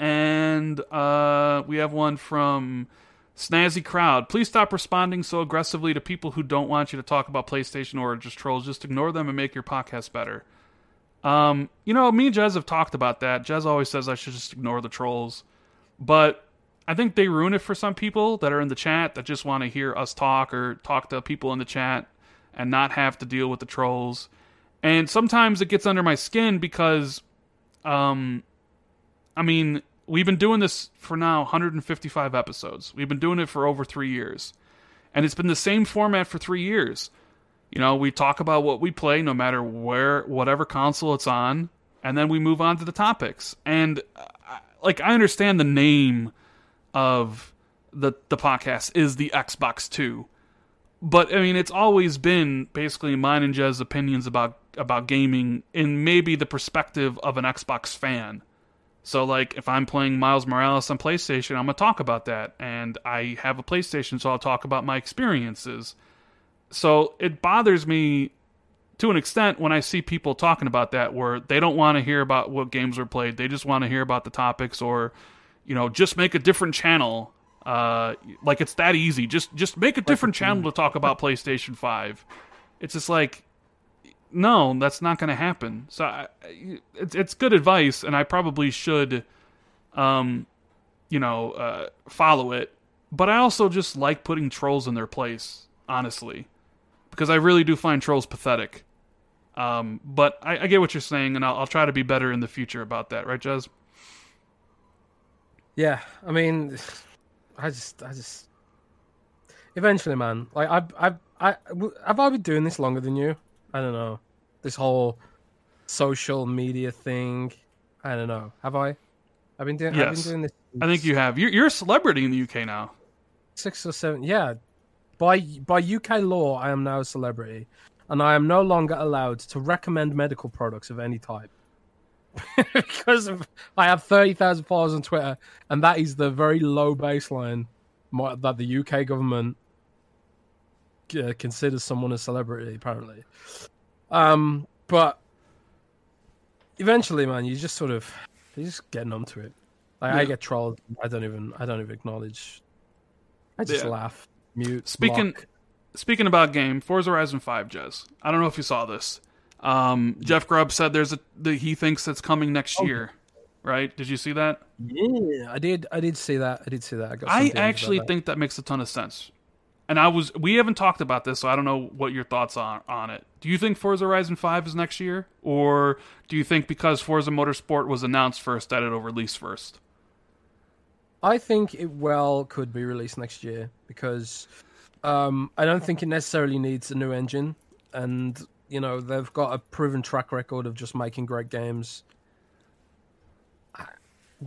and uh, we have one from Snazzy Crowd. Please stop responding so aggressively to people who don't want you to talk about PlayStation or just trolls. Just ignore them and make your podcast better. Um, you know, me and Jez have talked about that. Jez always says I should just ignore the trolls, but I think they ruin it for some people that are in the chat that just want to hear us talk or talk to people in the chat and not have to deal with the trolls. And sometimes it gets under my skin because, um, I mean, we've been doing this for now 155 episodes. We've been doing it for over three years. And it's been the same format for three years. You know, we talk about what we play no matter where, whatever console it's on, and then we move on to the topics. And, uh, like, I understand the name of the, the podcast is the Xbox 2. But, I mean, it's always been basically mine and Jez's opinions about, about gaming in maybe the perspective of an Xbox fan. So like if I'm playing Miles Morales on PlayStation, I'm gonna talk about that, and I have a PlayStation, so I'll talk about my experiences. So it bothers me to an extent when I see people talking about that, where they don't want to hear about what games were played, they just want to hear about the topics, or you know, just make a different channel. Uh, like it's that easy. Just just make a different channel to talk about PlayStation Five. It's just like no, that's not going to happen. So I, it's it's good advice, and I probably should, um, you know, uh, follow it. But I also just like putting trolls in their place, honestly, because I really do find trolls pathetic. Um, but I, I, get what you're saying, and I'll, I'll, try to be better in the future about that, right, Jez? Yeah, I mean, I just, I just, eventually, man. Like, I, I, I, have I been doing this longer than you? I don't know. This whole social media thing. I don't know. Have I? I've been doing. Yes. I've been doing this. I think you have. You're, you're a celebrity in the UK now. Six or seven. Yeah, by by UK law, I am now a celebrity, and I am no longer allowed to recommend medical products of any type. because of, I have 30,000 followers on Twitter, and that is the very low baseline that the UK government uh, considers someone a celebrity, apparently. Um, but eventually, man, you just sort of you just get numb to it. Like, yeah. I get trolled. I don't even. I don't even acknowledge. I just yeah. laugh mute. Speaking speaking about game, Forza Horizon Five, Jez. I don't know if you saw this. Um, Jeff Grubb said there's a the, he thinks it's coming next oh. year. Right? Did you see that? Yeah, I did. I did see that. I did see that. I, I actually that. think that makes a ton of sense. And I was we haven't talked about this, so I don't know what your thoughts are on it. Do you think Forza Horizon Five is next year, or do you think because Forza Motorsport was announced first that it'll release first? I think it well could be released next year because um, I don't think it necessarily needs a new engine, and you know they've got a proven track record of just making great games.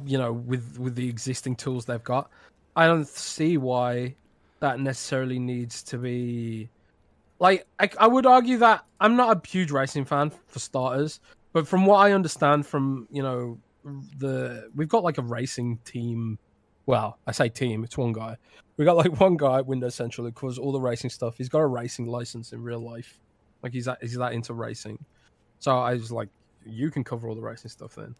You know, with with the existing tools they've got, I don't see why that necessarily needs to be. Like, I, I would argue that I'm not a huge racing fan for starters, but from what I understand from you know the we've got like a racing team well, I say team, it's one guy. We got like one guy at Windows Central who covers all the racing stuff. He's got a racing license in real life. Like he's that he's that into racing. So I was like, you can cover all the racing stuff then.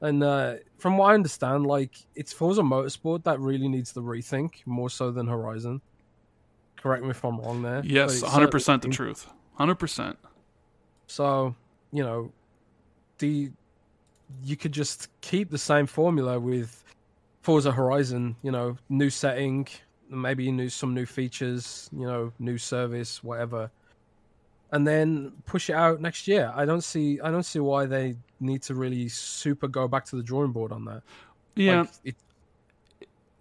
And uh, from what I understand, like it's Forza Motorsport that really needs the rethink more so than Horizon. Correct me if I'm wrong there. Yes, hundred percent the truth. Hundred percent. So you know, the you could just keep the same formula with Forza Horizon, you know, new setting, maybe new some new features, you know, new service, whatever, and then push it out next year. I don't see I don't see why they need to really super go back to the drawing board on that. Yeah, like, it,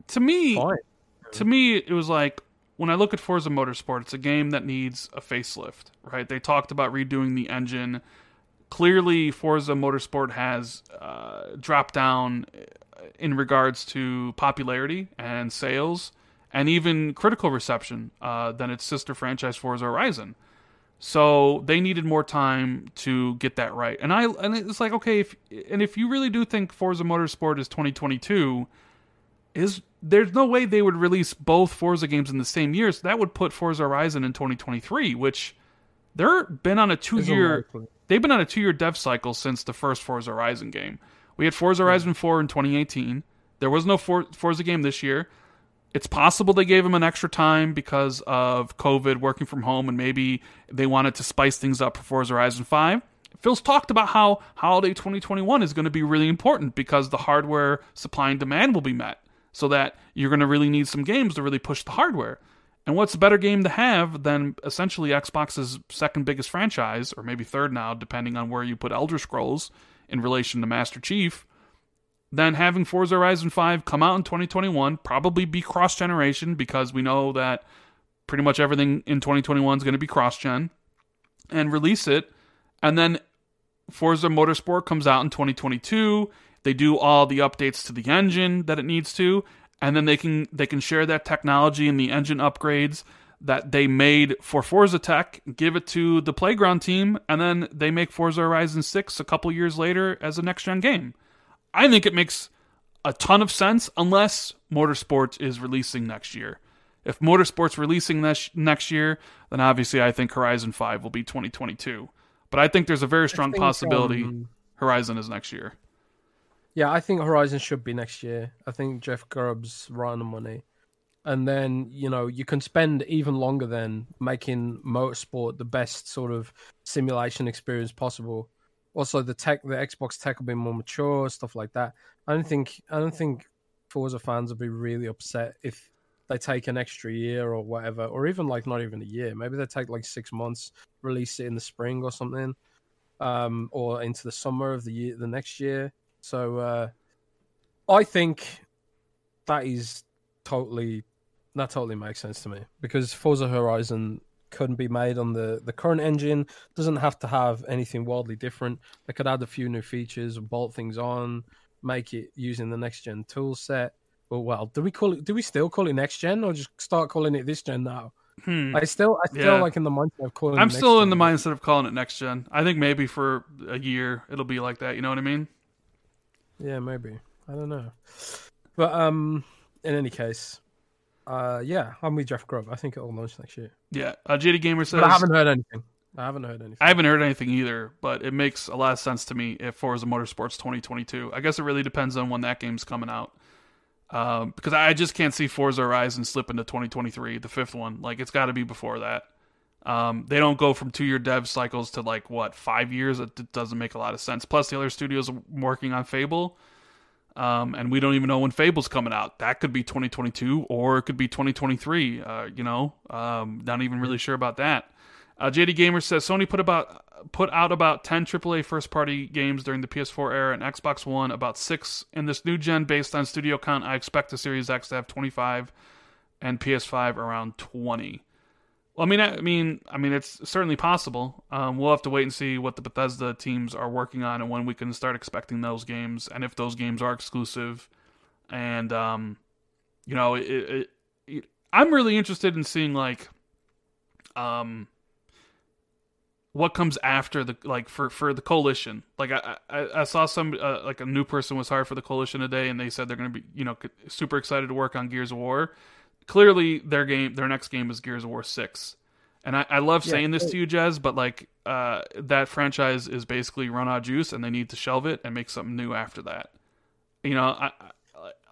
to me, fine. to me, it was like when I look at Forza Motorsport, it's a game that needs a facelift, right? They talked about redoing the engine. Clearly, Forza Motorsport has uh, dropped down in regards to popularity and sales and even critical reception uh, than its sister franchise Forza Horizon. So they needed more time to get that right. And I and it's like okay, if and if you really do think Forza Motorsport is 2022, is there's no way they would release both Forza games in the same year. So that would put Forza Horizon in 2023, which they're been on a two year they've been on a two year dev cycle since the first Forza Horizon game. We had Forza Horizon 4 in 2018. There was no For- Forza game this year. It's possible they gave him an extra time because of COVID, working from home, and maybe they wanted to spice things up for Forza Horizon 5. Phil's talked about how holiday 2021 is going to be really important because the hardware supply and demand will be met, so that you're going to really need some games to really push the hardware. And what's a better game to have than essentially Xbox's second biggest franchise, or maybe third now, depending on where you put Elder Scrolls, in relation to Master Chief, then having Forza Horizon 5 come out in 2021, probably be cross generation because we know that pretty much everything in 2021 is going to be cross gen, and release it. And then Forza Motorsport comes out in 2022. They do all the updates to the engine that it needs to, and then they can they can share that technology and the engine upgrades that they made for Forza Tech, give it to the Playground team, and then they make Forza Horizon 6 a couple years later as a next gen game. I think it makes a ton of sense unless Motorsport is releasing next year. If Motorsport's releasing this next year, then obviously I think Horizon 5 will be 2022. But I think there's a very strong possibility um, Horizon is next year. Yeah, I think Horizon should be next year. I think Jeff Grubb's right on the money and then you know you can spend even longer than making motorsport the best sort of simulation experience possible also the tech the xbox tech will be more mature stuff like that i don't think i don't think forza fans will be really upset if they take an extra year or whatever, or even like not even a year. Maybe they take like six months, release it in the spring or something, um, or into the summer of the year, the next year. So uh, I think that is totally that totally makes sense to me because Forza Horizon couldn't be made on the the current engine. Doesn't have to have anything wildly different. They could add a few new features, bolt things on, make it using the next gen tool set. But well, do we call it? Do we still call it next gen, or just start calling it this gen now? Hmm. I still, I still Yeah. like in the mindset of calling. I'm it still next in the mindset of calling it next gen. I think maybe for a year it'll be like that. You know what I mean? Yeah, maybe. I don't know. But um, in any case, uh, yeah, I'm with Jeff Grubb. I think it'll launch next year. Yeah. Uh, JD Gamer says But I haven't heard anything. I haven't heard anything. I haven't heard anything either, but it makes a lot of sense to me if Forza Motorsports 2022. I guess it really depends on when that game's coming out. Um, because I just can't see Forza Horizon slip into 2023, the fifth one. Like it's got to be before that. Um, they don't go from two-year dev cycles to like what five years. It d- doesn't make a lot of sense. Plus, the other studios working on Fable, um, and we don't even know when Fable's coming out. That could be 2022 or it could be 2023. Uh, you know, um, not even really sure about that. Uh, JD Gamer says Sony put about put out about 10 AAA first party games during the PS4 era and Xbox One about 6 in this new gen based on studio count I expect the Series X to have 25 and PS5 around 20. Well, I mean I mean I mean it's certainly possible. Um, we'll have to wait and see what the Bethesda teams are working on and when we can start expecting those games and if those games are exclusive. And um you know it, it, it I'm really interested in seeing like um what comes after the like for for the coalition. Like i i, I saw some uh, like a new person was hired for the coalition today and they said they're going to be you know super excited to work on gears of war clearly their game their next game is gears of war 6 and i, I love Yeah, saying this to you jez but like uh that franchise is basically run out of juice and they need to shelve it and make something new after that you know i, I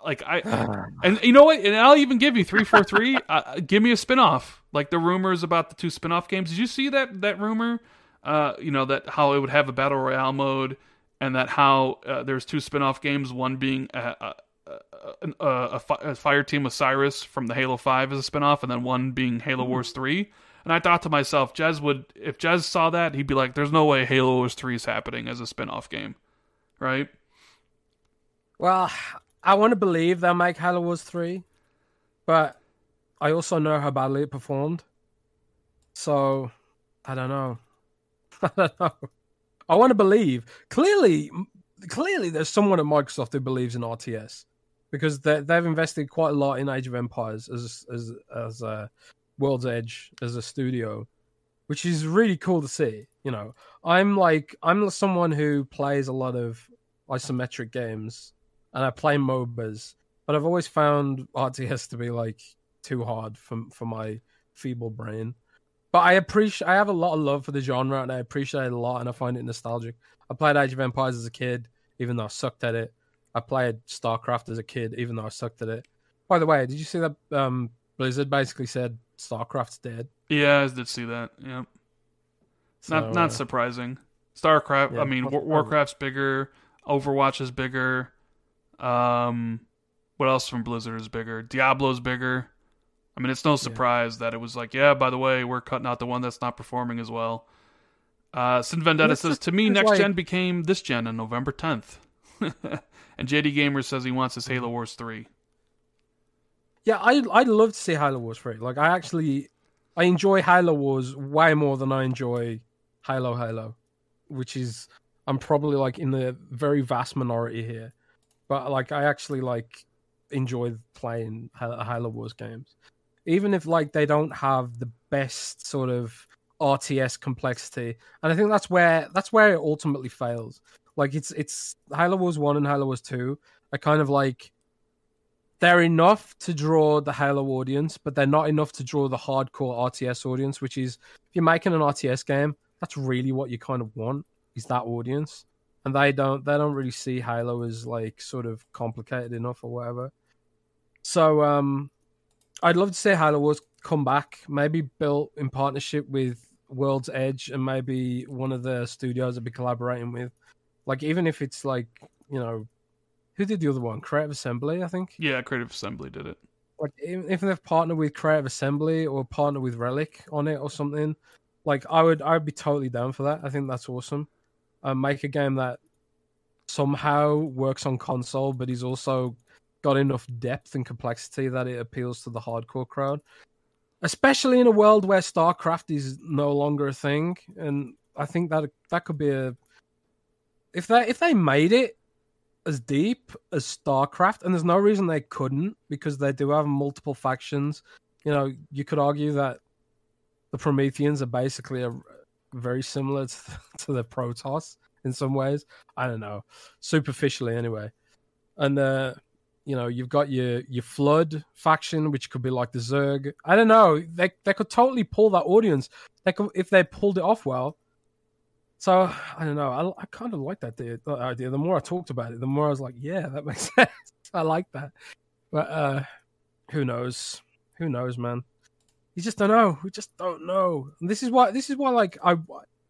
like i and you know what? And I'll even give you three four three. Uh, give me a spinoff, like the rumors about the two spinoff games. Did you see that that rumor? Uh, you know that how it would have a battle royale mode, and that how uh, there's two spinoff games. One being a, a, Uh, a, a, a, a Fire Team with Osiris from the Halo Five as a spinoff, and then one being Halo mm-hmm. Wars Three. And I thought to myself, Jez would if Jez saw that, he'd be like, "There's no way Halo Wars Three is happening as a spinoff game." Right? Well, I want to believe they'll make Halo Wars 3, but I also know how badly it performed. So, I don't know. I don't know. I want to believe. Clearly, clearly, there's someone at Microsoft who believes in RTS because they, they've invested quite a lot in Age of Empires as as as a World's Edge as a studio, which is really cool to see. You know, I'm like I'm someone who plays a lot of isometric games and I play MOBAs, but I've always found RTS to be like too hard for for my feeble brain. But I appreciate I have a lot of love for the genre and I appreciate it a lot and I find it nostalgic. I played Age of Empires as a kid, even though I sucked at it. I played StarCraft as a kid, even though I sucked at it. By the way, did you see that um, Blizzard basically said StarCraft's dead? Yeah, I did see that. Yeah. not So, not uh, surprising. StarCraft. yeah, I mean, War- Warcraft's bigger. Overwatch is bigger. Um, what else from Blizzard is bigger? Diablo's bigger. I mean, it's no surprise that it was like, yeah. By the way, we're cutting out the one that's not performing as well. Uh, Sin Vendetta says to me, next like- gen became this gen on November tenth. and JD Gamer says he wants his Halo Wars three. Yeah, I I'd love to see Halo Wars 3. Like I actually I enjoy Halo Wars way more than I enjoy Halo Halo, which is I'm probably like in the very vast minority here. But like I actually like enjoy playing Halo Wars games. Even if like they don't have the best sort of RTS complexity. And I think that's where that's where it ultimately fails. Like it's it's Halo Wars 1 and Halo Wars 2 are kind of like they're enough to draw the Halo audience, but they're not enough to draw the hardcore RTS audience, which is if you're making an RTS game, that's really what you kind of want is that audience. And they don't they don't really see Halo as like sort of complicated enough or whatever. So um I'd love to see Halo Wars come back, maybe built in partnership with World's Edge and maybe one of the studios I'd be collaborating with. Like even if it's like, you know, who did the other one? Creative Assembly, I think Yeah, Creative Assembly did it. Like even if they've partnered with Creative Assembly or partnered with Relic on it or something, like I would I would be totally down for that. I think that's awesome. Uh, make a game that somehow works on console, but is also got enough depth and complexity that it appeals to the hardcore crowd. Especially in a world where StarCraft is no longer a thing, and I think that that could be a if they if they made it as deep as StarCraft, and there's no reason they couldn't because they do have multiple factions. You know, you could argue that the Prometheans are basically a, very similar to, to the Protoss in some ways. I don't know, superficially anyway. And uh, you know, you've got your your Flood faction, which could be like the Zerg. I don't know. They they could totally pull that audience. They could if they pulled it off well. So I don't know. I, I kind of like that idea. The more I talked about it, the more I was like, yeah, that makes sense. I like that. But uh, who knows? Who knows, man? You just don't know. We just don't know. And this is why. This is why. Like I,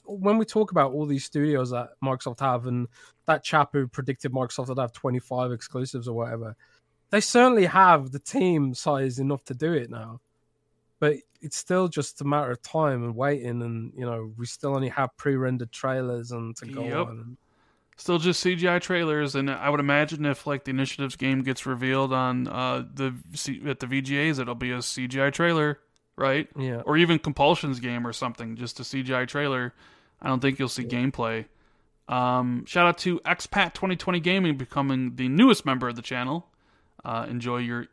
when we talk about all these studios that Microsoft have, and that chap who predicted Microsoft would have twenty five exclusives or whatever, they certainly have the team size enough to do it now but it's still just a matter of time and waiting and you know we still only have pre-rendered trailers and to go yep. on still just cgi trailers and i would imagine if like the initiatives game gets revealed on uh the at the vgas it'll be a cgi trailer right? Yeah. Or even compulsions game or something just a cgi trailer. I don't think you'll see yeah. gameplay. Um shout out to expat 2020 gaming becoming the newest member of the channel. Uh enjoy your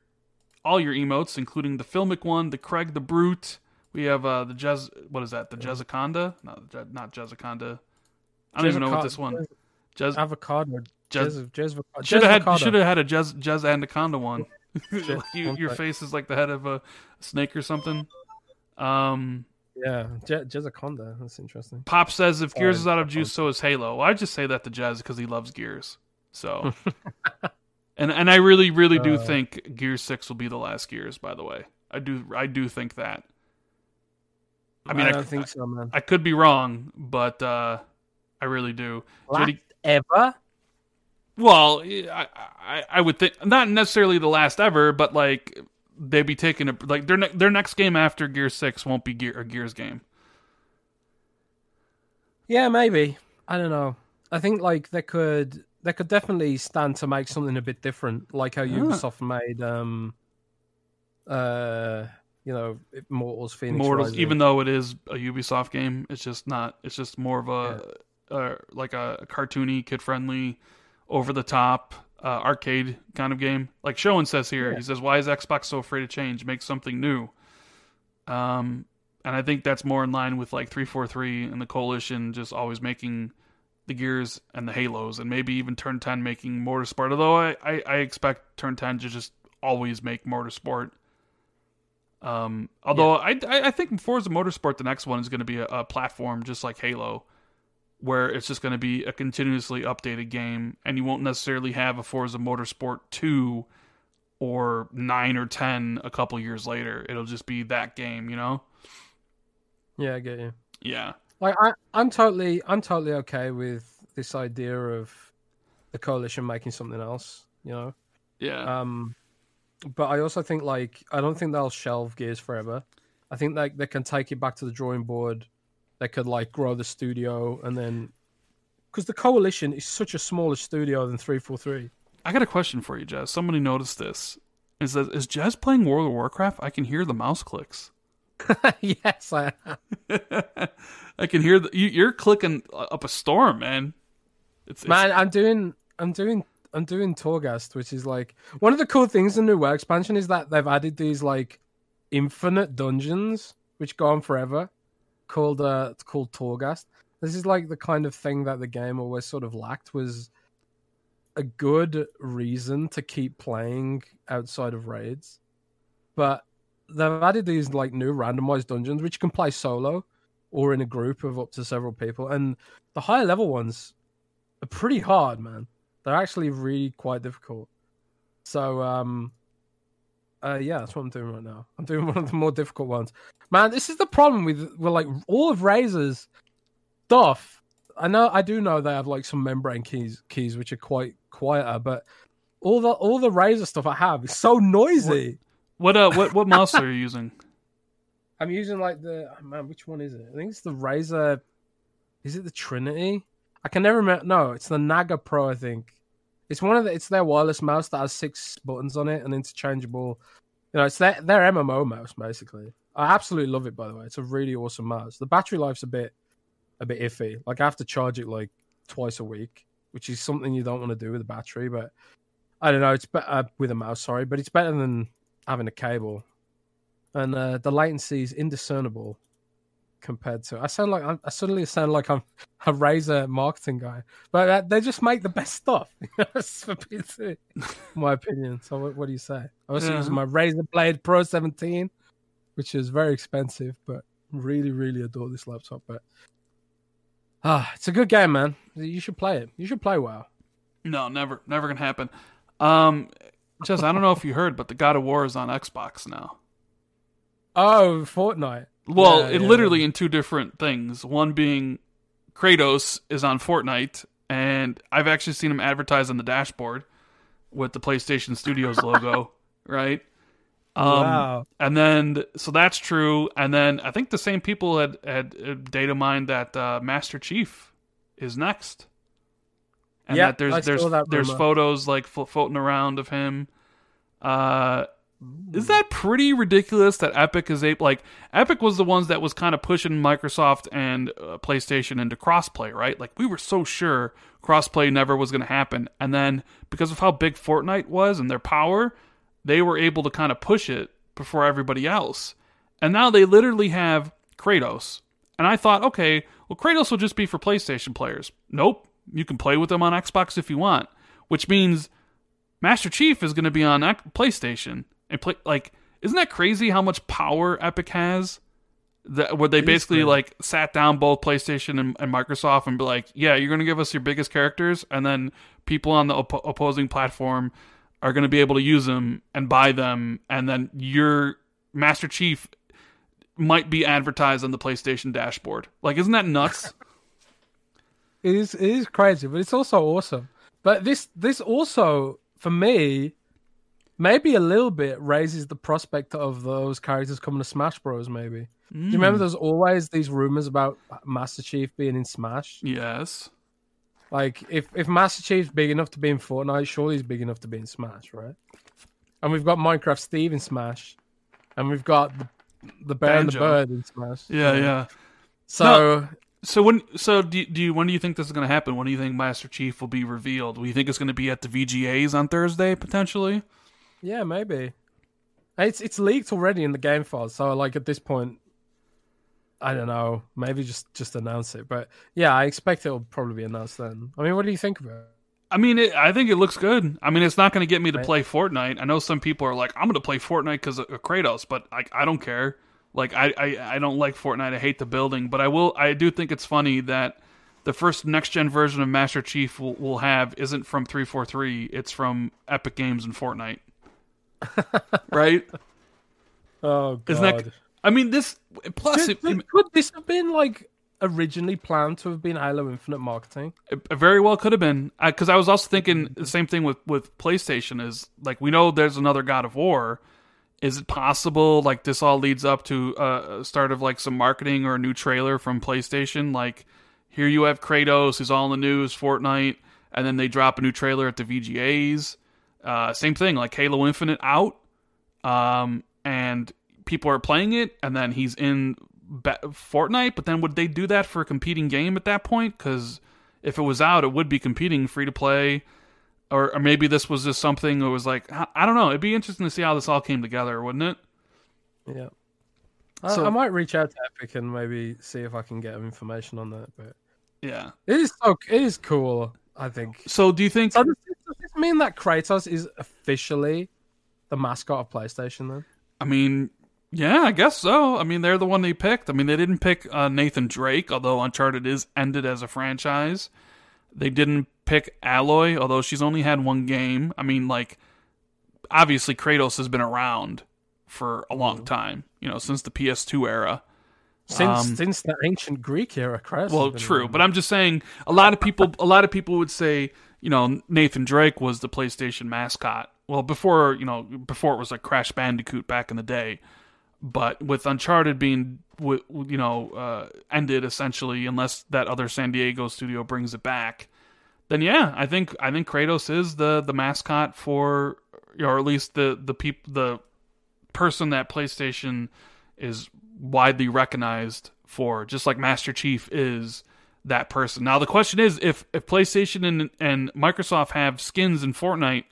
all your emotes, including the filmic one, the Craig the Brute. We have uh, the Jez. What is that? The Jezaconda? No, not Jezaconda. I don't even know what this one. Jez avocado. Jez, Jez, should have had should have had a Jez Jez Anaconda one. you, your face is like the head of a snake or something. Um. Yeah, Je- Jezaconda. That's interesting. Pop says if Gears is out of juice, so is Halo. Well, I just say that to Jez because he loves Gears. So And and I really really do uh, think Gear 6 will be the last Gears by the way. I do I do think that. I mean I, don't I, think so, man. I could be wrong, but uh I really do. Last ever? Well, I, I I would think not necessarily the last ever, but like they'd be taking a like their ne- their next game after Gear 6 won't be Gear a Gears game. Yeah, maybe. I don't know. I think like they could they could definitely stand to make something a bit different, like how Ubisoft made, um, uh, you know, Mortals Fenyx. Mortals, Rising. even though it is a Ubisoft game, it's just not. It's just more of a, yeah. uh, like a cartoony, kid friendly, over the top uh, arcade kind of game. Like Showen says here, yeah. he says, "Why is Xbox so afraid to change? Make something new." Um, and I think that's more in line with like three four three and the coalition just always making the Gears and the Halos, and maybe even Turn 10 making Motorsport. Although I, I, I expect Turn 10 to just always make Motorsport. Um, although yeah. I, I think Forza Motorsport, the next one is going to be a, a platform just like Halo, where it's just going to be a continuously updated game, and you won't necessarily have a Forza Motorsport 2 or 9 or 10 a couple years later. It'll just be that game, you know? Yeah, I get you. Yeah. Like I, I'm totally, I'm totally okay with this idea of the coalition making something else. You know. Yeah. Um, but I also think like I don't think they'll shelve Gears forever. I think like they can take it back to the drawing board. They could like grow the studio and then because the coalition is such a smaller studio than 343. I got a question for you, Jez. Somebody noticed this. Is that is Jez playing World of Warcraft? I can hear the mouse clicks. yes, I I can hear the, you, are clicking up a storm, man. It's, man, I'm doing, I'm doing, I'm doing Torghast, which is like one of the cool things in the new world expansion is that they've added these like infinite dungeons which go on forever, called uh, it's called Torghast. This is like the kind of thing that the game always sort of lacked was a good reason to keep playing outside of raids, but they've added these like new randomized dungeons which you can play solo or in a group of up to several people. And the higher level ones are pretty hard, man. They're actually really quite difficult. So um uh yeah, that's what I'm doing right now. I'm doing one of the more difficult ones. Man, this is the problem with with like all of Razer's stuff. I know I do know they have like some membrane keys keys which are quite quieter, but all the all the razor stuff I have is so noisy. What uh what what mouse are you using? I'm using like the oh, man. Which one is it? I think it's the Razer. Is it the Trinity? I can never remember. No, it's the Naga Pro. I think it's one of the. It's their wireless mouse that has six buttons on it and interchangeable. You know, it's their their MMO mouse basically. I absolutely love it. By the way, it's a really awesome mouse. The battery life's a bit a bit iffy. Like I have to charge it like twice a week, which is something you don't want to do with a battery. But I don't know. It's better uh, with a mouse, sorry, but it's better than having a cable. And uh, the latency is indiscernible compared to. I sound like I'm, I suddenly sound like I'm a Razer marketing guy, but uh, they just make the best stuff for PC, my opinion. So what, what do you say? I was yeah. using my Razer Blade Pro 17, which is very expensive, but really, really adore this laptop. But ah, it's a good game, man. You should play it. You should play WoW. No, never, never gonna happen. Um, just I don't know if you heard, but the God of War is on Xbox now. Oh, Fortnite. Well, yeah, it yeah. literally in two different things. One being Kratos is on Fortnite, and I've actually seen him advertise on the dashboard with the PlayStation Studios logo, right? Um, wow. And then, so that's true. And then I think the same people had had data mined that uh, Master Chief is next, and yep, that there's there's there's photos like floating around of him. Uh, is that pretty ridiculous that Epic is able like Epic was the ones that was kind of pushing Microsoft and uh, PlayStation into crossplay, right? Like we were so sure crossplay never was going to happen, and then because of how big Fortnite was and their power, they were able to kind of push it before everybody else. And now they literally have Kratos. And I thought, okay, well Kratos will just be for PlayStation players. Nope, you can play with them on Xbox if you want, which means Master Chief is going to be on PlayStation and play like isn't that crazy how much power Epic has? That where they basically like sat down both PlayStation and, and, Microsoft and be like, yeah, you're going to give us your biggest characters, and then people on the op- opposing platform are going to be able to use them and buy them, and then your Master Chief might be advertised on the PlayStation dashboard. Like, isn't that nuts? it is. It is crazy, but it's also awesome. But this this also for me maybe a little bit raises the prospect of those characters coming to Smash Bros. Maybe. Mm. Do you remember hmm. there's always these rumors about Master Chief being in Smash? Yes. Like if if Master Chief's big enough to be in Fortnite, surely he's big enough to be in Smash, right? And we've got Minecraft Steve in Smash, and we've got the, the bear Banjo. and the bird in Smash. Yeah, yeah. yeah. So. No. So when so do you, do you when do you think this is going to happen? When do you think Master Chief will be revealed? Do you think it's going to be at the VGAs on Thursday potentially? Yeah, maybe. It's it's leaked already in the game files, so like at this point, I don't know. Maybe just just announce it. But yeah, I expect it'll probably be announced then. I mean, what do you think about it? I mean, it, I think it looks good. I mean, it's not going to get me to play Fortnite. I know some people are like, I'm going to play Fortnite because of Kratos, but I, I don't care. Like, I, I, I don't like Fortnite. I hate the building, but I will. I do think it's funny that the first next gen version of Master Chief will, will have isn't from 343. It's from Epic Games and Fortnite. right? Oh god. Isn't that, I mean, this plus could, it, could this have been like originally planned to have been Halo Infinite marketing? It, it very well could have been because I, I was also thinking the same thing with with PlayStation is like we know there's another God of War. Is it possible like this all leads up to uh, a start of like some marketing or a new trailer from PlayStation? Like here you have Kratos who's all in the news, Fortnite, and then they drop a new trailer at the VGAs uh, same thing, like Halo Infinite out, um, and people are playing it, and then he's in Be- Fortnite. But then would they do that for a competing game at that point? Because if it was out, it would be competing free to play, or, or maybe this was just something that was like I don't know. It'd be interesting to see how this all came together, wouldn't it? Yeah. So, I, I might reach out to Epic and maybe see if I can get information on that. But yeah, it is so it is cool. I think. So do you think? So this mean that Kratos is officially the mascot of PlayStation then? I mean, yeah, I guess so. I mean, they're the one they picked. I mean, they didn't pick uh, Nathan Drake, although Uncharted is ended as a franchise. They didn't pick Aloy, although she's only had one game. I mean, like, obviously Kratos has been around for a long mm. time, you know, since the PS2 era. Since um, since the ancient Greek era, Kratos. Well, true, around. but I'm just saying a lot of people a lot of people would say you know, Nathan Drake was the PlayStation mascot well before you know before it was like Crash Bandicoot back in the day, but with Uncharted being you know uh, ended essentially unless that other San Diego studio brings it back, then yeah, I think I think Kratos is the the mascot for or at least the the peop, the person that PlayStation is widely recognized for, just like Master Chief is that person. Now the question is if if PlayStation and and Microsoft have skins in Fortnite,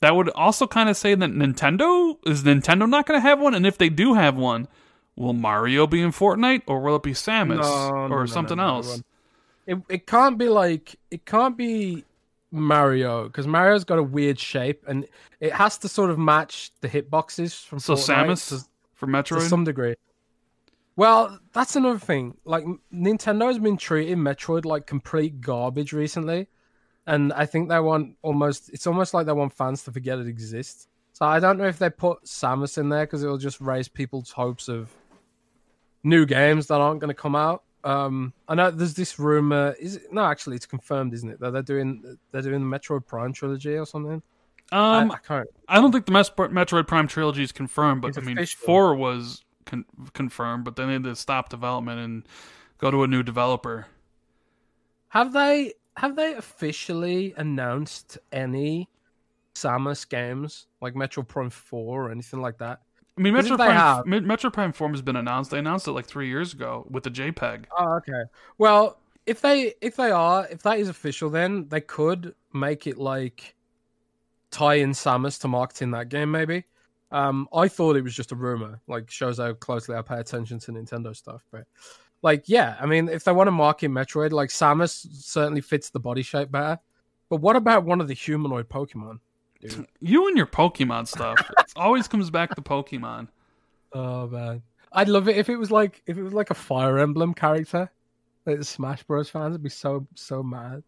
that would also kind of say that Nintendo is Nintendo not going to have one, and if they do have one, will Mario be in Fortnite or will it be Samus No, or no, something no, else? It it can't be like it can't be Mario because Mario's got a weird shape and it has to sort of match the hitboxes from So Fortnite Samus to, for to some degree. Well, that's another thing. Like Nintendo has been treating Metroid like complete garbage recently, and I think they want almost it's almost like they want fans to forget it exists. So I don't know if they put Samus in there because it will just raise people's hopes of new games that aren't going to come out. Um, I know there's this rumor. Is it, no, actually, it's confirmed, isn't it? That they're doing they're doing the Metroid Prime trilogy or something. um, I, I can't. I don't think the Mes- Metroid Prime trilogy is confirmed, but It's I mean, official. four was con- confirmed, but then they had to stop development and go to a new developer. Have they have they officially announced any Samus games like Metroid Prime Four or anything like that? I mean, Because Metroid if they Prime, have- Me- Metroid Prime Four has been announced. They announced it like three years ago with the JPEG. Oh, okay. Well, if they if they are if that is official, then they could make it like tie in Samus to marketing that game. Maybe. Um, I thought it was just a rumor. Like shows how closely I pay attention to Nintendo stuff. But like, yeah, I mean, if they want to market Metroid, like Samus certainly fits the body shape better. But what about one of the humanoid Pokemon? Dude? You and your Pokemon stuff. it always comes back to Pokemon. Oh man, I'd love it if it was like if it was like a Fire Emblem character. Like the Smash Bros. fans would be so so mad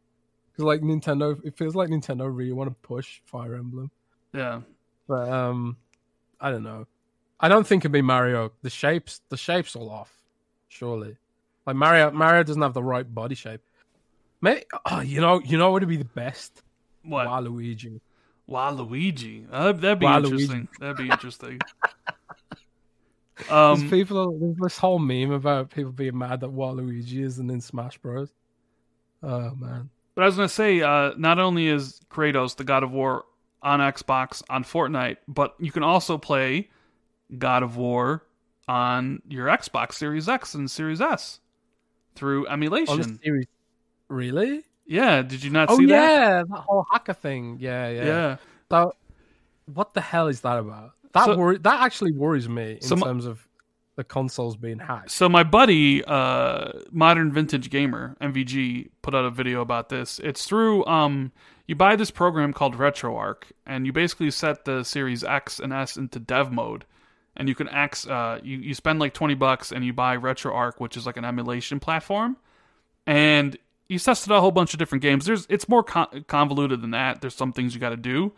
because like Nintendo, it feels like Nintendo really want to push Fire Emblem, Yeah. but um, I don't know. I don't think it'd be Mario. The shapes, the shapes all off. Surely, like Mario, Mario doesn't have the right body shape. Maybe, oh, you know, you know what would be the best? What? Waluigi. Waluigi. Uh, that'd be Waluigi. interesting. That'd be interesting. There's um, people, there's this whole meme about people being mad that Waluigi isn't in Smash Bros. Oh man. but I was gonna say, uh, not only is Kratos the God of War on Xbox on Fortnite, but you can also play God of War on your Xbox Series X and Series S through emulation. series. Really? Yeah, did you not Oh see that? yeah, that whole hacker thing. Yeah, yeah. Yeah. So, what the hell is that about? That So- worry, that actually worries me in So my- terms of the consoles being hacked. So my buddy, uh, Modern Vintage Gamer (MVG), put out a video about this. It's through um, you buy this program called RetroArch, and you basically set the Series X and S into dev mode, and you can ax, uh, you you spend like twenty bucks and you buy RetroArch, which is like an emulation platform, and you tested a whole bunch of different games. There's it's more con- convoluted than that. There's some things you got to do,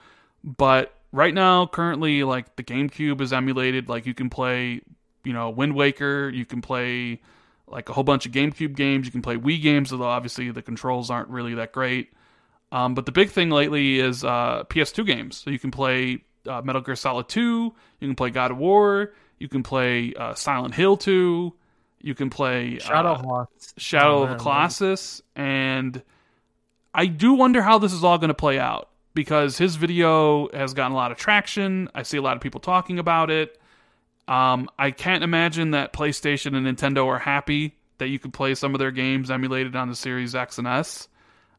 but right now, currently, like the GameCube is emulated. Like you can play, you know, Wind Waker. You can play like a whole bunch of GameCube games. You can play Wii games, although obviously the controls aren't really that great. Um, but the big thing lately is uh, PS2 games. So you can play uh, Metal Gear Solid 2. You can play God of War. You can play uh, Silent Hill 2. You can play Shadow uh, Shadow Oh, of the. Colossus, and I do wonder how this is all going to play out because his video has gotten a lot of traction. I see a lot of people talking about it. Um, I can't imagine that PlayStation and Nintendo are happy that you can play some of their games emulated on the Series X and S.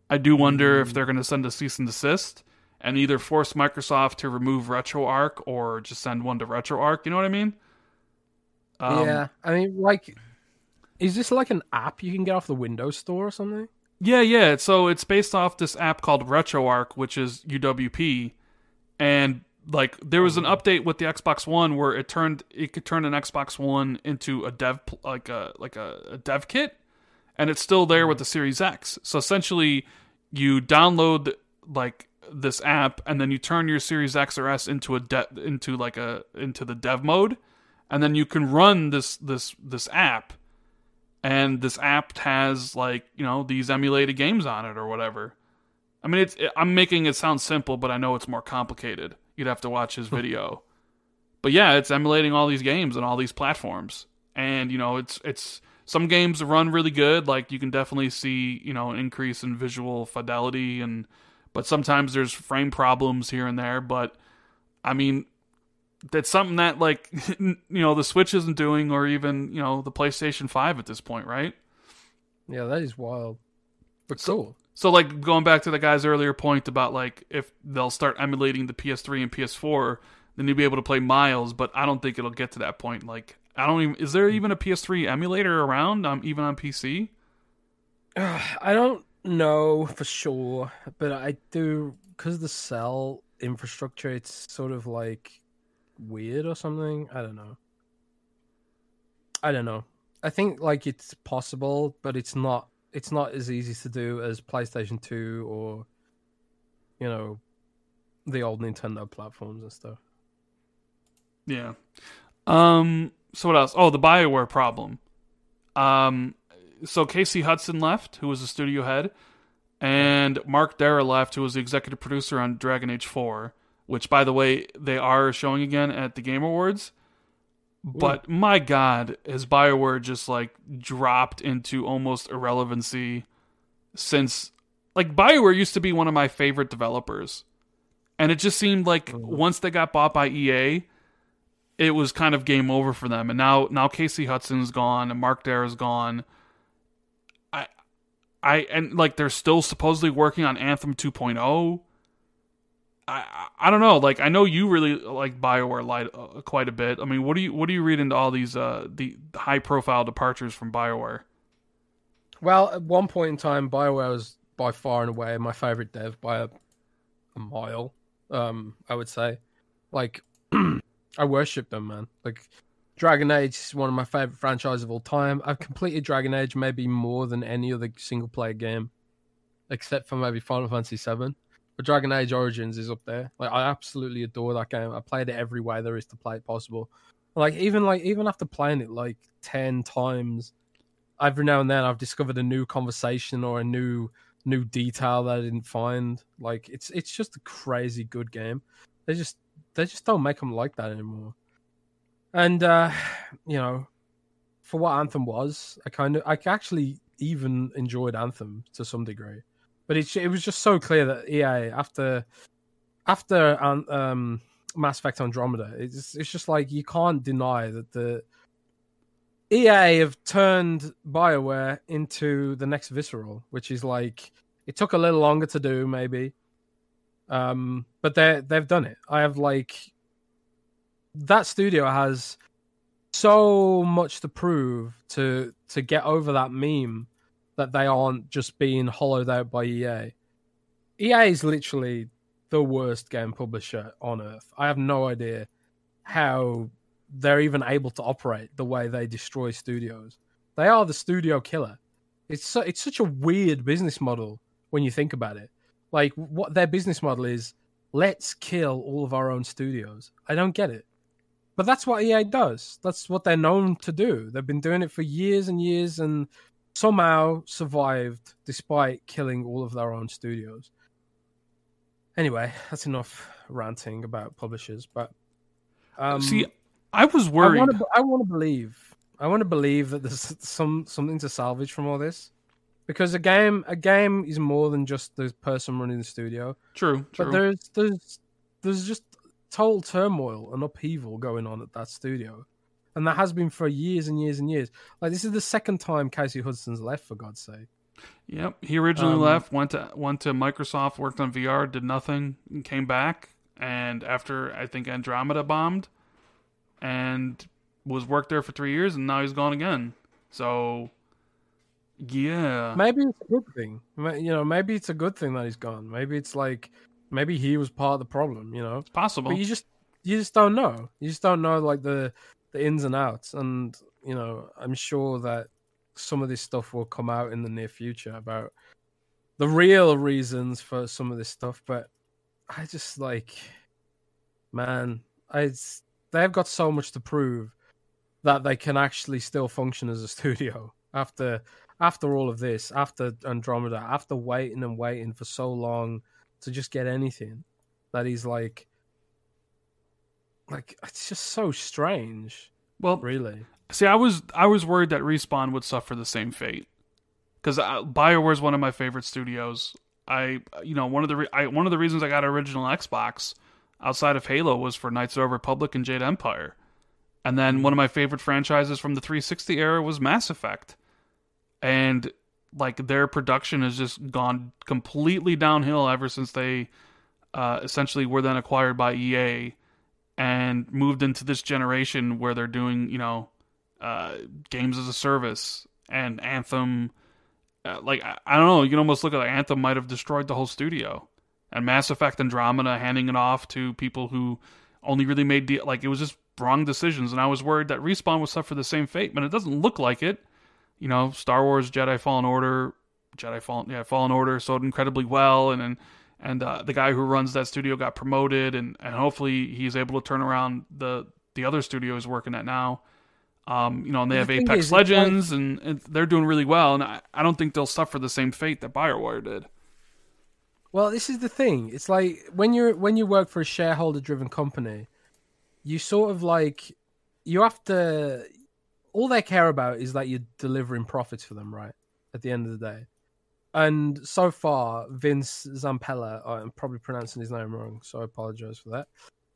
I do wonder if they're going to send a cease and desist and either force Microsoft to remove RetroArch or just send one to RetroArch. You know what I mean? Um, yeah, I mean, like, is this like an app you can get off the Windows Store or something? Yeah, yeah. So it's based off this app called RetroArch, which is UWP, and like there was an oh. update with the Xbox One where it turned it could turn an Xbox One into a dev like a like a, a dev kit, and it's still there with the mm. Series X. So essentially, you download like this app, and then you turn your Series X or S into a de- into like a into the dev mode, and then you can run this this this app and this app has like you know these emulated games on it or whatever I mean, it's I'm making it sound simple, but I know it's more complicated. You'd have to watch his hmm. video. but yeah, it's emulating all these games and all these platforms, and you know, it's it's some games run really good. Like you can definitely see you know an increase in visual fidelity, and but sometimes there's frame problems here and there. But I mean, that's something that like you know the Switch isn't doing, or even you know the PlayStation Five at this point, right? Yeah, that is wild, but cool. So like going back to the guy's earlier point about like if they'll start emulating the PS3 and PS4, then you'll be able to play Miles. But I don't think it'll get to that point. Like I don't even is there even a PS3 emulator around? Um, even on PC? I don't know for sure, but I do because the cell infrastructure. It's sort of like weird or something. I don't know. I don't know. I think like it's possible, but it's not. It's not as easy to do as PlayStation Two or, you know, the old Nintendo platforms and stuff. Yeah. Um. So what else? Oh, the Bioware problem. Um. So Casey Hudson left, who was the studio head, and Mark Darrah left, who was the executive producer on Dragon Age Four, which, by the way, they are showing again at the Game Awards. But my God, has Bioware just like dropped into almost irrelevancy since like Bioware used to be one of my favorite developers. And it just seemed like once they got bought by EA, it was kind of game over for them. And now now Casey Hudson's gone and Mark Darrah's gone. I I and like they're still supposedly working on Anthem 2.0. I I don't know. Like I know you really like Bioware light uh, quite a bit. I mean, what do you what do you read into all these uh the high profile departures from Bioware? Well, at one point in time, Bioware was by far and away my favorite dev by a, a mile. Um, I would say, like, I worship them, man. Like, Dragon Age is one of my favorite franchises of all time. I've completed Dragon Age maybe more than any other single player game, except for maybe Final Fantasy VII. But Dragon Age Origins is up there. Like I absolutely adore that game. I played it every way there is to play it possible. Like even like even after playing it like ten times, every now and then I've discovered a new conversation or a new new detail that I didn't find. Like it's it's just a crazy good game. They just they just don't make them like that anymore. And uh, you know, for what Anthem was, I kind of I actually even enjoyed Anthem to some degree but it it was just so clear that EA after after um, Mass Effect Andromeda, it's it's just like you can't deny that the EA have turned Bioware into the next Visceral, which is like it took a little longer to do, maybe, um, but they they've done it. I have like that studio has so much to prove to to get over that meme that they aren't just being hollowed out by EA. EA is literally the worst game publisher on earth. I have no idea how they're even able to operate the way they destroy studios. They are the studio killer. It's it's such a weird business model when you think about it. Like what their business model is, let's kill all of our own studios. I don't get it. But that's what EA does. That's what they're known to do. They've been doing it for years and years and somehow survived despite killing all of their own studios. Anyway, that's enough ranting about publishers. But um, see, I was worried. I want to believe. I want to believe that there's some something to salvage from all this, because a game a game is more than just the person running the studio. True, true. But there's there's there's just total turmoil and upheaval going on at that studio and that has been for years and years and years. Like this is the second time Casey Hudson's left, for God's sake. Yep, he originally um, left, went to went to Microsoft, worked on VR, did nothing, and came back. And after I think Andromeda bombed, and was worked there for three years, and now he's gone again. So, yeah, maybe it's a good thing. You know, maybe it's a good thing that he's gone. Maybe it's like maybe he was part of the problem. You know, it's possible. But you just you just don't know. You just don't know like the the ins and outs. And you know, I'm sure that some of this stuff will come out in the near future about the real reasons for some of this stuff. But I just like, man, I they've got so much to prove that they can actually still function as a studio after after all of this, after Andromeda, after waiting and waiting for so long to just get anything, that he's like, like it's just so strange. Well, really. See, I was I was worried that Respawn would suffer the same fate because Bioware is one of my favorite studios. I you know one of the re- I, one of the reasons I got original Xbox outside of Halo was for Knights of the Republic and Jade Empire, and then one of my favorite franchises from the 360 era was Mass Effect, and like their production has just gone completely downhill ever since they uh, essentially were then acquired by EA and moved into this generation where they're doing you know uh, games as a service and Anthem. Uh, like I, I, don't know, you can almost look at Anthem might have destroyed the whole studio, and Mass Effect Andromeda handing it off to people who only really made de- like it was just wrong decisions. And I was worried that Respawn would suffer the same fate, but it doesn't look like it. You know, Star Wars Jedi Fallen Order, Jedi Fallen yeah Fallen Order sold incredibly well, and and and uh, the guy who runs that studio got promoted, and and hopefully he's able to turn around the the other studio he's working at now. Um, you know, and they the have Apex is, Legends, like... and, and, they're doing really well. And I, I don't think they'll suffer the same fate that Bioware did. Well, this is the thing. It's like when you're when you work for a shareholder-driven company, you sort of like you have to. All they care about is that you're delivering profits for them, right? At the end of the day, and so far, Vince Zampella, I'm probably pronouncing his name wrong, so I apologize for that.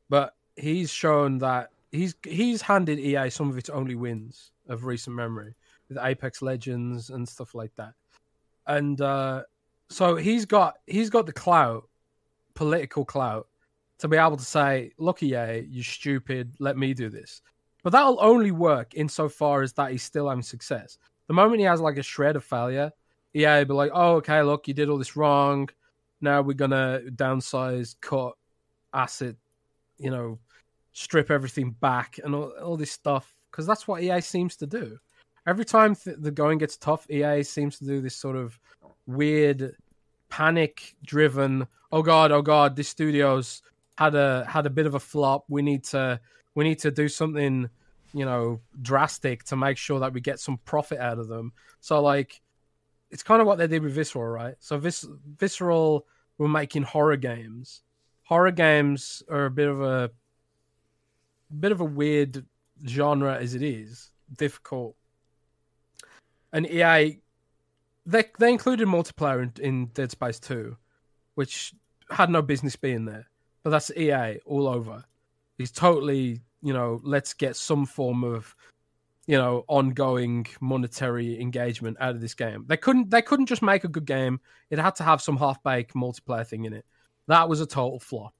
But he's shown that he's he's handed EA some of its only wins of recent memory with Apex Legends and stuff like that. And uh, so he's got he's got the clout, political clout, to be able to say, "Look, EA, you stupid. Let me do this." But that'll only work insofar as that he's still having success. The moment he has like a shred of failure, EA be like, "Oh, okay, look, you did all this wrong. Now we're gonna downsize, cut, asset, you know, strip everything back and all, all this stuff because that's what EA seems to do. Every time th- the going gets tough, EA seems to do this sort of weird, panic-driven. Oh god, oh god, this studio's had a had a bit of a flop. We need to we need to do something, you know, drastic to make sure that we get some profit out of them. So like, it's kind of what they did with Visceral, right? So Vis- Visceral were making horror games. Horror games are a bit of a bit of a weird genre as it is, difficult. And EA, they they included multiplayer in, in Dead Space Two, which had no business being there. But that's EA all over. He's totally, you know, let's get some form of, you know, ongoing monetary engagement out of this game. They couldn't they couldn't just make a good game. It had to have some half baked multiplayer thing in it. That was a total flop.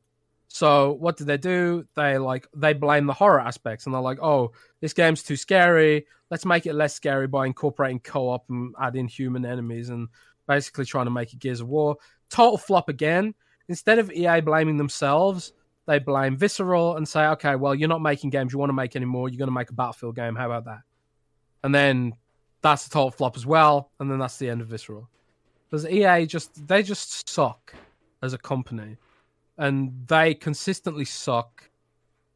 So what did they do? They like they blame the horror aspects and they're like, "Oh, this game's too scary. Let's make it less scary by incorporating co-op and adding human enemies and basically trying to make it Gears of War." Total flop again. Instead of EA blaming themselves, they blame Visceral and say, "Okay, well, you're not making games you want to make anymore. You're going to make a Battlefield game. How about that?" And then that's a total flop as well. And then that's the end of Visceral. Because EA just they just suck as a company and they consistently suck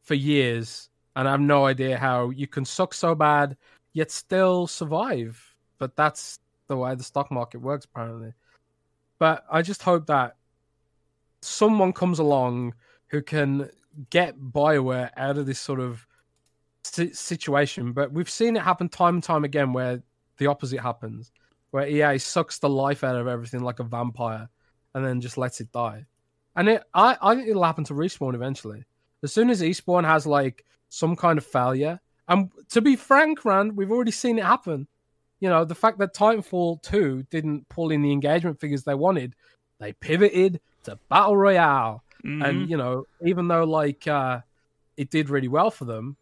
for years. And I have no idea how you can suck so bad yet still survive. But that's the way the stock market works, apparently. But I just hope that someone comes along who can get Bioware out of this sort of situation. But we've seen it happen time and time again where the opposite happens, where EA sucks the life out of everything like a vampire and then just lets it die. And it, I, I think it'll happen to respawn eventually. As soon as Respawn has like some kind of failure, and to be frank, Rand, we've already seen it happen. You know, the fact that Titanfall 2 didn't pull in the engagement figures they wanted, they pivoted to Battle Royale. Mm-hmm. And, you know, even though like uh, it did really well for them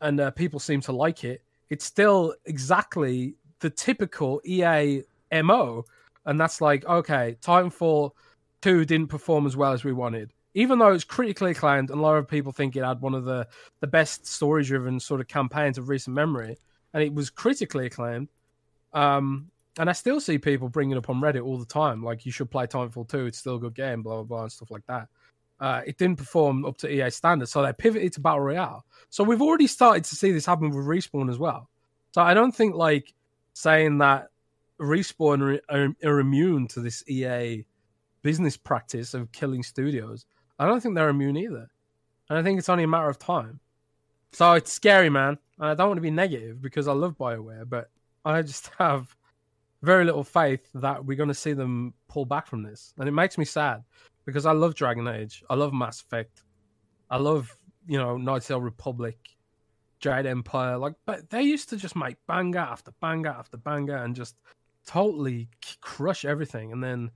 and uh, people seem to like it, it's still exactly the typical EA MO. And that's like, okay, Titanfall two didn't perform as well as we wanted. Even though it's critically acclaimed, and a lot of people think it had one of the, the best story driven sort of campaigns of recent memory, and it was critically acclaimed. Um, and I still see people bringing up on Reddit all the time, like you should play Titanfall 2, it's still a good game, blah, blah, blah, and stuff like that. Uh, it didn't perform up to EA standards, so they pivoted to Battle Royale. So we've already started to see this happen with Respawn as well. So I don't think like saying that respawn are, are, are immune to this EA business practice of killing studios. I don't think they're immune either, and I think it's only a matter of time. So it's scary, man. And I don't want to be negative because I love Bioware, but I just have very little faith that we're going to see them pull back from this, and it makes me sad because I love Dragon Age, I love Mass Effect, I love you know Knights of Republic, Jade Empire. Like, but they used to just make banger after banger after banger and just totally crush everything, and then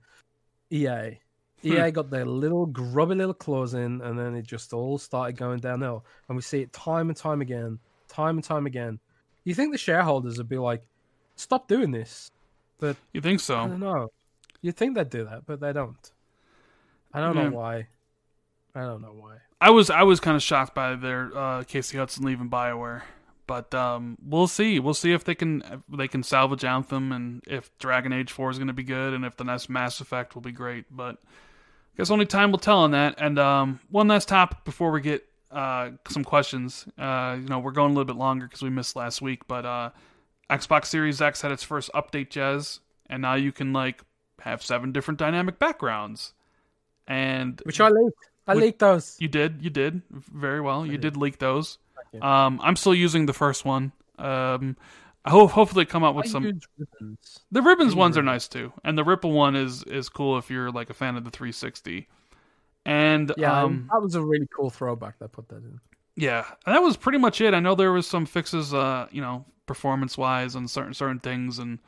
EA. EA hmm. got their little grubby little claws in, and then it just all started going downhill. And we see it time and time again, time and time again. You think the shareholders would be like, "Stop doing this," but you think so? I don't know. You think they'd do that, but they don't. I don't yeah. know why. I don't know why. I was I was kind of shocked by their uh, Casey Hudson leaving Bioware, but um, we'll see. We'll see if they can if they can salvage Anthem and if Dragon Age Four is going to be good and if the next Mass Effect will be great. But I guess only time will tell on that. And um, one last topic before we get uh, some questions. Uh, you know, we're going a little bit longer because we missed last week, but uh, Xbox Series X had its first update, Jez, and now you can like have seven different dynamic backgrounds. And which I leaked. I leaked those. You did. You did very well. You did leak those. Um, I'm still using the first one. Um, I hope hopefully come up with I some. Ribbons. The ribbons ones are nice too, and the Ripple one is is cool if you're like a fan of the 360. And yeah, um, that was a really cool throwback. That put that in. Yeah, and that was pretty much it. I know there was some fixes, uh, you know, performance wise on certain certain things, and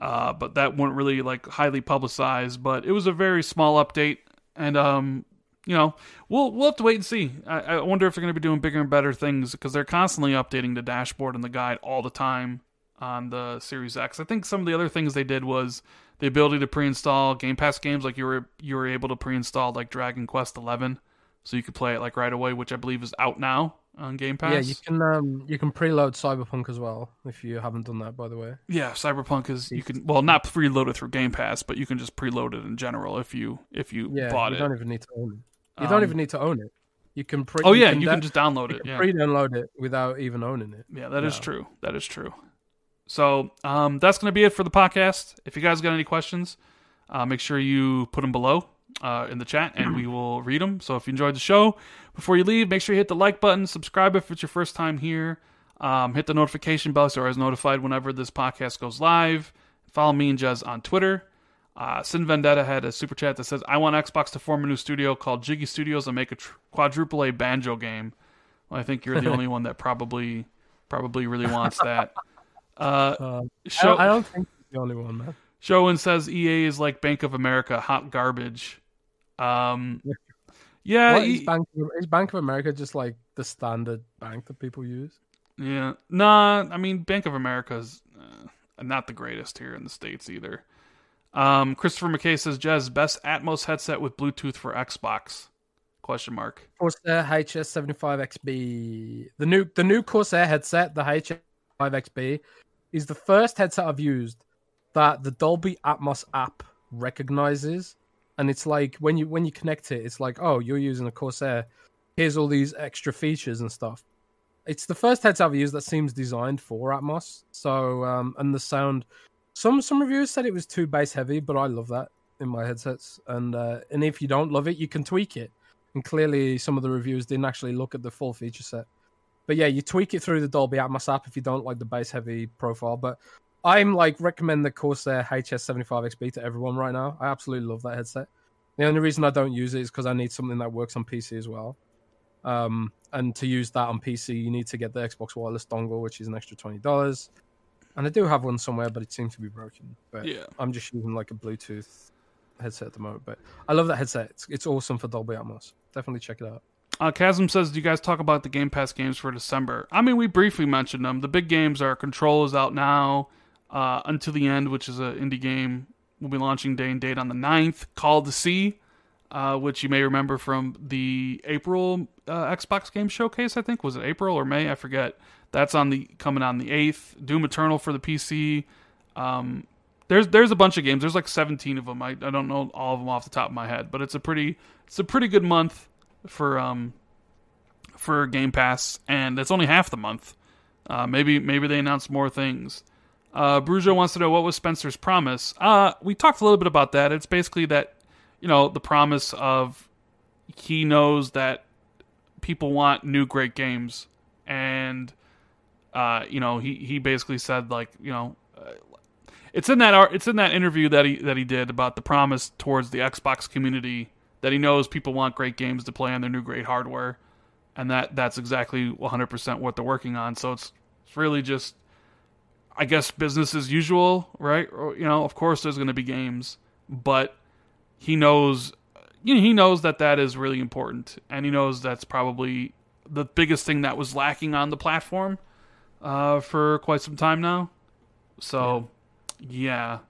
uh, but that weren't really like highly publicized. But it was a very small update, and um, you know, we'll we'll have to wait and see. I, I wonder if they're going to be doing bigger and better things because they're constantly updating the dashboard and the guide all the time on the Series X. I think some of the other things they did was the ability to pre-install Game Pass games, like you were you were able to pre-install like Dragon Quest Eleven, so you could play it like right away, which I believe is out now on Game Pass. Yeah, you can um you can preload Cyberpunk as well if you haven't done that, by the way. Yeah, Cyberpunk is you can well not preload it through Game Pass, but you can just preload it in general if you if you yeah, bought you it. You don't even need to own it. You don't um, even need to own it. You can pre- Oh yeah, you can, you can just download it. Yeah. Pre-download it without even owning it. Yeah, that no. is true. That is true. So um, that's going to be it for the podcast. If you guys got any questions, uh, make sure you put them below uh, in the chat, and we will read them. So if you enjoyed the show, before you leave, make sure you hit the like button, subscribe if it's your first time here, um, hit the notification bell so you're always notified whenever this podcast goes live. Follow me and Jez on Twitter. Uh, Sin Vendetta had a super chat that says, "I want Xbox to form a new studio called Jiggy Studios and make a tr- quadruple A banjo game." Well, I think you're the only one that probably probably really wants that. Uh, uh, show, I, don't, I, don't, think the only one, man. Showen says EA is like Bank of America, hot garbage. Um, yeah, what, is, Bank of, is Bank of America just like the standard bank that people use? Yeah, nah. I mean, Bank of America is uh, not the greatest here in the states either. Um, Christopher McKay says, "Jez, best Atmos headset with Bluetooth for Xbox?" Question mark. Corsair HS75XB. The new the new Corsair headset, the HS75XB, is the first headset I've used that the Dolby Atmos app recognizes, and it's like when you when you connect it, it's like, oh, you're using a Corsair. Here's all these extra features and stuff. It's the first headset I've used that seems designed for Atmos. So um, and the sound some some reviewers said it was too bass heavy, but I love that in my headsets. And uh, and if you don't love it, you can tweak it. And clearly, some of the reviewers didn't actually look at the full feature set. But yeah, you tweak it through the Dolby Atmos app if you don't like the bass heavy profile. But I'm like recommend the Corsair HS75XB to everyone right now. I absolutely love that headset. The only reason I don't use it is because I need something that works on PC as well. Um, and to use that on PC, you need to get the Xbox Wireless dongle, which is an extra twenty dollars. And I do have one somewhere, but it seems to be broken. But yeah. I'm just using like a Bluetooth headset at the moment. But I love that headset. It's, it's awesome for Dolby Atmos. Definitely check it out. Uh, Chasm says, "Do you guys talk about the Game Pass games for December?" I mean, we briefly mentioned them. The big games are Control is out now. Uh, Unto the End, which is an indie game, will be launching day and date on the 9th. Call of the Sea, uh, which you may remember from the April uh, Xbox Game Showcase. I think was it April or May? I forget. That's on the coming on the eighth. Doom Eternal for the PC. Um, there's there's a bunch of games. There's like 17 of them. I, I don't know all of them off the top of my head, but it's a pretty it's a pretty good month for um for Game Pass, and it's only half the month. Uh, maybe maybe they announce more things. Uh, Brujo wants to know what was Spencer's promise. Uh, we talked a little bit about that. It's basically that, you know, the promise of he knows that people want new great games, and uh, you know, he he basically said like, you know, uh, it's in that it's in that interview that he that he did about the promise towards the Xbox community that he knows people want great games to play on their new great hardware, and that that's exactly 100% what they're working on. So it's it's really just I guess business as usual, right? You know, of course there's going to be games, but he knows you know, he knows that that is really important, and he knows that's probably the biggest thing that was lacking on the platform uh, for quite some time now. So, yeah.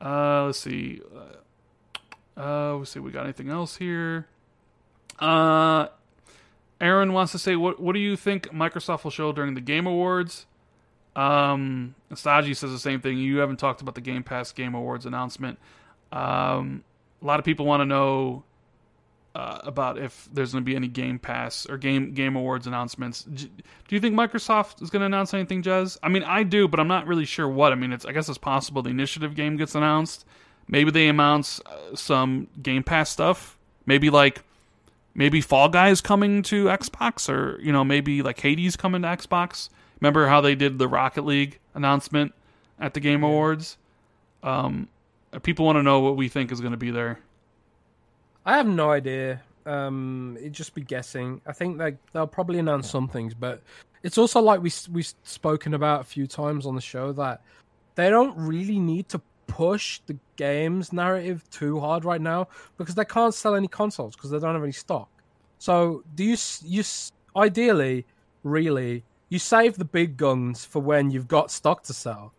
Uh, let's see. Uh, let's see. We got anything else here? Uh, Aaron wants to say, what What do you think Microsoft will show during the Game Awards? Um, Saji says the same thing. You haven't talked about the Game Pass Game Awards announcement. Um, a lot of people want to know uh, about if there's going to be any Game Pass or Game Game Awards announcements. Do you think Microsoft is going to announce anything, Jez? I mean, I do, but I'm not really sure what. I mean, it's I guess it's possible the initiative game gets announced. Maybe they announce uh, some Game Pass stuff. Maybe like maybe Fall Guys coming to Xbox, or you know maybe like Hades coming to Xbox. Remember how they did the Rocket League announcement at the Game Awards? Um, people want to know what we think is going to be there. I have no idea. Um, it'd just be guessing. I think they they'll probably announce some things, but it's also like we we've spoken about a few times on the show that they don't really need to push the game's narrative too hard right now because they can't sell any consoles because they don't have any stock. So do you you ideally really you save the big guns for when you've got stock to sell.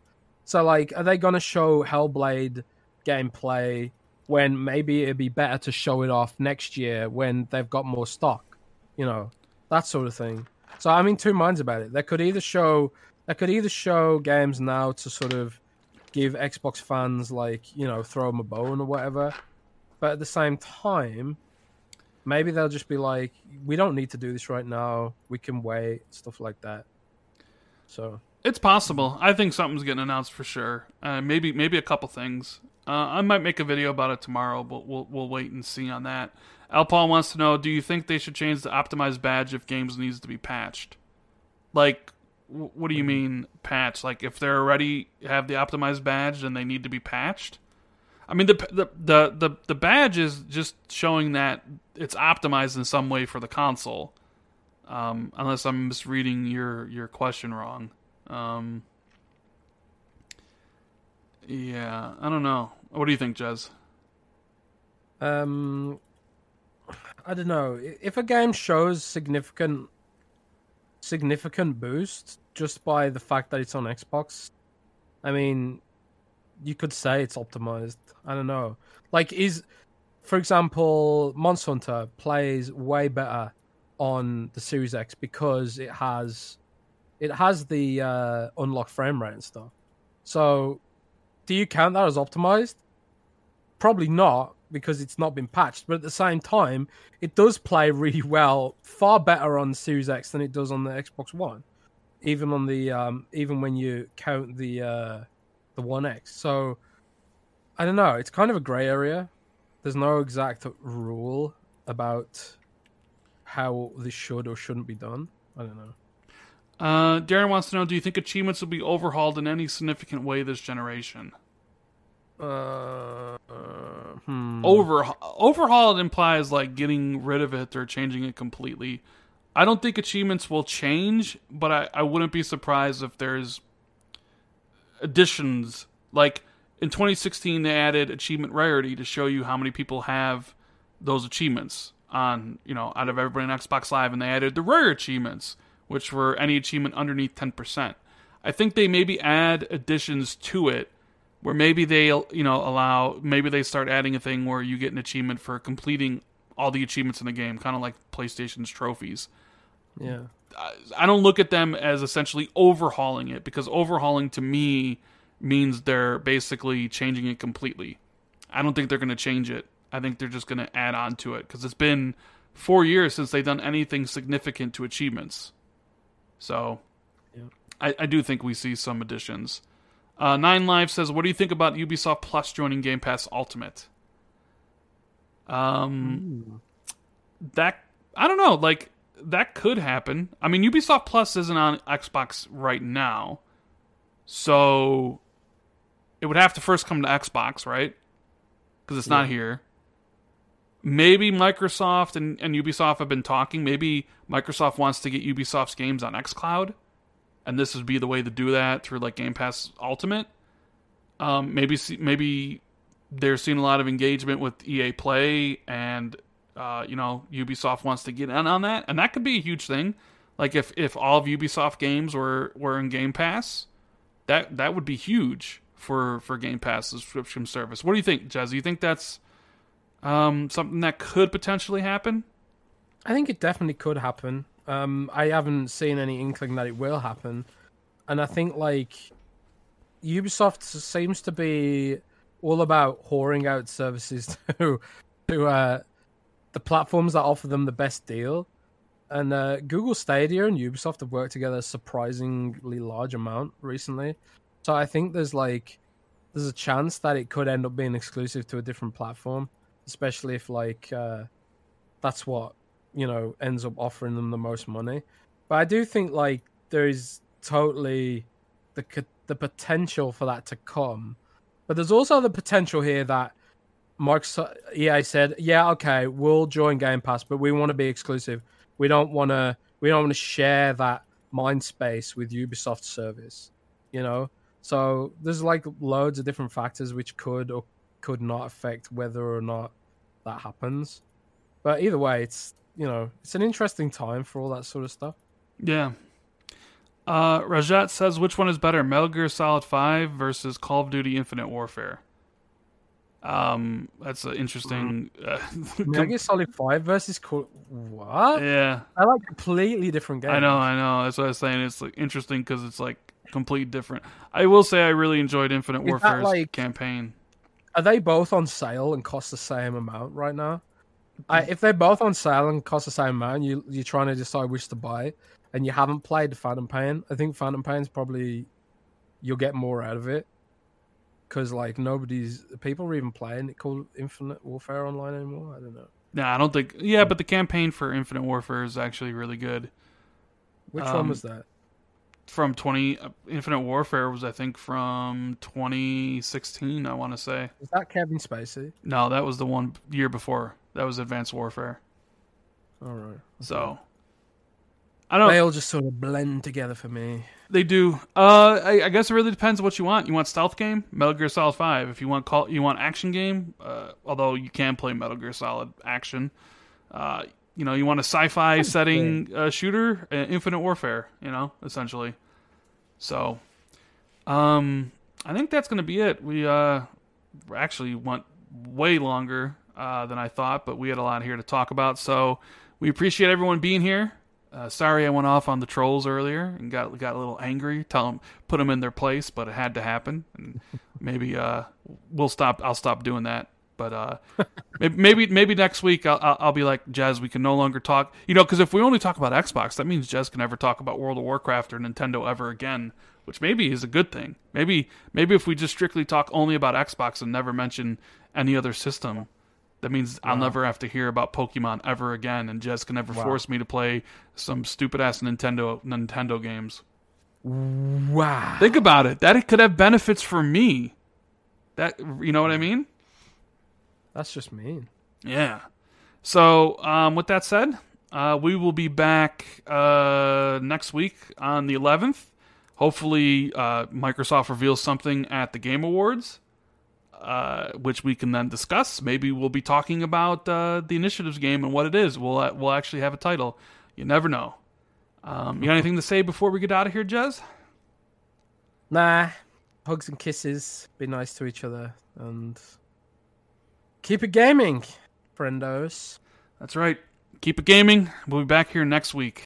So like, are they going to show Hellblade gameplay when maybe it'd be better to show it off next year when they've got more stock, you know, that sort of thing. So I'm in two minds about it. They could either show they could either show games now to sort of give Xbox fans like you know throw them a bone or whatever, but at the same time, maybe they'll just be like, we don't need to do this right now. We can wait, stuff like that. So it's possible. I think something's getting announced for sure. Uh, maybe maybe a couple things. Uh, I might make a video about it tomorrow, but we'll we'll wait and see on that. Al Paul wants to know: Do you think they should change the optimized badge if games needs to be patched? Like, what do you mean patch? Like, if they're already have the optimized badge, then they need to be patched? I mean, the the the the, the badge is just showing that it's optimized in some way for the console. Um, unless I'm misreading your your question wrong. Um, yeah, I don't know. What do you think, Jez? Um, I don't know. If a game shows significant significant boost just by the fact that it's on Xbox, I mean, you could say it's optimized. I don't know. Like, is for example, Monster Hunter plays way better on the Series X because it has it has the uh, unlock frame rate and stuff. So do you count that as optimized? Probably not because it's not been patched, but at the same time, it does play really well, far better on Series X than it does on the Xbox One, even on the um, even when you count the uh, the One X. So I don't know. It's kind of a gray area. There's no exact rule about how this should or shouldn't be done. I don't know. Uh, Darren wants to know: Do you think achievements will be overhauled in any significant way this generation? Uh, hmm. Over overhauled implies like getting rid of it or changing it completely. I don't think achievements will change, but I, I wouldn't be surprised if there's additions. Like in 2016, they added achievement rarity to show you how many people have those achievements on you know out of everybody on Xbox Live, and they added the rare achievements which were any achievement underneath 10%. I think they maybe add additions to it where maybe they you know allow maybe they start adding a thing where you get an achievement for completing all the achievements in the game, kind of like PlayStation's trophies. Yeah. I don't look at them as essentially overhauling it because overhauling to me means they're basically changing it completely. I don't think they're going to change it. I think they're just going to add on to it because it's been four years since they've done anything significant to achievements. So, yeah. I, I do think we see some additions. Uh, Nine Live says, "What do you think about Ubisoft Plus joining Game Pass Ultimate?" Um, that I don't know. Like that could happen. I mean, Ubisoft Plus isn't on Xbox right now, so it would have to first come to Xbox, right? Because it's not here. Maybe Microsoft and, and Ubisoft have been talking. Maybe Microsoft wants to get Ubisoft's games on xCloud, and this would be the way to do that through like Game Pass Ultimate. Um, maybe maybe they're seeing a lot of engagement with EA Play, and uh, you know Ubisoft wants to get in on that, and that could be a huge thing. Like if if all of Ubisoft games were were in Game Pass, that that would be huge for for Game Pass subscription service. What do you think, Jez? Do you think that's um, something that could potentially happen? I think it definitely could happen. Um, I haven't seen any inkling that it will happen, and I think like Ubisoft seems to be all about whoring out services to to uh, the platforms that offer them the best deal. And uh, Google Stadia and Ubisoft have worked together a surprisingly large amount recently. So I think there's like there's a chance that it could end up being exclusive to a different platform, especially if like uh, that's what you know ends up offering them the most money. But I do think like there is totally the the potential for that to come. But there's also the potential here that Microsoft EA said, "Yeah, okay, we'll join Game Pass, but we want to be exclusive. We don't want to we don't want to share that mind space with Ubisoft service." You know? So there's like loads of different factors which could or could not affect whether or not that happens. But either way, it's you know it's an interesting time for all that sort of stuff. Yeah. Uh, Rajat says, which one is better, Metal Gear Solid Five versus Call of Duty Infinite Warfare? Um, that's an interesting. Uh, Metal Gear Solid Five versus Call. What? Yeah, I like completely different games. I know, I know. That's what I was saying. It's like interesting because it's like complete different. I will say I really enjoyed Infinite Warfare's like, campaign. Are they both on sale and cost the same amount right now? I, if they're both on sale and cost the same amount, you you're trying to decide which to buy, and you haven't played the Phantom Pain. I think Phantom Pain's probably you'll get more out of it because like nobody's people are even playing it called Infinite Warfare Online anymore. I don't know. No, I don't think. Yeah, but the campaign for Infinite Warfare is actually really good. Which um, one was that? from 20 uh, Infinite Warfare was I think from 2016 I want to say. Is that Kevin Spacey? No, that was the one year before. That was Advanced Warfare. All right. So I don't They all just sort of blend together for me. They do. Uh I, I guess it really depends on what you want. You want stealth game? Metal Gear Solid 5. If you want call you want action game, uh, although you can play Metal Gear Solid action. Uh you know, you want a sci-fi setting uh, shooter, uh, Infinite Warfare, you know, essentially. So, um, I think that's going to be it. We uh, actually went way longer uh, than I thought, but we had a lot here to talk about. So we appreciate everyone being here. Uh, sorry I went off on the trolls earlier and got got a little angry. Tell them put them in their place, but it had to happen. And maybe uh, we'll stop. I'll stop doing that. But uh, maybe maybe next week I'll, I'll be like Jez. We can no longer talk, you know, because if we only talk about Xbox, that means Jez can never talk about World of Warcraft or Nintendo ever again, which maybe is a good thing. Maybe maybe if we just strictly talk only about Xbox and never mention any other system, that means wow. I'll never have to hear about Pokemon ever again, and Jez can never wow. force me to play some stupid ass Nintendo Nintendo games. Wow! Think about it. That could have benefits for me. That you know what I mean? That's just mean. Yeah. So, um, with that said, uh, we will be back uh, next week on the 11th. Hopefully, uh, Microsoft reveals something at the Game Awards, uh, which we can then discuss. Maybe we'll be talking about uh, the Initiatives game and what it is. We'll uh, we'll actually have a title. You never know. Um, you got anything to say before we get out of here, Jez? Nah. Hugs and kisses. Be nice to each other and Keep it gaming, friendos. That's right. Keep it gaming. We'll be back here next week.